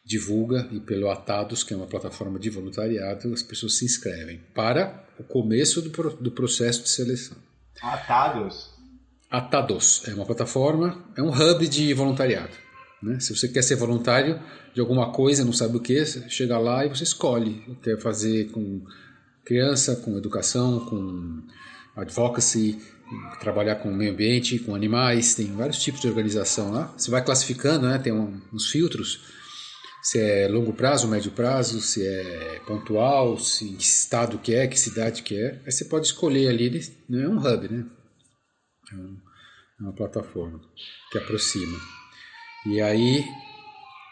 Speaker 2: divulga, e pelo Atados, que é uma plataforma de voluntariado, as pessoas se inscrevem para o começo do, do processo de seleção.
Speaker 3: Atados?
Speaker 2: Atados é uma plataforma, é um hub de voluntariado. Né? Se você quer ser voluntário de alguma coisa, não sabe o que, chega lá e você escolhe. Quer fazer com criança, com educação, com advocacy, trabalhar com o meio ambiente, com animais, tem vários tipos de organização lá. Você vai classificando, né? tem um, uns filtros, se é longo prazo, médio prazo, se é pontual, se estado que é, que cidade que é. Aí você pode escolher ali, não é um hub, né? É, é uma plataforma que aproxima. E aí,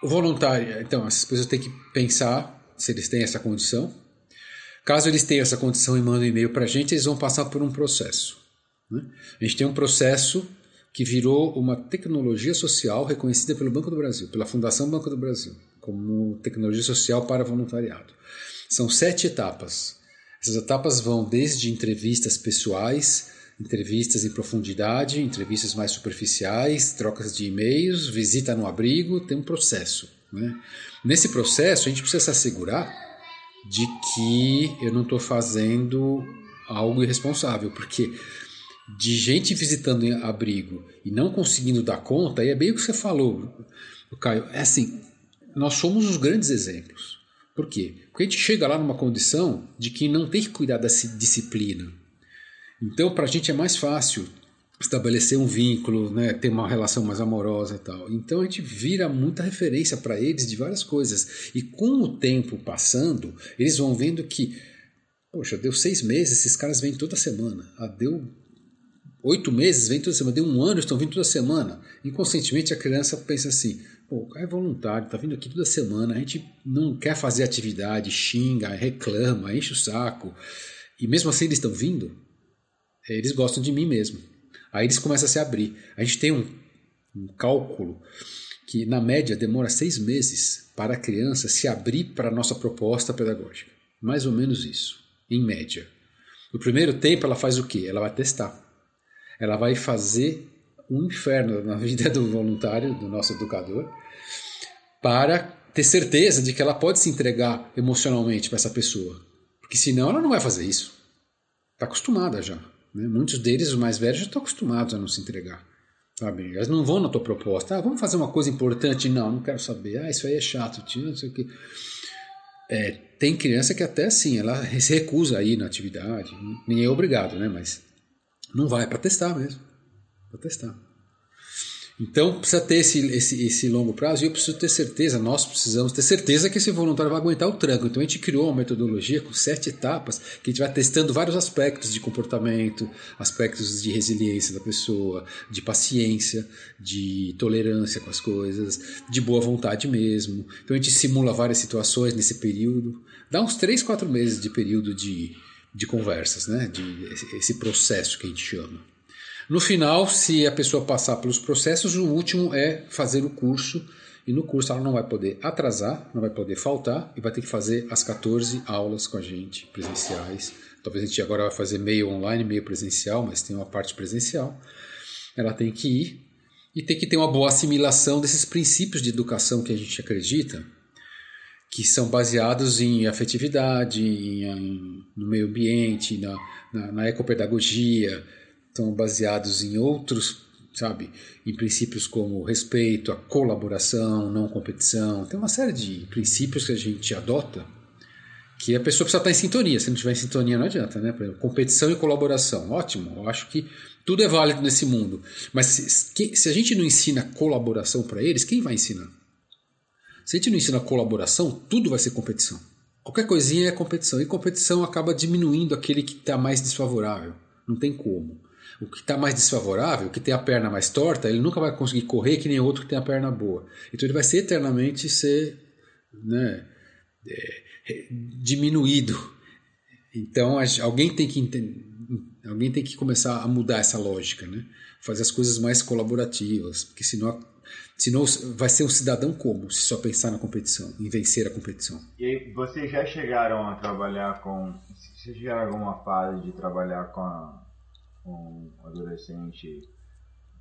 Speaker 2: o voluntário, então, essas pessoas têm que pensar se eles têm essa condição. Caso eles tenham essa condição e mandem um e-mail para a gente, eles vão passar por um processo. Né? A gente tem um processo que virou uma tecnologia social reconhecida pelo Banco do Brasil, pela Fundação Banco do Brasil, como tecnologia social para voluntariado. São sete etapas. Essas etapas vão desde entrevistas pessoais, entrevistas em profundidade, entrevistas mais superficiais, trocas de e-mails, visita no abrigo, tem um processo. Né? Nesse processo, a gente precisa se assegurar de que eu não estou fazendo algo irresponsável, porque de gente visitando abrigo e não conseguindo dar conta, e é bem o que você falou, Caio, é assim, nós somos os grandes exemplos. Por quê? Porque a gente chega lá numa condição de que não tem que cuidar dessa disciplina, então, para a gente é mais fácil estabelecer um vínculo, né, ter uma relação mais amorosa e tal. Então a gente vira muita referência para eles de várias coisas. E com o tempo passando, eles vão vendo que, poxa, deu seis meses, esses caras vêm toda semana. Ah, deu oito meses, vem toda semana. Deu um ano, estão vindo toda semana. Inconscientemente a criança pensa assim, pô, o cara é voluntário, tá vindo aqui toda semana, a gente não quer fazer atividade, xinga, reclama, enche o saco. E mesmo assim eles estão vindo, eles gostam de mim mesmo. Aí eles começam a se abrir. A gente tem um, um cálculo que, na média, demora seis meses para a criança se abrir para a nossa proposta pedagógica. Mais ou menos isso, em média. No primeiro tempo, ela faz o quê? Ela vai testar. Ela vai fazer um inferno na <laughs> vida do voluntário, do nosso educador, para ter certeza de que ela pode se entregar emocionalmente para essa pessoa. Porque senão ela não vai fazer isso. Está acostumada já. Né? Muitos deles, os mais velhos, já estão acostumados a não se entregar. Sabe? Eles não vão na tua proposta. Ah, vamos fazer uma coisa importante. Não, não quero saber. Ah, isso aí é chato, tio, não sei o que. É, tem criança que até assim, ela se recusa a ir na atividade. Ninguém é obrigado, né? Mas não vai, para testar mesmo. Para testar. Então precisa ter esse, esse, esse longo prazo e eu preciso ter certeza, nós precisamos ter certeza que esse voluntário vai aguentar o tranco. Então a gente criou uma metodologia com sete etapas que a gente vai testando vários aspectos de comportamento, aspectos de resiliência da pessoa, de paciência, de tolerância com as coisas, de boa vontade mesmo. Então a gente simula várias situações nesse período. Dá uns três, quatro meses de período de, de conversas, né? de esse processo que a gente chama. No final, se a pessoa passar pelos processos, o último é fazer o curso. E no curso ela não vai poder atrasar, não vai poder faltar e vai ter que fazer as 14 aulas com a gente, presenciais. Talvez a gente agora vai fazer meio online, meio presencial, mas tem uma parte presencial. Ela tem que ir e tem que ter uma boa assimilação desses princípios de educação que a gente acredita, que são baseados em afetividade, em, em no meio ambiente, na, na, na ecopedagogia, estão baseados em outros, sabe, em princípios como respeito, a colaboração, não competição. Tem uma série de princípios que a gente adota que a pessoa precisa estar em sintonia. Se não tiver em sintonia, não adianta, né? competição e colaboração, ótimo. Eu acho que tudo é válido nesse mundo. Mas se, se a gente não ensina colaboração para eles, quem vai ensinar? Se a gente não ensina colaboração, tudo vai ser competição. Qualquer coisinha é competição. E competição acaba diminuindo aquele que está mais desfavorável. Não tem como. O que está mais desfavorável, o que tem a perna mais torta, ele nunca vai conseguir correr que nem outro que tem a perna boa. Então ele vai ser eternamente ser né, é, diminuído. Então alguém tem que entender, alguém tem que começar a mudar essa lógica, né? Fazer as coisas mais colaborativas, porque senão Senão vai ser um cidadão como se só pensar na competição, em vencer a competição.
Speaker 3: E vocês já chegaram a trabalhar com. Vocês a alguma fase de trabalhar com, a, um adolescente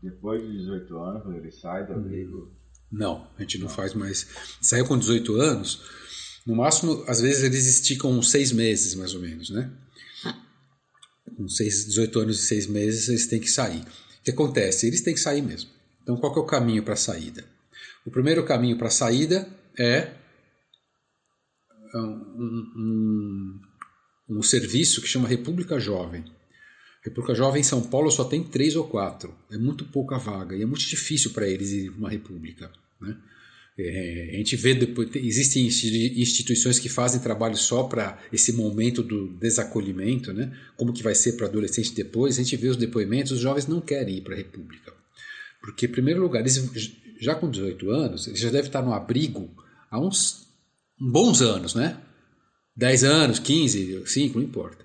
Speaker 3: depois dos 18 anos, quando ele sai do abrigo?
Speaker 2: Não, a gente não, não. faz mais. Saiu com 18 anos, no máximo, às vezes eles esticam seis meses, mais ou menos, né? Com seis, 18 anos e seis meses, eles têm que sair. O que acontece? Eles têm que sair mesmo. Então, qual é o caminho para a saída? O primeiro caminho para a saída é um, um, um, serviço que chama República Jovem. República Jovem em São Paulo só tem três ou quatro. É muito pouca vaga e é muito difícil para eles ir para uma república. Né? É, a gente vê depois, existem instituições que fazem trabalho só para esse momento do desacolhimento, né? como que vai ser para adolescente depois. A gente vê os depoimentos, os jovens não querem ir para a república. Porque, em primeiro lugar, eles, já com 18 anos, eles já devem estar no abrigo há uns bons anos, né? 10 anos, 15, 5, não importa.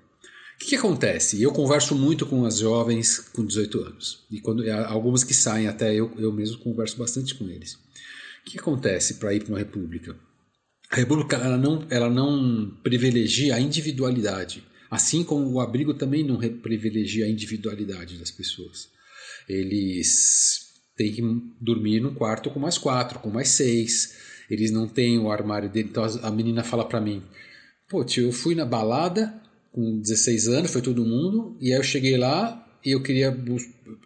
Speaker 2: O que, acontece? Eu converso muito com as jovens com 18 anos. E quando algumas que saem, até eu, eu mesmo converso bastante com eles. O que, que acontece para ir para uma república? A república ela não, ela não privilegia a individualidade. Assim como o abrigo também não privilegia a individualidade das pessoas. Eles tem que dormir num quarto com mais quatro, com mais seis. Eles não têm o armário dele. Então a menina fala para mim: Pô, tio, eu fui na balada com 16 anos, foi todo mundo, e aí eu cheguei lá e eu queria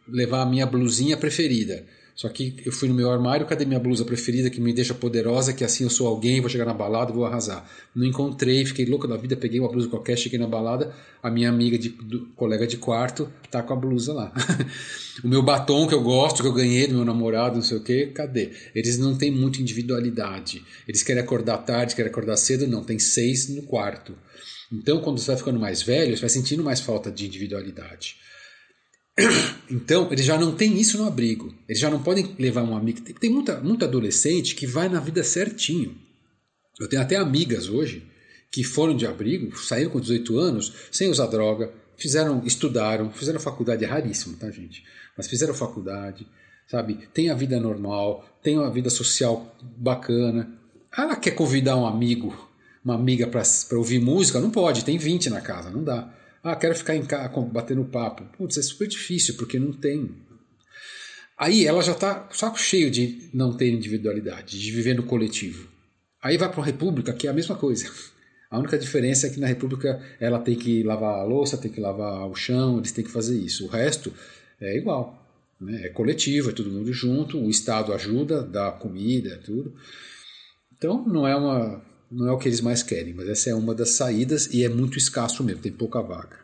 Speaker 2: levar a minha blusinha preferida. Só que eu fui no meu armário, cadê minha blusa preferida que me deixa poderosa, que assim eu sou alguém, vou chegar na balada, vou arrasar. Não encontrei, fiquei louco da vida, peguei uma blusa qualquer, cheguei na balada, a minha amiga, de, do, colega de quarto, tá com a blusa lá. <laughs> o meu batom que eu gosto, que eu ganhei do meu namorado, não sei o que, cadê? Eles não têm muita individualidade. Eles querem acordar tarde, querem acordar cedo, não, tem seis no quarto. Então, quando você vai ficando mais velho, você vai sentindo mais falta de individualidade. <clears throat> Então, eles já não têm isso no abrigo. Eles já não podem levar um amigo. Tem, muita, muito adolescente que vai na vida certinho. Eu tenho até amigas hoje que foram de abrigo, saíram com 18 anos, sem usar droga, fizeram, estudaram, fizeram faculdade, é raríssimo, tá, gente? Mas fizeram faculdade, sabe? Tem a vida normal, tem uma vida social bacana. Ela quer convidar um amigo, uma amiga para ouvir música? Não pode, tem 20 na casa, não dá. Ah, quero ficar em casa batendo papo. Putz, é super difícil, porque não tem. Aí ela já está saco cheio de não ter individualidade, de viver no coletivo. Aí vai para uma república que é a mesma coisa. A única diferença é que na república ela tem que lavar a louça, tem que lavar o chão, eles têm que fazer isso. O resto é igual. Né? É coletivo, é todo mundo junto, o Estado ajuda, dá comida, tudo. Então não é uma não é o que eles mais querem, mas essa é uma das saídas e é muito escasso mesmo, tem pouca vaga.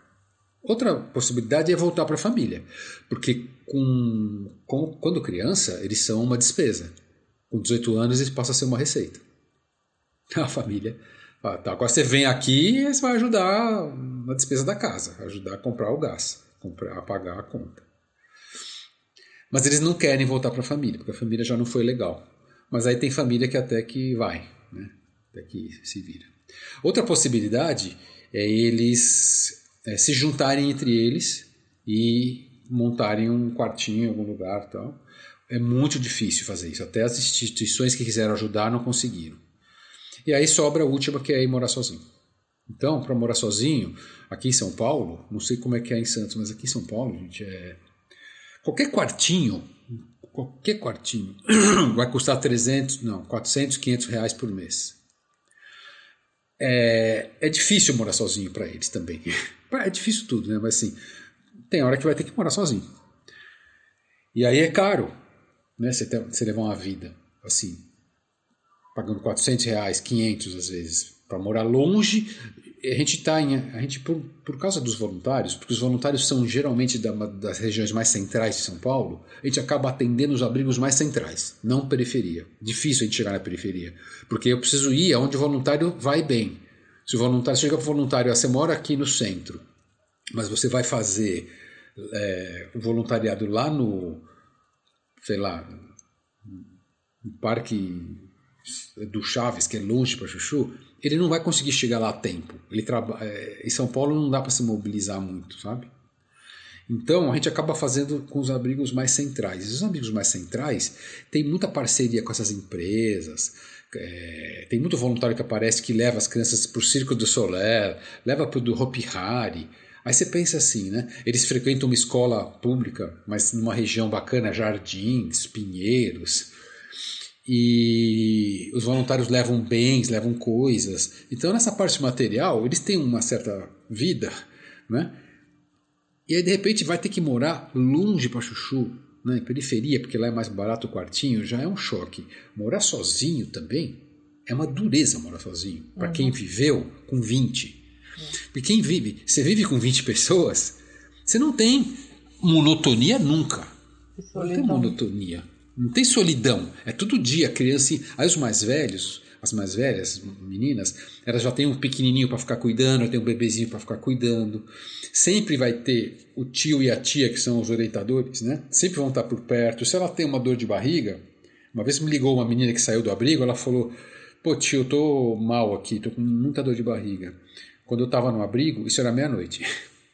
Speaker 2: Outra possibilidade é voltar para a família, porque com, com, quando criança eles são uma despesa. Com 18 anos eles passam a ser uma receita. <laughs> A família. Ah, tá, agora você vem aqui e você vai ajudar na despesa da casa, ajudar a comprar o gás, comprar, a pagar a conta. Mas eles não querem voltar para a família, porque a família já não foi legal. Mas aí tem família que até que vai, né? Daqui se vira. Outra possibilidade é eles é, se juntarem entre eles e montarem um quartinho em algum lugar tal. É muito difícil fazer isso. Até as instituições que quiseram ajudar não conseguiram. E aí sobra a última, que é ir morar sozinho. Então, para morar sozinho, aqui em São Paulo, não sei como é que é em Santos, mas aqui em São Paulo, gente, é... qualquer quartinho, qualquer quartinho, <coughs> vai custar 300, não, 400, 500 reais por mês é, é difícil morar sozinho para eles também. É difícil tudo, né? Mas assim, tem hora que vai ter que morar sozinho. E aí é caro, né? Você, você levar uma vida assim. pagando 400 reais, 500 às vezes, para morar longe. A gente está em. A gente, por, por causa dos voluntários, porque os voluntários são geralmente da, das regiões mais centrais de São Paulo, a gente acaba atendendo os abrigos mais centrais, não periferia. Difícil a gente chegar na periferia, porque eu preciso ir aonde o voluntário vai bem. Se o voluntário chega para o voluntário, ah, você mora aqui no centro, mas você vai fazer é, o voluntariado lá no, sei lá, no Parque do Chaves, que é longe para Chuchu, ele não vai conseguir chegar lá a tempo. Ele traba... É, em São Paulo não dá para se mobilizar muito, sabe? Então a gente acaba fazendo com os abrigos mais centrais. Os abrigos mais centrais tem muita parceria com essas empresas. É, tem muito voluntário que aparece que leva as crianças para o Circo do Soler, leva para o do Hopi Hari. Aí você pensa assim, né? Eles frequentam uma escola pública, mas numa região bacana, Jardins, Pinheiros e os voluntários levam bens, levam coisas. Então, nessa parte material, eles têm uma certa vida, né? E aí, de repente, vai ter que morar longe para Chuchu, né? em periferia, porque lá é mais barato o quartinho, já é um choque. Morar sozinho também é uma dureza morar sozinho, para uhum. quem viveu com 20. Porque quem vive, você vive com 20 pessoas, você não tem monotonia nunca. Não tem monotonia. Não tem solidão. É todo dia criança. Aí os mais velhos, as mais velhas meninas, elas já têm um pequenininho para ficar cuidando, tem um bebezinho para ficar cuidando. Sempre vai ter o tio e a tia que são os orientadores, né? Sempre vão estar por perto. Se ela tem uma dor de barriga, uma vez me ligou uma menina que saiu do abrigo, ela falou: "Pô, tio, eu tô mal aqui, tô com muita dor de barriga". Quando eu estava no abrigo, isso era meia-noite.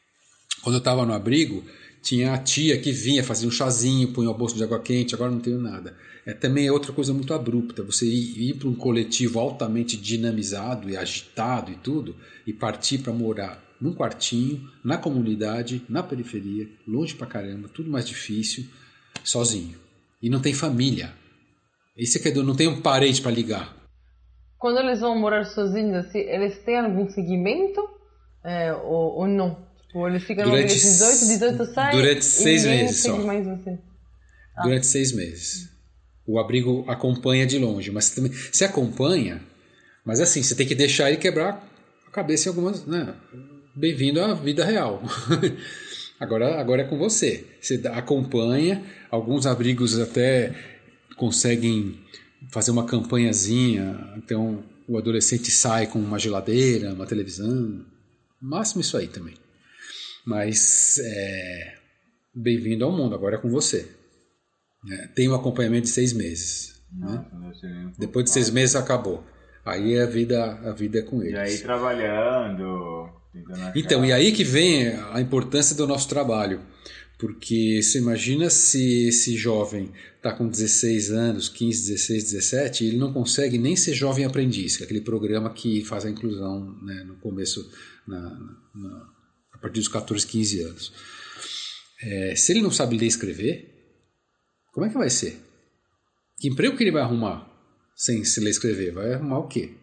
Speaker 2: <laughs> Quando eu estava no abrigo, tinha a tia que vinha, fazia um chazinho, punha o bolso de água quente, agora não tenho nada. É, também é outra coisa muito abrupta, você ir, ir para um coletivo altamente dinamizado e agitado e tudo, e partir para morar num quartinho, na comunidade, na periferia, longe pra caramba, tudo mais difícil, sozinho. E não tem família. Isso é que não tem um parente para ligar.
Speaker 1: Quando eles vão morar sozinhos, assim, eles têm algum seguimento é, ou, ou não? Tipo, eles ficam durante, 18, 18 saem.
Speaker 2: Durante seis meses só. Mais você. Ah. Durante seis meses. O abrigo acompanha de longe, mas também se acompanha, mas assim, você tem que deixar ele quebrar a cabeça em algumas. Né? Bem-vindo à vida real. <laughs> agora, agora é com você. Você acompanha, alguns abrigos até conseguem fazer uma campanhazinha, então o adolescente sai com uma geladeira, uma televisão. Máximo isso aí também. Mas é, bem-vindo ao mundo, agora é com você. É, tem um acompanhamento de seis meses. Né? Nossa, né? Depois de seis meses acabou. Aí a vida, a vida é com eles.
Speaker 3: E aí trabalhando.
Speaker 2: Então, e aí que vem a importância do nosso trabalho. Porque você imagina se esse jovem está com 16 anos, 15, 16, 17, ele não consegue nem ser jovem aprendiz, que é aquele programa que faz a inclusão né, no começo, na, na, partir dos 14, 15 anos. É, se ele não sabe ler e escrever, como é que vai ser? Que emprego que ele vai arrumar sem se ler e escrever? Vai arrumar o quê?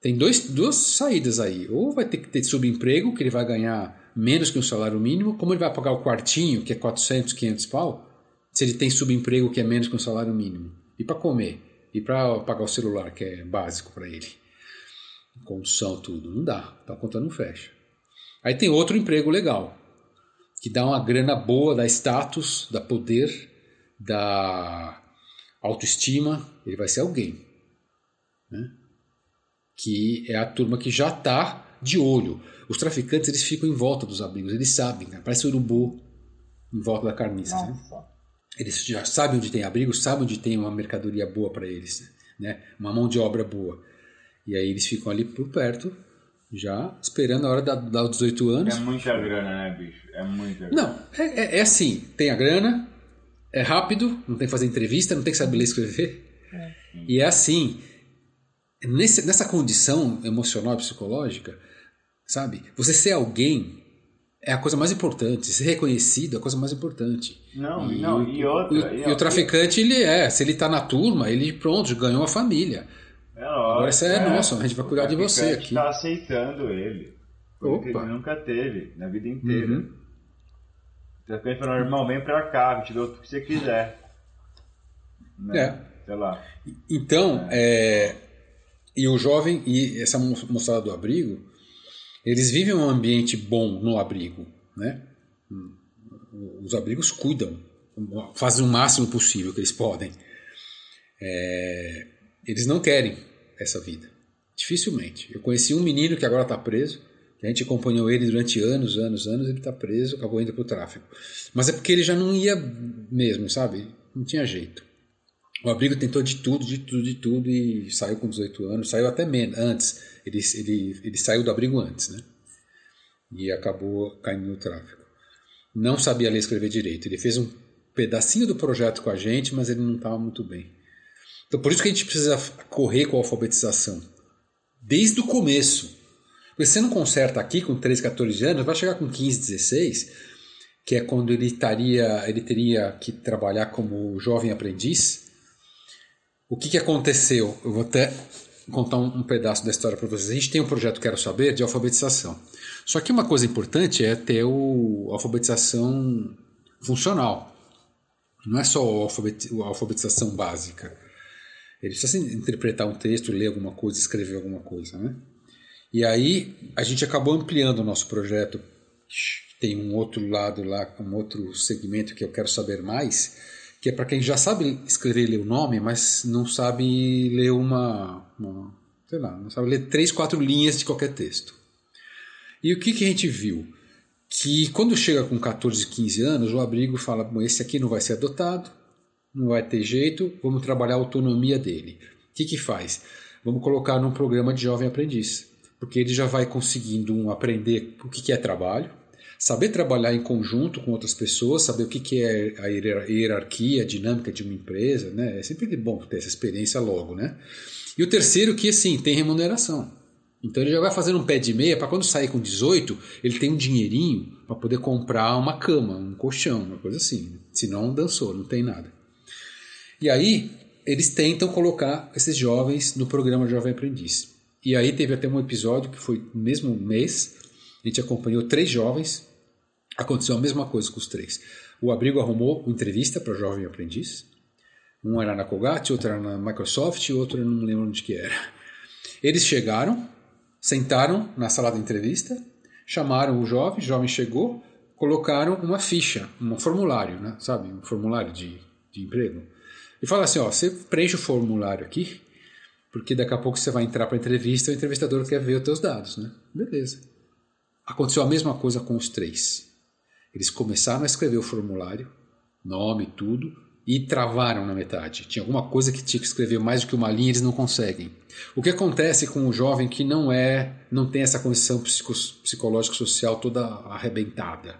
Speaker 2: Tem dois, duas saídas aí. Ou vai ter que ter subemprego, que ele vai ganhar menos que um salário mínimo. Como ele vai pagar o quartinho, que é 400, 500 pau? Se ele tem subemprego, que é menos que um salário mínimo. E para comer? E para pagar o celular, que é básico para ele? Condução, tudo. Não dá. Então a conta não fecha. Aí tem outro emprego legal, que dá uma grana boa, dá status, dá poder, dá autoestima, ele vai ser alguém. Né? Que é a turma que já está de olho. Os traficantes eles ficam em volta dos abrigos, eles sabem, né? parece urubu em volta da carniça. Né? Eles já sabem onde tem abrigo, sabem onde tem uma mercadoria boa para eles, né? uma mão de obra boa. E aí eles ficam ali por perto já esperando a hora de dar os 18 anos.
Speaker 3: É muita grana, né, bicho? É muita grana.
Speaker 2: Não, é, é, é, assim: tem a grana, é rápido, não tem que fazer entrevista, não tem que saber ler e escrever. É. E é assim: nesse, nessa condição emocional e psicológica, sabe? Você ser alguém é a coisa mais importante. Ser reconhecido é a coisa mais importante.
Speaker 3: Não, e, não, e outra.
Speaker 2: E, e o traficante, ele é, se ele está na turma, ele pronto, ganhou a família. É Agora você é, é nosso, a gente vai cuidar de você aqui.
Speaker 3: está aceitando ele. Porque Opa. ele nunca teve, na vida inteira. Uhum. Então ele falando, irmão, vem pra cá, te dou o que você quiser.
Speaker 2: Né? É. Sei lá. Então, é. é E o jovem e essa moçada do abrigo, eles vivem um ambiente bom no abrigo, né? Os abrigos cuidam, fazem o máximo possível que eles podem. É, eles não querem essa vida, dificilmente. Eu conheci um menino que agora está preso, a gente acompanhou ele durante anos, anos, anos, ele está preso, acabou indo para o tráfico. Mas é porque ele já não ia mesmo, sabe? Não tinha jeito. O abrigo tentou de tudo, de tudo, de tudo e saiu com 18 anos, saiu até menos, antes. Ele, ele, ele saiu do abrigo antes, né? E acabou caindo no tráfico. Não sabia ler e escrever direito. Ele fez um pedacinho do projeto com a gente, mas ele não estava muito bem. Então por isso que a gente precisa correr com a alfabetização. Desde o começo. Porque você não conserta aqui com 13, 14 anos, vai chegar com 15, 16, que é quando ele, estaria, ele teria que trabalhar como jovem aprendiz o que, que aconteceu? Eu vou até contar um, um pedaço da história para vocês. A gente tem um projeto Quero Saber de alfabetização. Só que uma coisa importante é ter o, a alfabetização funcional. Não é só a alfabetização básica. Ele precisa interpretar um texto, ler alguma coisa, escrever alguma coisa, né? E aí a gente acabou ampliando o nosso projeto. Tem um outro lado lá, um outro segmento que eu quero saber mais, que é para quem já sabe escrever e ler o nome, mas não sabe ler uma, uma, sei lá, não sabe ler três, quatro linhas de qualquer texto. E o que, que a gente viu? Que quando chega com 14, 15 anos, o abrigo fala: Bom, esse aqui não vai ser adotado, não vai ter jeito, vamos trabalhar a autonomia dele. O que, que faz? Vamos colocar num programa de jovem aprendiz, porque ele já vai conseguindo um, aprender o que, que é trabalho, Saber trabalhar em conjunto com outras pessoas, saber o que é a hierarquia, a dinâmica de uma empresa, né? É sempre bom ter essa experiência logo, né? E o terceiro que, assim, tem remuneração. Então ele já vai fazendo um pé de meia para quando sair com 18, ele tem um dinheirinho para poder comprar uma cama, um colchão, uma coisa assim. Senão dançou, não tem nada. E aí eles tentam colocar esses jovens no programa Jovem Aprendiz. E aí teve até um episódio que foi no mesmo mês, a gente acompanhou três jovens, aconteceu a mesma coisa com os três. O abrigo arrumou uma entrevista para jovem aprendiz. Um era na Colgate, outro era na Microsoft, outro eu não lembro onde que era. Eles chegaram, sentaram na sala da entrevista, chamaram o jovem, o jovem chegou, colocaram uma ficha, um formulário, né? sabe, um formulário de, de emprego. E fala assim, ó, você preenche o formulário aqui, porque daqui a pouco você vai entrar para entrevista e o entrevistador quer ver os teus dados, né? Beleza. Aconteceu a mesma coisa com os três. Eles começaram a escrever o formulário, nome, tudo, e travaram na metade. Tinha alguma coisa que tinha que escrever mais do que uma linha, eles não conseguem. O que acontece com o jovem que não é, não tem essa condição psicológica social toda arrebentada?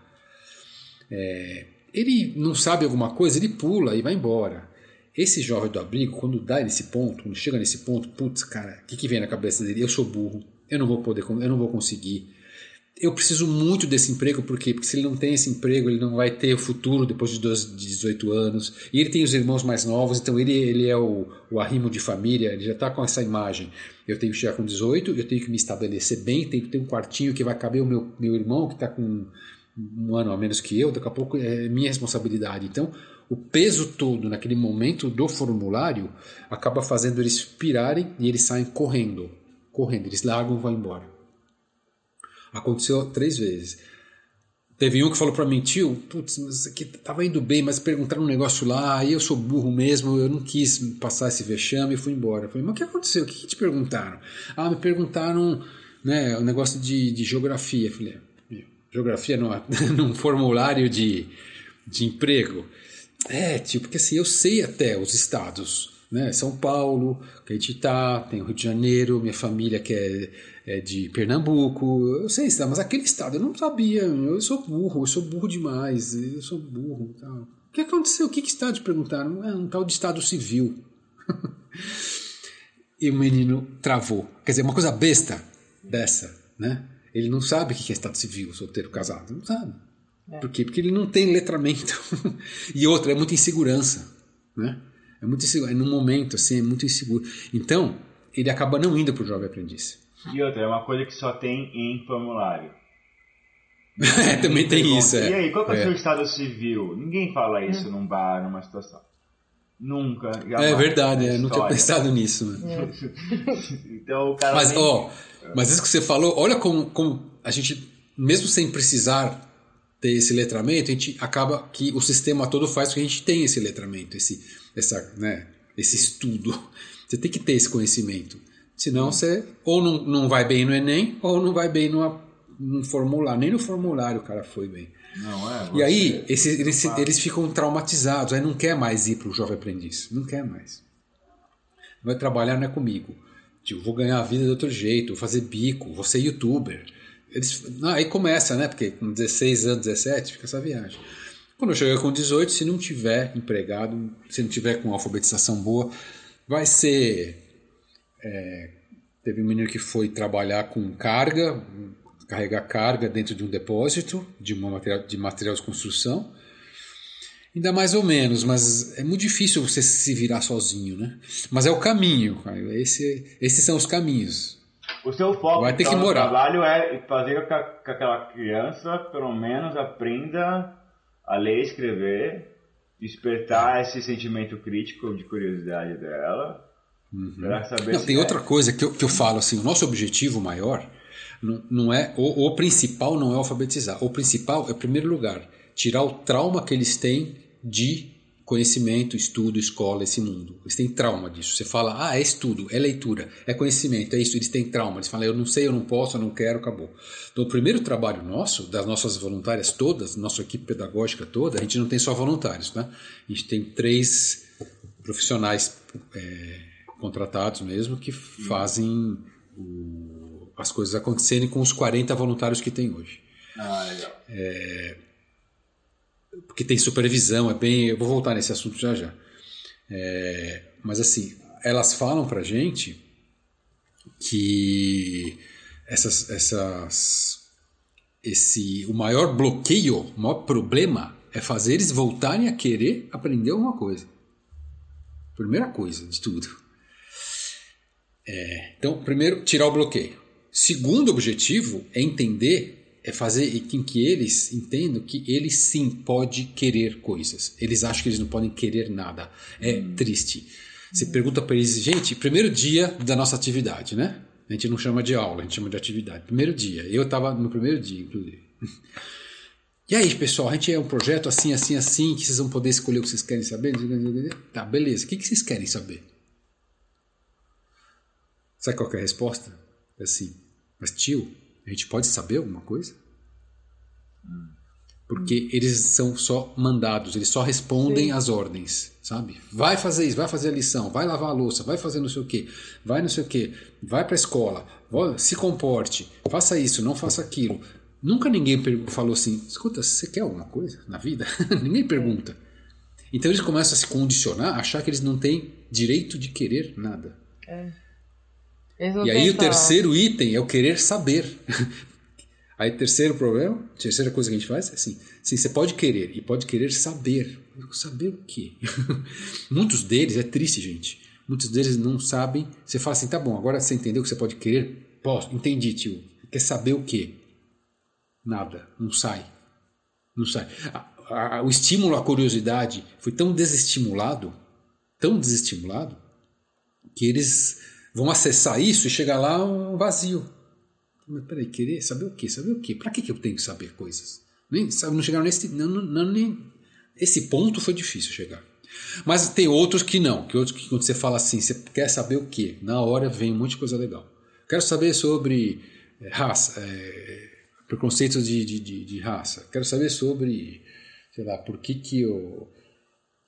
Speaker 2: É, ele não sabe alguma coisa, ele pula e vai embora. Esse jovem do abrigo, quando dá nesse ponto, quando chega nesse ponto, putz, cara, o que, que vem na cabeça dele? Eu sou burro, eu não vou poder, eu não vou conseguir eu preciso muito desse emprego, por quê? Porque se ele não tem esse emprego, ele não vai ter o futuro depois de 12, 18 anos. E ele tem os irmãos mais novos, então ele, ele é o, o arrimo de família, ele já está com essa imagem. Eu tenho que chegar com 18, eu tenho que me estabelecer bem, tenho que ter um quartinho que vai caber o meu, meu irmão, que está com um ano a menos que eu, daqui a pouco é minha responsabilidade. Então, o peso todo naquele momento do formulário acaba fazendo eles pirarem e eles saem correndo. Correndo, eles largam e vão embora. Aconteceu três vezes. Teve um que falou para mim, tio, putz, isso aqui tava indo bem, mas perguntaram um negócio lá, aí eu sou burro mesmo, eu não quis passar esse vexame e fui embora. Eu falei, mas o que aconteceu? O que, que te perguntaram? Ah, me perguntaram né, o um negócio de, de geografia. Eu falei, geografia numa, <laughs> num formulário de, de emprego? É, tio, porque assim, eu sei até os estados, né? São Paulo, que a gente tá, tem o Rio de Janeiro, minha família que é é, de Pernambuco, eu sei, mas aquele estado eu não sabia, eu sou burro, eu sou burro demais, eu sou burro. Tal. O que aconteceu? O que, que estado perguntaram? É um tal de estado civil. <laughs> e o menino travou. Quer dizer, uma coisa besta dessa, né? Ele não sabe o que é estado civil, solteiro casado, não sabe. É. Por quê? Porque ele não tem letramento. <laughs> e outra, é muita insegurança, né? É muito inseguro, é num momento assim, é muito inseguro. Então, ele acaba não indo para o jovem aprendiz.
Speaker 3: E outra, é uma coisa que só tem em formulário. <laughs>
Speaker 2: é, também tem isso. É.
Speaker 3: E aí, qual é o é. seu estado civil? Ninguém fala isso num bar, numa situação. Nunca.
Speaker 2: Jamais, é verdade, é, não tinha pensado nisso. Né? <laughs> então o cara. Mas, nem... ó, mas isso que você falou, olha como, como a gente, mesmo sem precisar ter esse letramento, a gente acaba que o sistema todo faz que a gente tenha esse letramento, esse, essa, né, esse estudo. <laughs> Você tem que ter esse conhecimento. Senão você ou não, não vai bem no Enem, ou não vai bem numa, num formulário. Nem no formulário o cara foi bem.
Speaker 3: Não é?
Speaker 2: E aí, esse, eles, eles ficam traumatizados, aí não quer mais ir para o jovem aprendiz. Não quer mais. Vai trabalhar não é comigo. Tipo, vou ganhar a vida de outro jeito, vou fazer bico, vou ser youtuber. Eles, aí começa, né? Porque com 16 anos, 17, fica essa viagem. Quando eu chegar com 18, se não tiver empregado, se não tiver com alfabetização boa, vai ser. É, teve um menino que foi trabalhar com carga, carregar carga dentro de um depósito de, uma material, de material de construção. Ainda mais ou menos, mas é muito difícil você se virar sozinho, né? Mas é o caminho, Esse, esses são os caminhos.
Speaker 3: O seu foco Vai ter então, que morar. no trabalho é fazer com que aquela criança, pelo menos, aprenda a ler e escrever, despertar esse sentimento crítico de curiosidade dela,
Speaker 2: uhum. Não, tem é... outra coisa que eu, que eu falo assim, o nosso objetivo maior não, não é o, o principal não é alfabetizar. O principal é, em primeiro lugar, tirar o trauma que eles têm de conhecimento, estudo, escola, esse mundo. Eles têm trauma disso. Você fala, ah, é estudo, é leitura, é conhecimento, é isso. Eles têm trauma. Eles falam, eu não sei, eu não posso, eu não quero, acabou. Então, o primeiro trabalho nosso, das nossas voluntárias todas, nossa equipe pedagógica toda, a gente não tem só voluntários, né? A gente tem três profissionais é, contratados mesmo que fazem o as coisas acontecerem com os 40 voluntários que tem hoje.
Speaker 3: Ah, legal.
Speaker 2: É, porque tem supervisão, é bem. Eu vou voltar nesse assunto já já. É, mas assim, elas falam pra gente que essas, essas, esse, o maior bloqueio, o maior problema é fazer eles voltarem a querer aprender alguma coisa. Primeira coisa de tudo. É, então, primeiro, tirar o bloqueio. Segundo objetivo é entender, é fazer com que eles entendam que eles sim podem querer coisas. Eles acham que eles não podem querer nada. É hum. triste. Você hum. pergunta para eles, gente, primeiro dia da nossa atividade, né? A gente não chama de aula, a gente chama de atividade. Primeiro dia. Eu estava no primeiro dia, inclusive. <laughs> E aí, pessoal, a gente é um projeto assim, assim, assim, que vocês vão poder escolher o que vocês querem saber. Tá, beleza. O que vocês querem saber? Sabe qual é a resposta? É assim, mas, tio, a gente pode saber alguma coisa? Porque eles são só mandados, eles só respondem às ordens, sabe? Vai fazer isso, vai fazer a lição, vai lavar a louça, vai fazer não sei o quê, vai não sei o quê, vai para a escola, se comporte, faça isso, não faça aquilo. Nunca ninguém falou assim: escuta, você quer alguma coisa na vida? <laughs> ninguém pergunta. Então eles começam a se condicionar, achar que eles não têm direito de querer nada.
Speaker 1: É.
Speaker 2: E aí o terceiro item é o querer saber. <laughs> aí o terceiro problema, terceira coisa que a gente faz é assim, sim, você pode querer e pode querer saber. Saber o quê? <laughs> Muitos deles, é triste, gente. Muitos deles não sabem. Você fala assim, tá bom, agora você entendeu que você pode querer? Posso, entendi, tio. Quer saber o quê? Nada, não sai. Não sai. A, a, o estímulo à curiosidade foi tão desestimulado, tão desestimulado, que eles vão acessar isso e chegar lá um vazio. Mas peraí, querer saber o quê? Saber o quê? Para que, que eu tenho que saber coisas? Nem, não chegaram nesse. Não, não, nem, esse ponto foi difícil chegar. Mas tem outros que não, que outros que quando você fala assim, você quer saber o quê? Na hora vem um monte de coisa legal. Quero saber sobre é, raça, é, preconceitos de, de, de, de, raça. Quero saber sobre, sei lá, por que que eu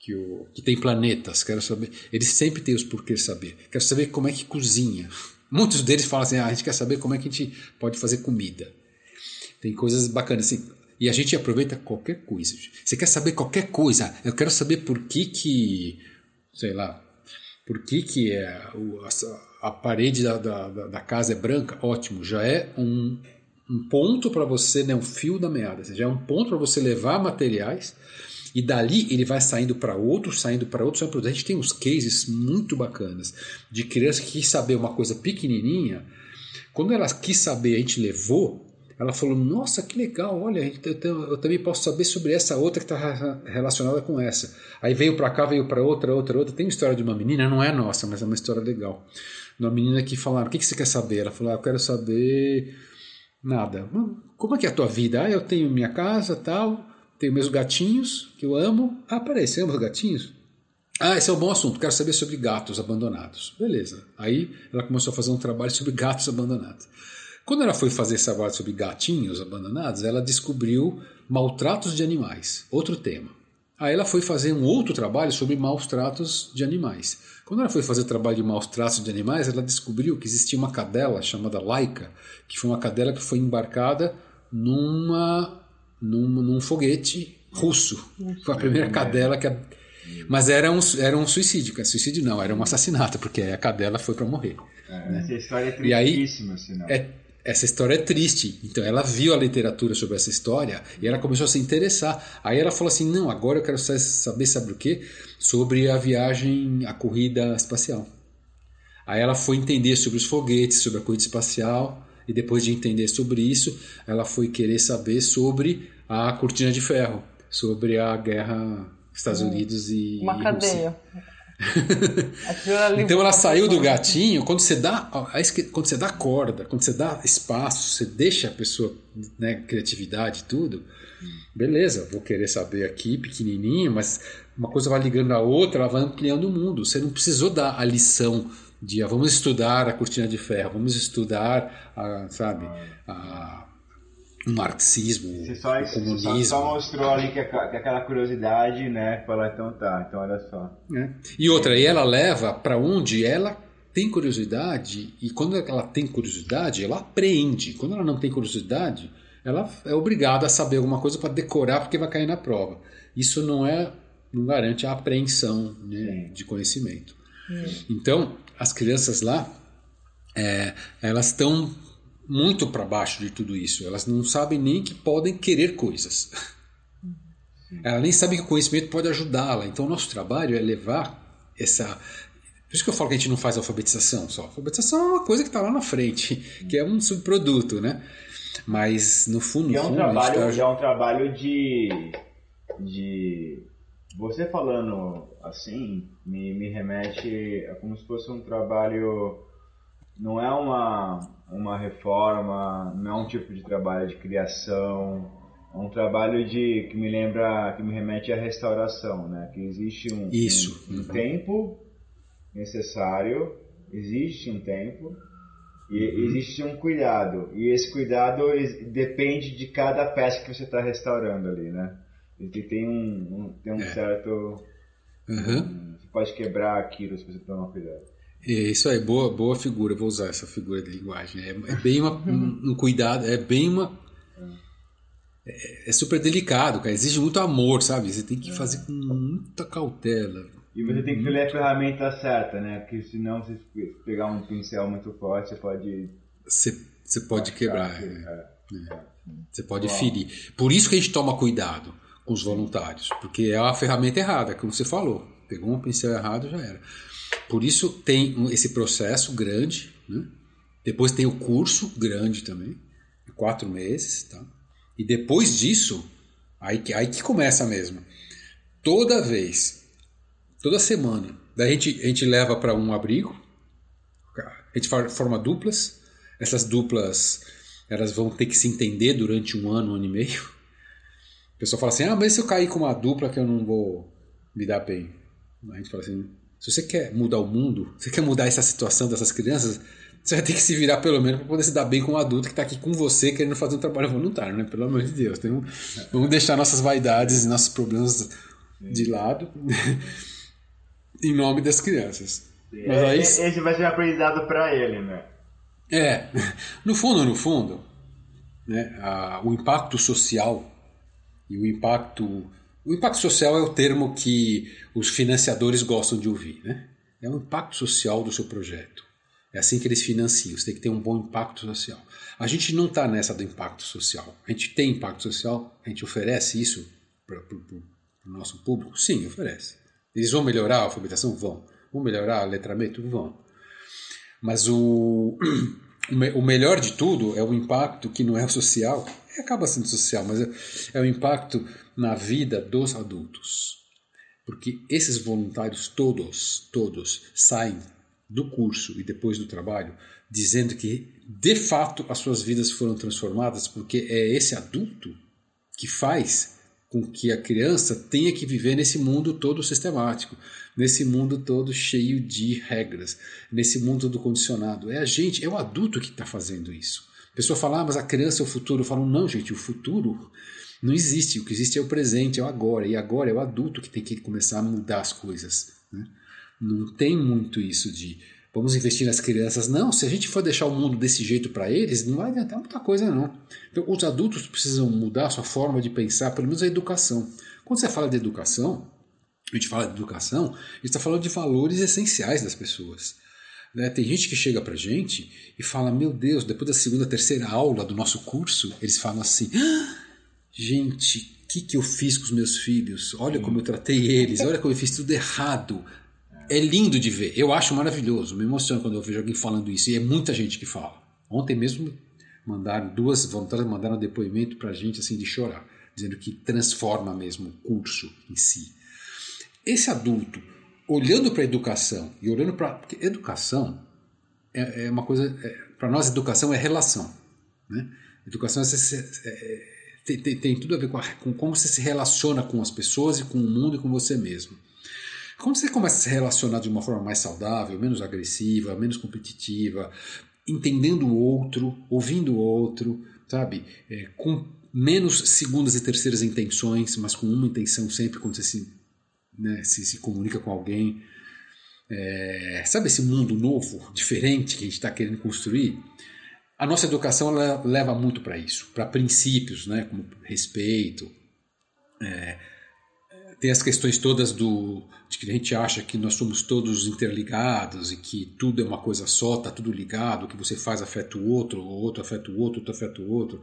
Speaker 2: que, o, que tem planetas, quero saber. Eles sempre têm os porquês saber. Quero saber como é que cozinha. Muitos deles falam assim: ah, a gente quer saber como é que a gente pode fazer comida. Tem coisas bacanas assim. E a gente aproveita qualquer coisa. Você quer saber qualquer coisa? Eu quero saber por que que, sei lá, por que que é, a, a parede da, da, da, casa é branca? Ótimo, já é um, um ponto para você, né, um fio da meada. Já é um ponto para você levar materiais e dali ele vai saindo para outros, saindo para outros. A gente tem uns cases muito bacanas de criança que quis saber uma coisa pequenininha. Quando ela quis saber, a gente levou, ela falou: Nossa, que legal, olha, eu, também posso saber sobre essa outra que está relacionada com essa. Aí veio para cá, veio para outra, outra, outra. Tem uma história de uma menina, não é nossa, mas é uma história legal. Uma menina que falaram: O que, que você quer saber? Ela falou: ah, Eu quero saber nada. Como é que é a tua vida? Ah, eu tenho minha casa, tal, tenho meus gatinhos que eu amo. Ah, peraí, você ama os gatinhos? Ah, esse é um bom assunto, quero saber sobre gatos abandonados. Beleza. Aí ela começou a fazer um trabalho sobre gatos abandonados. Quando ela foi fazer esse trabalho sobre gatinhos abandonados, ela descobriu maltratos de animais, outro tema. Aí ela foi fazer um outro trabalho sobre maus tratos de animais. Quando ela foi fazer o trabalho de maus tratos de animais, ela descobriu que existia uma cadela chamada Laika, que foi uma cadela que foi embarcada numa, num, num foguete russo. Foi a primeira cadela que a, mas era um, era um suicídio, suicídio não, era um assassinato, porque a cadela foi para morrer.
Speaker 3: É, né? Essa história é tristíssima,
Speaker 2: e aí, é, essa história é triste. Então ela viu a literatura sobre essa história e ela começou a se interessar. Aí ela falou assim: não, agora eu quero saber, sabe o quê? Sobre a viagem, a corrida espacial. Aí ela foi entender sobre os foguetes, sobre a corrida espacial. E depois de entender sobre isso, ela foi querer saber sobre a cortina de ferro, sobre a guerra Estados hum, Unidos e.
Speaker 1: Uma
Speaker 2: e
Speaker 1: cadeia. <laughs>
Speaker 2: então ela saiu do gatinho. Quando você dá, quando você dá corda, quando você dá espaço, você deixa a pessoa, né, criatividade, tudo. Beleza, vou querer saber aqui, pequenininho, mas uma coisa vai ligando a outra, ela vai ampliando o mundo. Você não precisou dar a lição de ah, vamos estudar a cortina de ferro, vamos estudar, a, sabe, a, o marxismo, você só, o comunismo. Você
Speaker 3: só, mostrou ali que, que, aquela curiosidade, né? Falar, então tá, então olha só.
Speaker 2: É. E outra, e ela leva para onde ela tem curiosidade, e quando ela tem curiosidade, ela aprende. Quando ela não tem curiosidade, ela é obrigada a saber alguma coisa para decorar porque vai cair na prova. Isso não é, não garante a apreensão né, de conhecimento. Então, as crianças lá, é, elas estão muito para baixo de tudo isso. Elas não sabem nem que podem querer coisas. Ela nem sabe que o conhecimento pode ajudá-la. Então, o nosso trabalho é levar essa. Por isso que eu falo que a gente não faz alfabetização só. A alfabetização é uma coisa que está lá na frente, que é um subproduto, né? Mas, no fundo, no
Speaker 3: é um
Speaker 2: fundo,
Speaker 3: trabalho, tá... é um trabalho de, de. Você falando assim, me, me remete a como se fosse um trabalho. Não é uma uma reforma, não é um tipo de trabalho de criação, é um trabalho de que me lembra, que me remete à restauração, né? Que existe um,
Speaker 2: Isso.
Speaker 3: um, um tempo necessário, existe um tempo e uhum. existe um cuidado e esse cuidado depende de cada peça que você está restaurando ali, né? Ele tem um, um tem um é. certo uhum. você pode quebrar aquilo se você tomar cuidado.
Speaker 2: É isso aí, boa, boa figura, vou usar essa figura de linguagem. É, é bem uma, um, um, cuidado, é bem uma. É, é, super delicado, cara. Exige muito amor, sabe? Você tem que fazer com muita cautela.
Speaker 3: E você tem que escolher a ferramenta certa, né? Porque senão, se pegar um pincel muito forte, você pode.
Speaker 2: Você, você pode quebrar. É. é. Você pode Uau. ferir. Por isso que a gente toma cuidado com os voluntários, porque é a ferramenta errada, como você falou. Pegou um pincel errado, já era. Por isso tem esse processo grande, né? depois tem o curso grande também, quatro meses, tá? e depois disso, aí que, aí que começa mesmo. Toda vez, toda semana, daí a gente, a gente leva para um abrigo, a gente forma duplas, essas duplas elas vão ter que se entender durante um ano, um ano e meio. O pessoal fala assim: ah, mas se eu cair com uma dupla que eu não vou me dar bem? A gente fala assim: se você quer mudar o mundo, você quer mudar essa situação dessas crianças, você vai ter que se virar pelo menos para poder se dar bem com um adulto que está aqui com você querendo fazer um trabalho voluntário, né? Pelo amor de Deus. Tem um, vamos deixar nossas vaidades e nossos problemas de lado <laughs> em nome das crianças.
Speaker 3: Mas aí, esse vai ser aprendizado para ele, né?
Speaker 2: É, <laughs> no fundo, no fundo, né, a, o impacto social e o impacto o impacto social é o termo que os financiadores gostam de ouvir. Né? É o impacto social do seu projeto. É assim que eles financiam. Você tem que ter um bom impacto social. A gente não está nessa do impacto social. A gente tem impacto social, a gente oferece isso para o nosso público? Sim, oferece. Eles vão melhorar a alfabetização? Vão. Vão melhorar o letramento? Vão. Mas o, <clears throat> o melhor de tudo é o impacto que não é social, acaba sendo social, mas é, é o impacto na vida dos adultos. Porque esses voluntários todos, todos saem do curso e depois do trabalho dizendo que de fato as suas vidas foram transformadas porque é esse adulto que faz com que a criança tenha que viver nesse mundo todo sistemático, nesse mundo todo cheio de regras, nesse mundo todo condicionado. É a gente, é o adulto que está fazendo isso. A pessoa fala, ah, mas a criança é o futuro. Falo, não, gente, o futuro não existe. O que existe é o presente, é o agora. E agora é o adulto que tem que começar a mudar as coisas. Né? Não tem muito isso de vamos investir nas crianças. Não, se a gente for deixar o mundo desse jeito para eles, não vai adiantar muita coisa, não. Então, os adultos precisam mudar a sua forma de pensar, pelo menos a educação. Quando você fala de educação, a gente fala de educação, a gente está falando de valores essenciais das pessoas. Né? Tem gente que chega para gente e fala: Meu Deus, depois da segunda, terceira aula do nosso curso, eles falam assim: ah, Gente, o que, que eu fiz com os meus filhos? Olha como eu tratei eles, olha como eu fiz tudo errado é lindo de ver. Eu acho maravilhoso. Me emociona quando eu vejo alguém falando isso. E é muita gente que fala. Ontem mesmo mandaram duas voluntárias mandaram depoimento para a gente assim de chorar, dizendo que transforma mesmo o curso em si. Esse adulto olhando para a educação e olhando para porque educação é, é uma coisa é, para nós educação é relação, né? Educação é, é, tem, tem, tem, tudo a ver com, a, com como você se relaciona com as pessoas e com o mundo e com você mesmo. Quando você começa a se relacionar de uma forma mais saudável, menos agressiva, menos competitiva, entendendo o outro, ouvindo o outro, sabe? É, com menos segundas e terceiras intenções, mas com uma intenção sempre quando você se, né, se, se comunica com alguém. É, sabe esse mundo novo, diferente que a gente está querendo construir? A nossa educação leva muito para isso, para princípios, né, como respeito, é, tem as questões todas do de que a gente acha que nós somos todos interligados e que tudo é uma coisa só, tá tudo ligado, o que você faz afeta o outro, o outro afeta o outro, outro afeta o outro.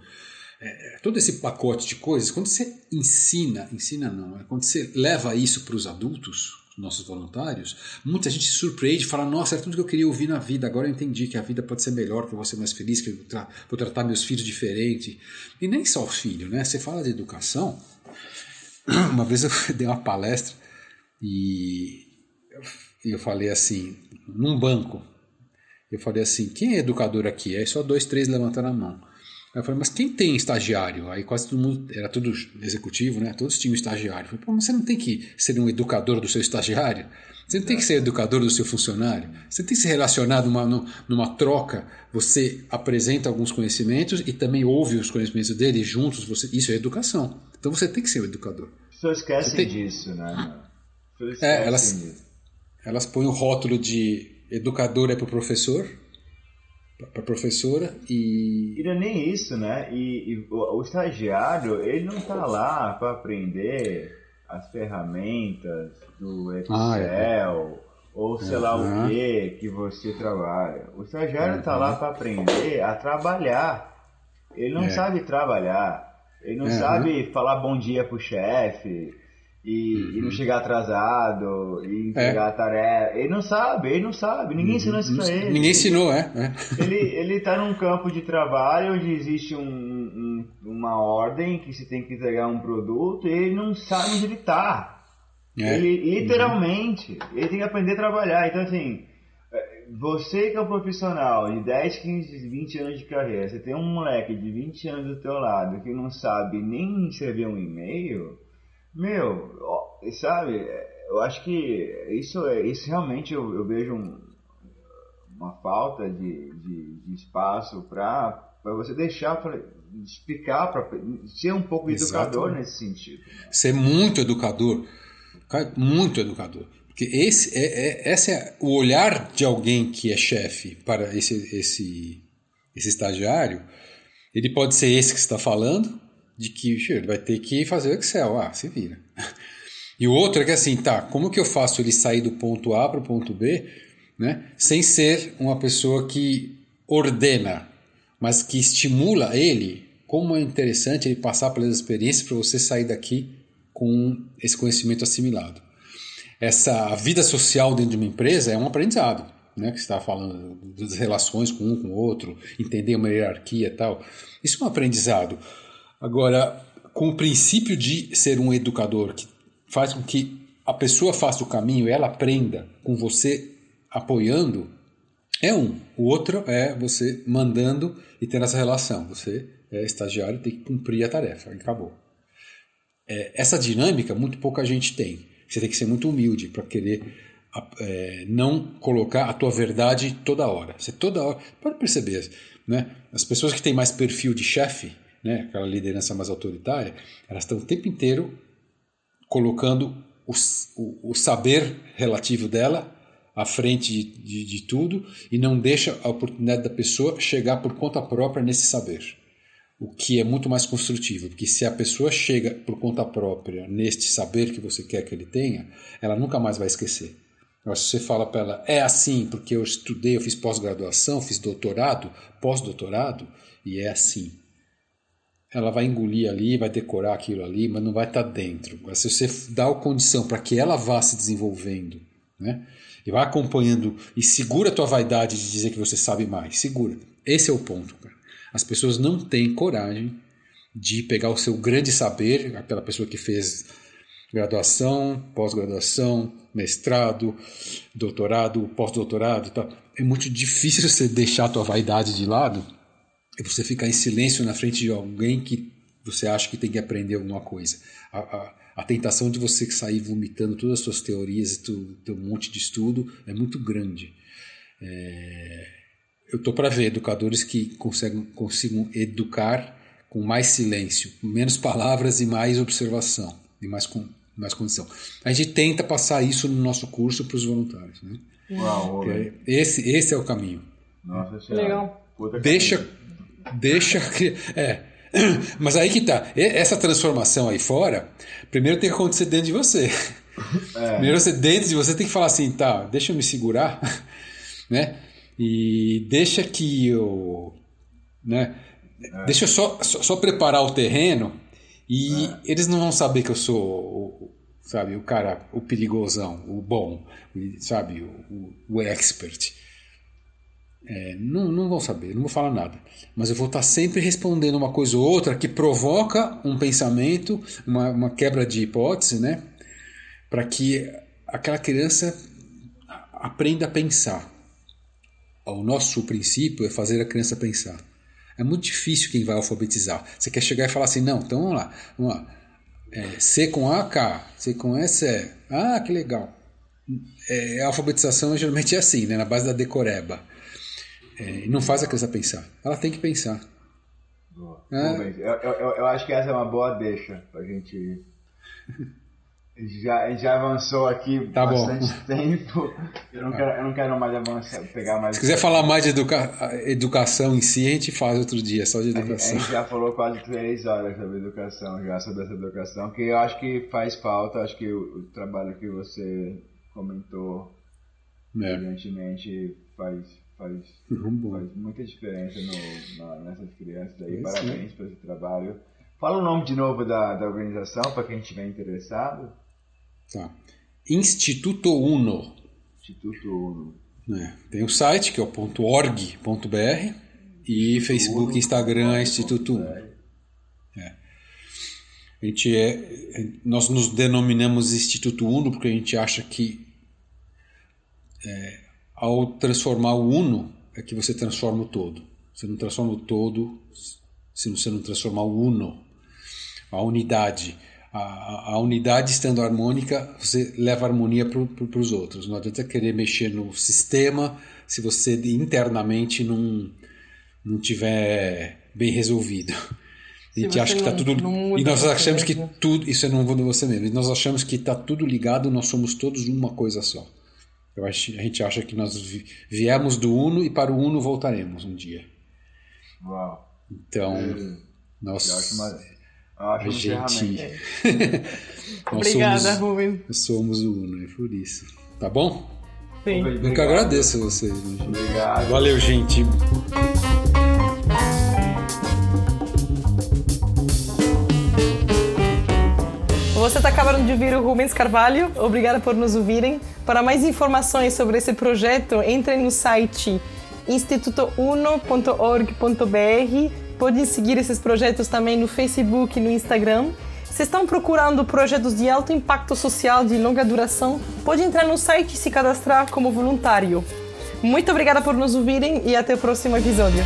Speaker 2: É, é todo esse pacote de coisas, quando você ensina, ensina não, é quando você leva isso para os adultos, nossos voluntários, muita gente se surpreende e fala: Nossa, era tudo que eu queria ouvir na vida. Agora eu entendi que a vida pode ser melhor, que eu vou ser mais feliz, que eu vou tratar meus filhos diferente. E nem só o filho, né? Você fala de educação, <clears throat> uma vez eu dei uma palestra e eu falei assim, num banco, eu falei assim, quem é educador aqui? Aí só dois, três levantaram a mão. Aí eu falei, mas quem tem estagiário? Aí quase todo mundo, era tudo executivo, né? Todos tinham estagiário. Eu falei, Pô, mas você não tem que ser um educador do seu estagiário? Você não tem que ser educador do seu funcionário? Você tem que se relacionar numa, numa troca. Você apresenta alguns conhecimentos e também ouve os conhecimentos dele juntos. Você, isso é educação. Então você tem que ser o educador.
Speaker 3: As pessoas esquecem tem... disso, né?
Speaker 2: É, elas, elas põem o rótulo de educador é para o professor, para professora e.
Speaker 3: E não é nem isso, né? E, e o, o, estagiário, ele não está lá para aprender as ferramentas do Excel ah, é. ou sei uhum. lá o que que você trabalha. O estagiário está uhum. lá para aprender a trabalhar. Ele não é. sabe trabalhar. Ele não uhum. sabe falar bom dia pro chefe e, uhum. e, não uhum. chegar atrasado e entregar é. a tarefa. Ele não sabe, ele não sabe. Ninguém uhum. ensinou isso pra ele.
Speaker 2: Ninguém ensinou, é.
Speaker 3: é. Ele, ele tá num campo de trabalho onde existe um, um, uma ordem que se tem que entregar um produto e ele não sabe onde ele tá. É. Ele, literalmente, uhum. ele tem que aprender a trabalhar. Então, assim, é, você que é um profissional de 10, 15, 20 anos de carreira, você tem um moleque de 20 anos do teu lado que não sabe nem escrever um e-mail meu, ó, sabe, eu acho que isso, é, isso realmente eu, eu vejo um, uma falta de, de, de espaço para você deixar, pra, explicar, para ser um pouco educador nesse sentido.
Speaker 2: Ser muito educador, muito educador. Porque esse é, é, esse é o olhar de alguém que é chefe para esse, esse, esse estagiário. Ele pode ser esse que está falando, de que ele vai ter que fazer o Excel. Ah, se vira. <laughs> E o outro é que assim, tá, como que eu faço ele sair do ponto A para o ponto B, né, sem ser uma pessoa que ordena, mas que estimula ele, como é interessante ele passar pelas experiências para você sair daqui com esse conhecimento assimilado. Essa vida social dentro de uma empresa é um aprendizado. né, que está falando das relações com um com o outro, entender uma hierarquia e tal. Isso é um aprendizado. Agora, com o princípio de ser um educador que faz com que a pessoa faça o caminho e ela aprenda com você apoiando, é um. O outro é você mandando e tendo essa relação. Você é estagiário tem que cumprir a tarefa. Acabou. É, essa dinâmica muito pouca gente tem. Você tem que ser muito humilde para querer é, não colocar a tua verdade toda hora. Você toda hora pode perceber, né? As pessoas que têm mais perfil de chefe, né? Aquela liderança mais autoritária, elas estão o tempo inteiro colocando o, o, o saber relativo dela à frente de, de, de, tudo e não deixa a oportunidade da pessoa chegar por conta própria nesse saber. O que é muito mais construtivo, porque se a pessoa chega por conta própria neste saber que você quer que ele tenha, ela nunca mais vai esquecer. Mas se você fala para ela, é assim, porque eu estudei, eu fiz pós-graduação, fiz doutorado, pós-doutorado, e é assim. Ela vai engolir ali, vai decorar aquilo ali, mas não vai estar tá dentro. Mas se você dá a condição para que ela vá se desenvolvendo, né? E vai acompanhando e segura a tua vaidade de dizer que você sabe mais. Segura. Esse é o ponto, cara. As pessoas não têm coragem de pegar o seu grande saber, aquela pessoa que fez graduação, pós-graduação, mestrado, doutorado, pós-doutorado, tá? é muito difícil <laughs> você deixar a tua vaidade de lado e você ficar em silêncio na frente de alguém que você acha que tem que aprender alguma coisa. A, a, a tentação de você sair vomitando todas as suas teorias e tu, teu monte de estudo é muito grande. É, eu estou para ver educadores que conseguem, consigam educar com mais silêncio, menos palavras e mais observação, e mais, com, mais condição. A gente tenta passar isso no nosso curso para os voluntários. Né?
Speaker 3: Uau,
Speaker 2: é, esse, esse é o caminho.
Speaker 3: Nossa,
Speaker 1: Legal.
Speaker 2: Deixa, deixa, é, <clears throat> Mas aí que tá. Essa transformação aí fora, primeiro tem que acontecer dentro de você. <laughs> É. Primeiro você dentro de você tem que falar assim, tá, deixa eu me segurar, <laughs> né? E deixa que eu, né? É. Deixa eu só, só, só, preparar o terreno e é. eles não vão saber que eu sou, sabe, o cara, o perigosão, o bom, sabe, o, o expert. É, não, não vão saber, não vou falar nada. Mas eu vou estar sempre respondendo uma coisa ou outra que provoca um pensamento, uma, uma quebra de hipótese, né? Para que aquela criança aprenda a pensar. O nosso princípio é fazer a criança pensar. É muito difícil quem vai alfabetizar. Você quer chegar e falar assim, não, então vamos lá, vamos lá. É, C com A, K, C com S, é. Ah, que legal. É, a alfabetização geralmente é assim, né? na base da decoreba é, não faz a criança pensar. Ela tem que pensar.
Speaker 3: Boa. É. Eu, eu, eu, acho que essa é uma boa deixa pra gente. <laughs> Já, a gente já avançou aqui tá bastante bom. <laughs> tempo. Eu não, tá. quero, eu não quero mais avançar, pegar mais.
Speaker 2: Se quiser falar mais de educa educação em si, a gente faz outro dia, só de educação.
Speaker 3: A gente já falou quase três horas sobre educação, já sobre essa educação, que eu acho que faz falta. Acho que o, o trabalho que você comentou é. faz, faz, faz muita diferença no, na, nessas crianças aí. Parabéns por esse trabalho. Fala o nome de novo da, da organização para quem estiver interessado.
Speaker 2: Tá. Instituto Uno.
Speaker 3: Instituto Uno.
Speaker 2: É, tem o site que é o .org.br e Facebook e Instagram é Instituto Uno. É. A gente é, nós nos denominamos Instituto Uno porque a gente acha que é, ao transformar o uno, é que você transforma o todo. Você não transforma o todo se você não transformar o uno, a unidade. A, a unidade estando harmônica, você leva a harmonia para pro, os outros. Não adianta querer mexer no sistema se você internamente não, não tiver bem resolvido. <laughs> A gente acha que está tudo. E nós achamos que tudo. Isso é não vou você mesmo. E nós achamos que está tudo ligado, nós somos todos uma coisa só. Eu acho, a gente acha que nós viemos do Uno e para o Uno voltaremos um dia.
Speaker 3: Uau.
Speaker 2: Então, é, nós.
Speaker 3: Eu acho uma, eu acho a
Speaker 2: gente. <laughs>
Speaker 1: Obrigada,
Speaker 2: somos,
Speaker 1: Rubem.
Speaker 2: Somos o Uno, é por isso. Tá bom?
Speaker 1: Sim.
Speaker 2: Eu que agradeço a vocês.
Speaker 3: Obrigado.
Speaker 2: Valeu, gente.
Speaker 1: Acabaram de ouvir o Rubens Carvalho. Obrigada por nos ouvirem. Para mais informações sobre esse projeto, entrem no site institutouno.org.br. Podem seguir esses projetos também no Facebook e no Instagram. Se estão procurando projetos de alto impacto social de longa duração, pode entrar no site e se cadastrar como voluntário. Muito obrigada por nos ouvirem e até o próximo episódio.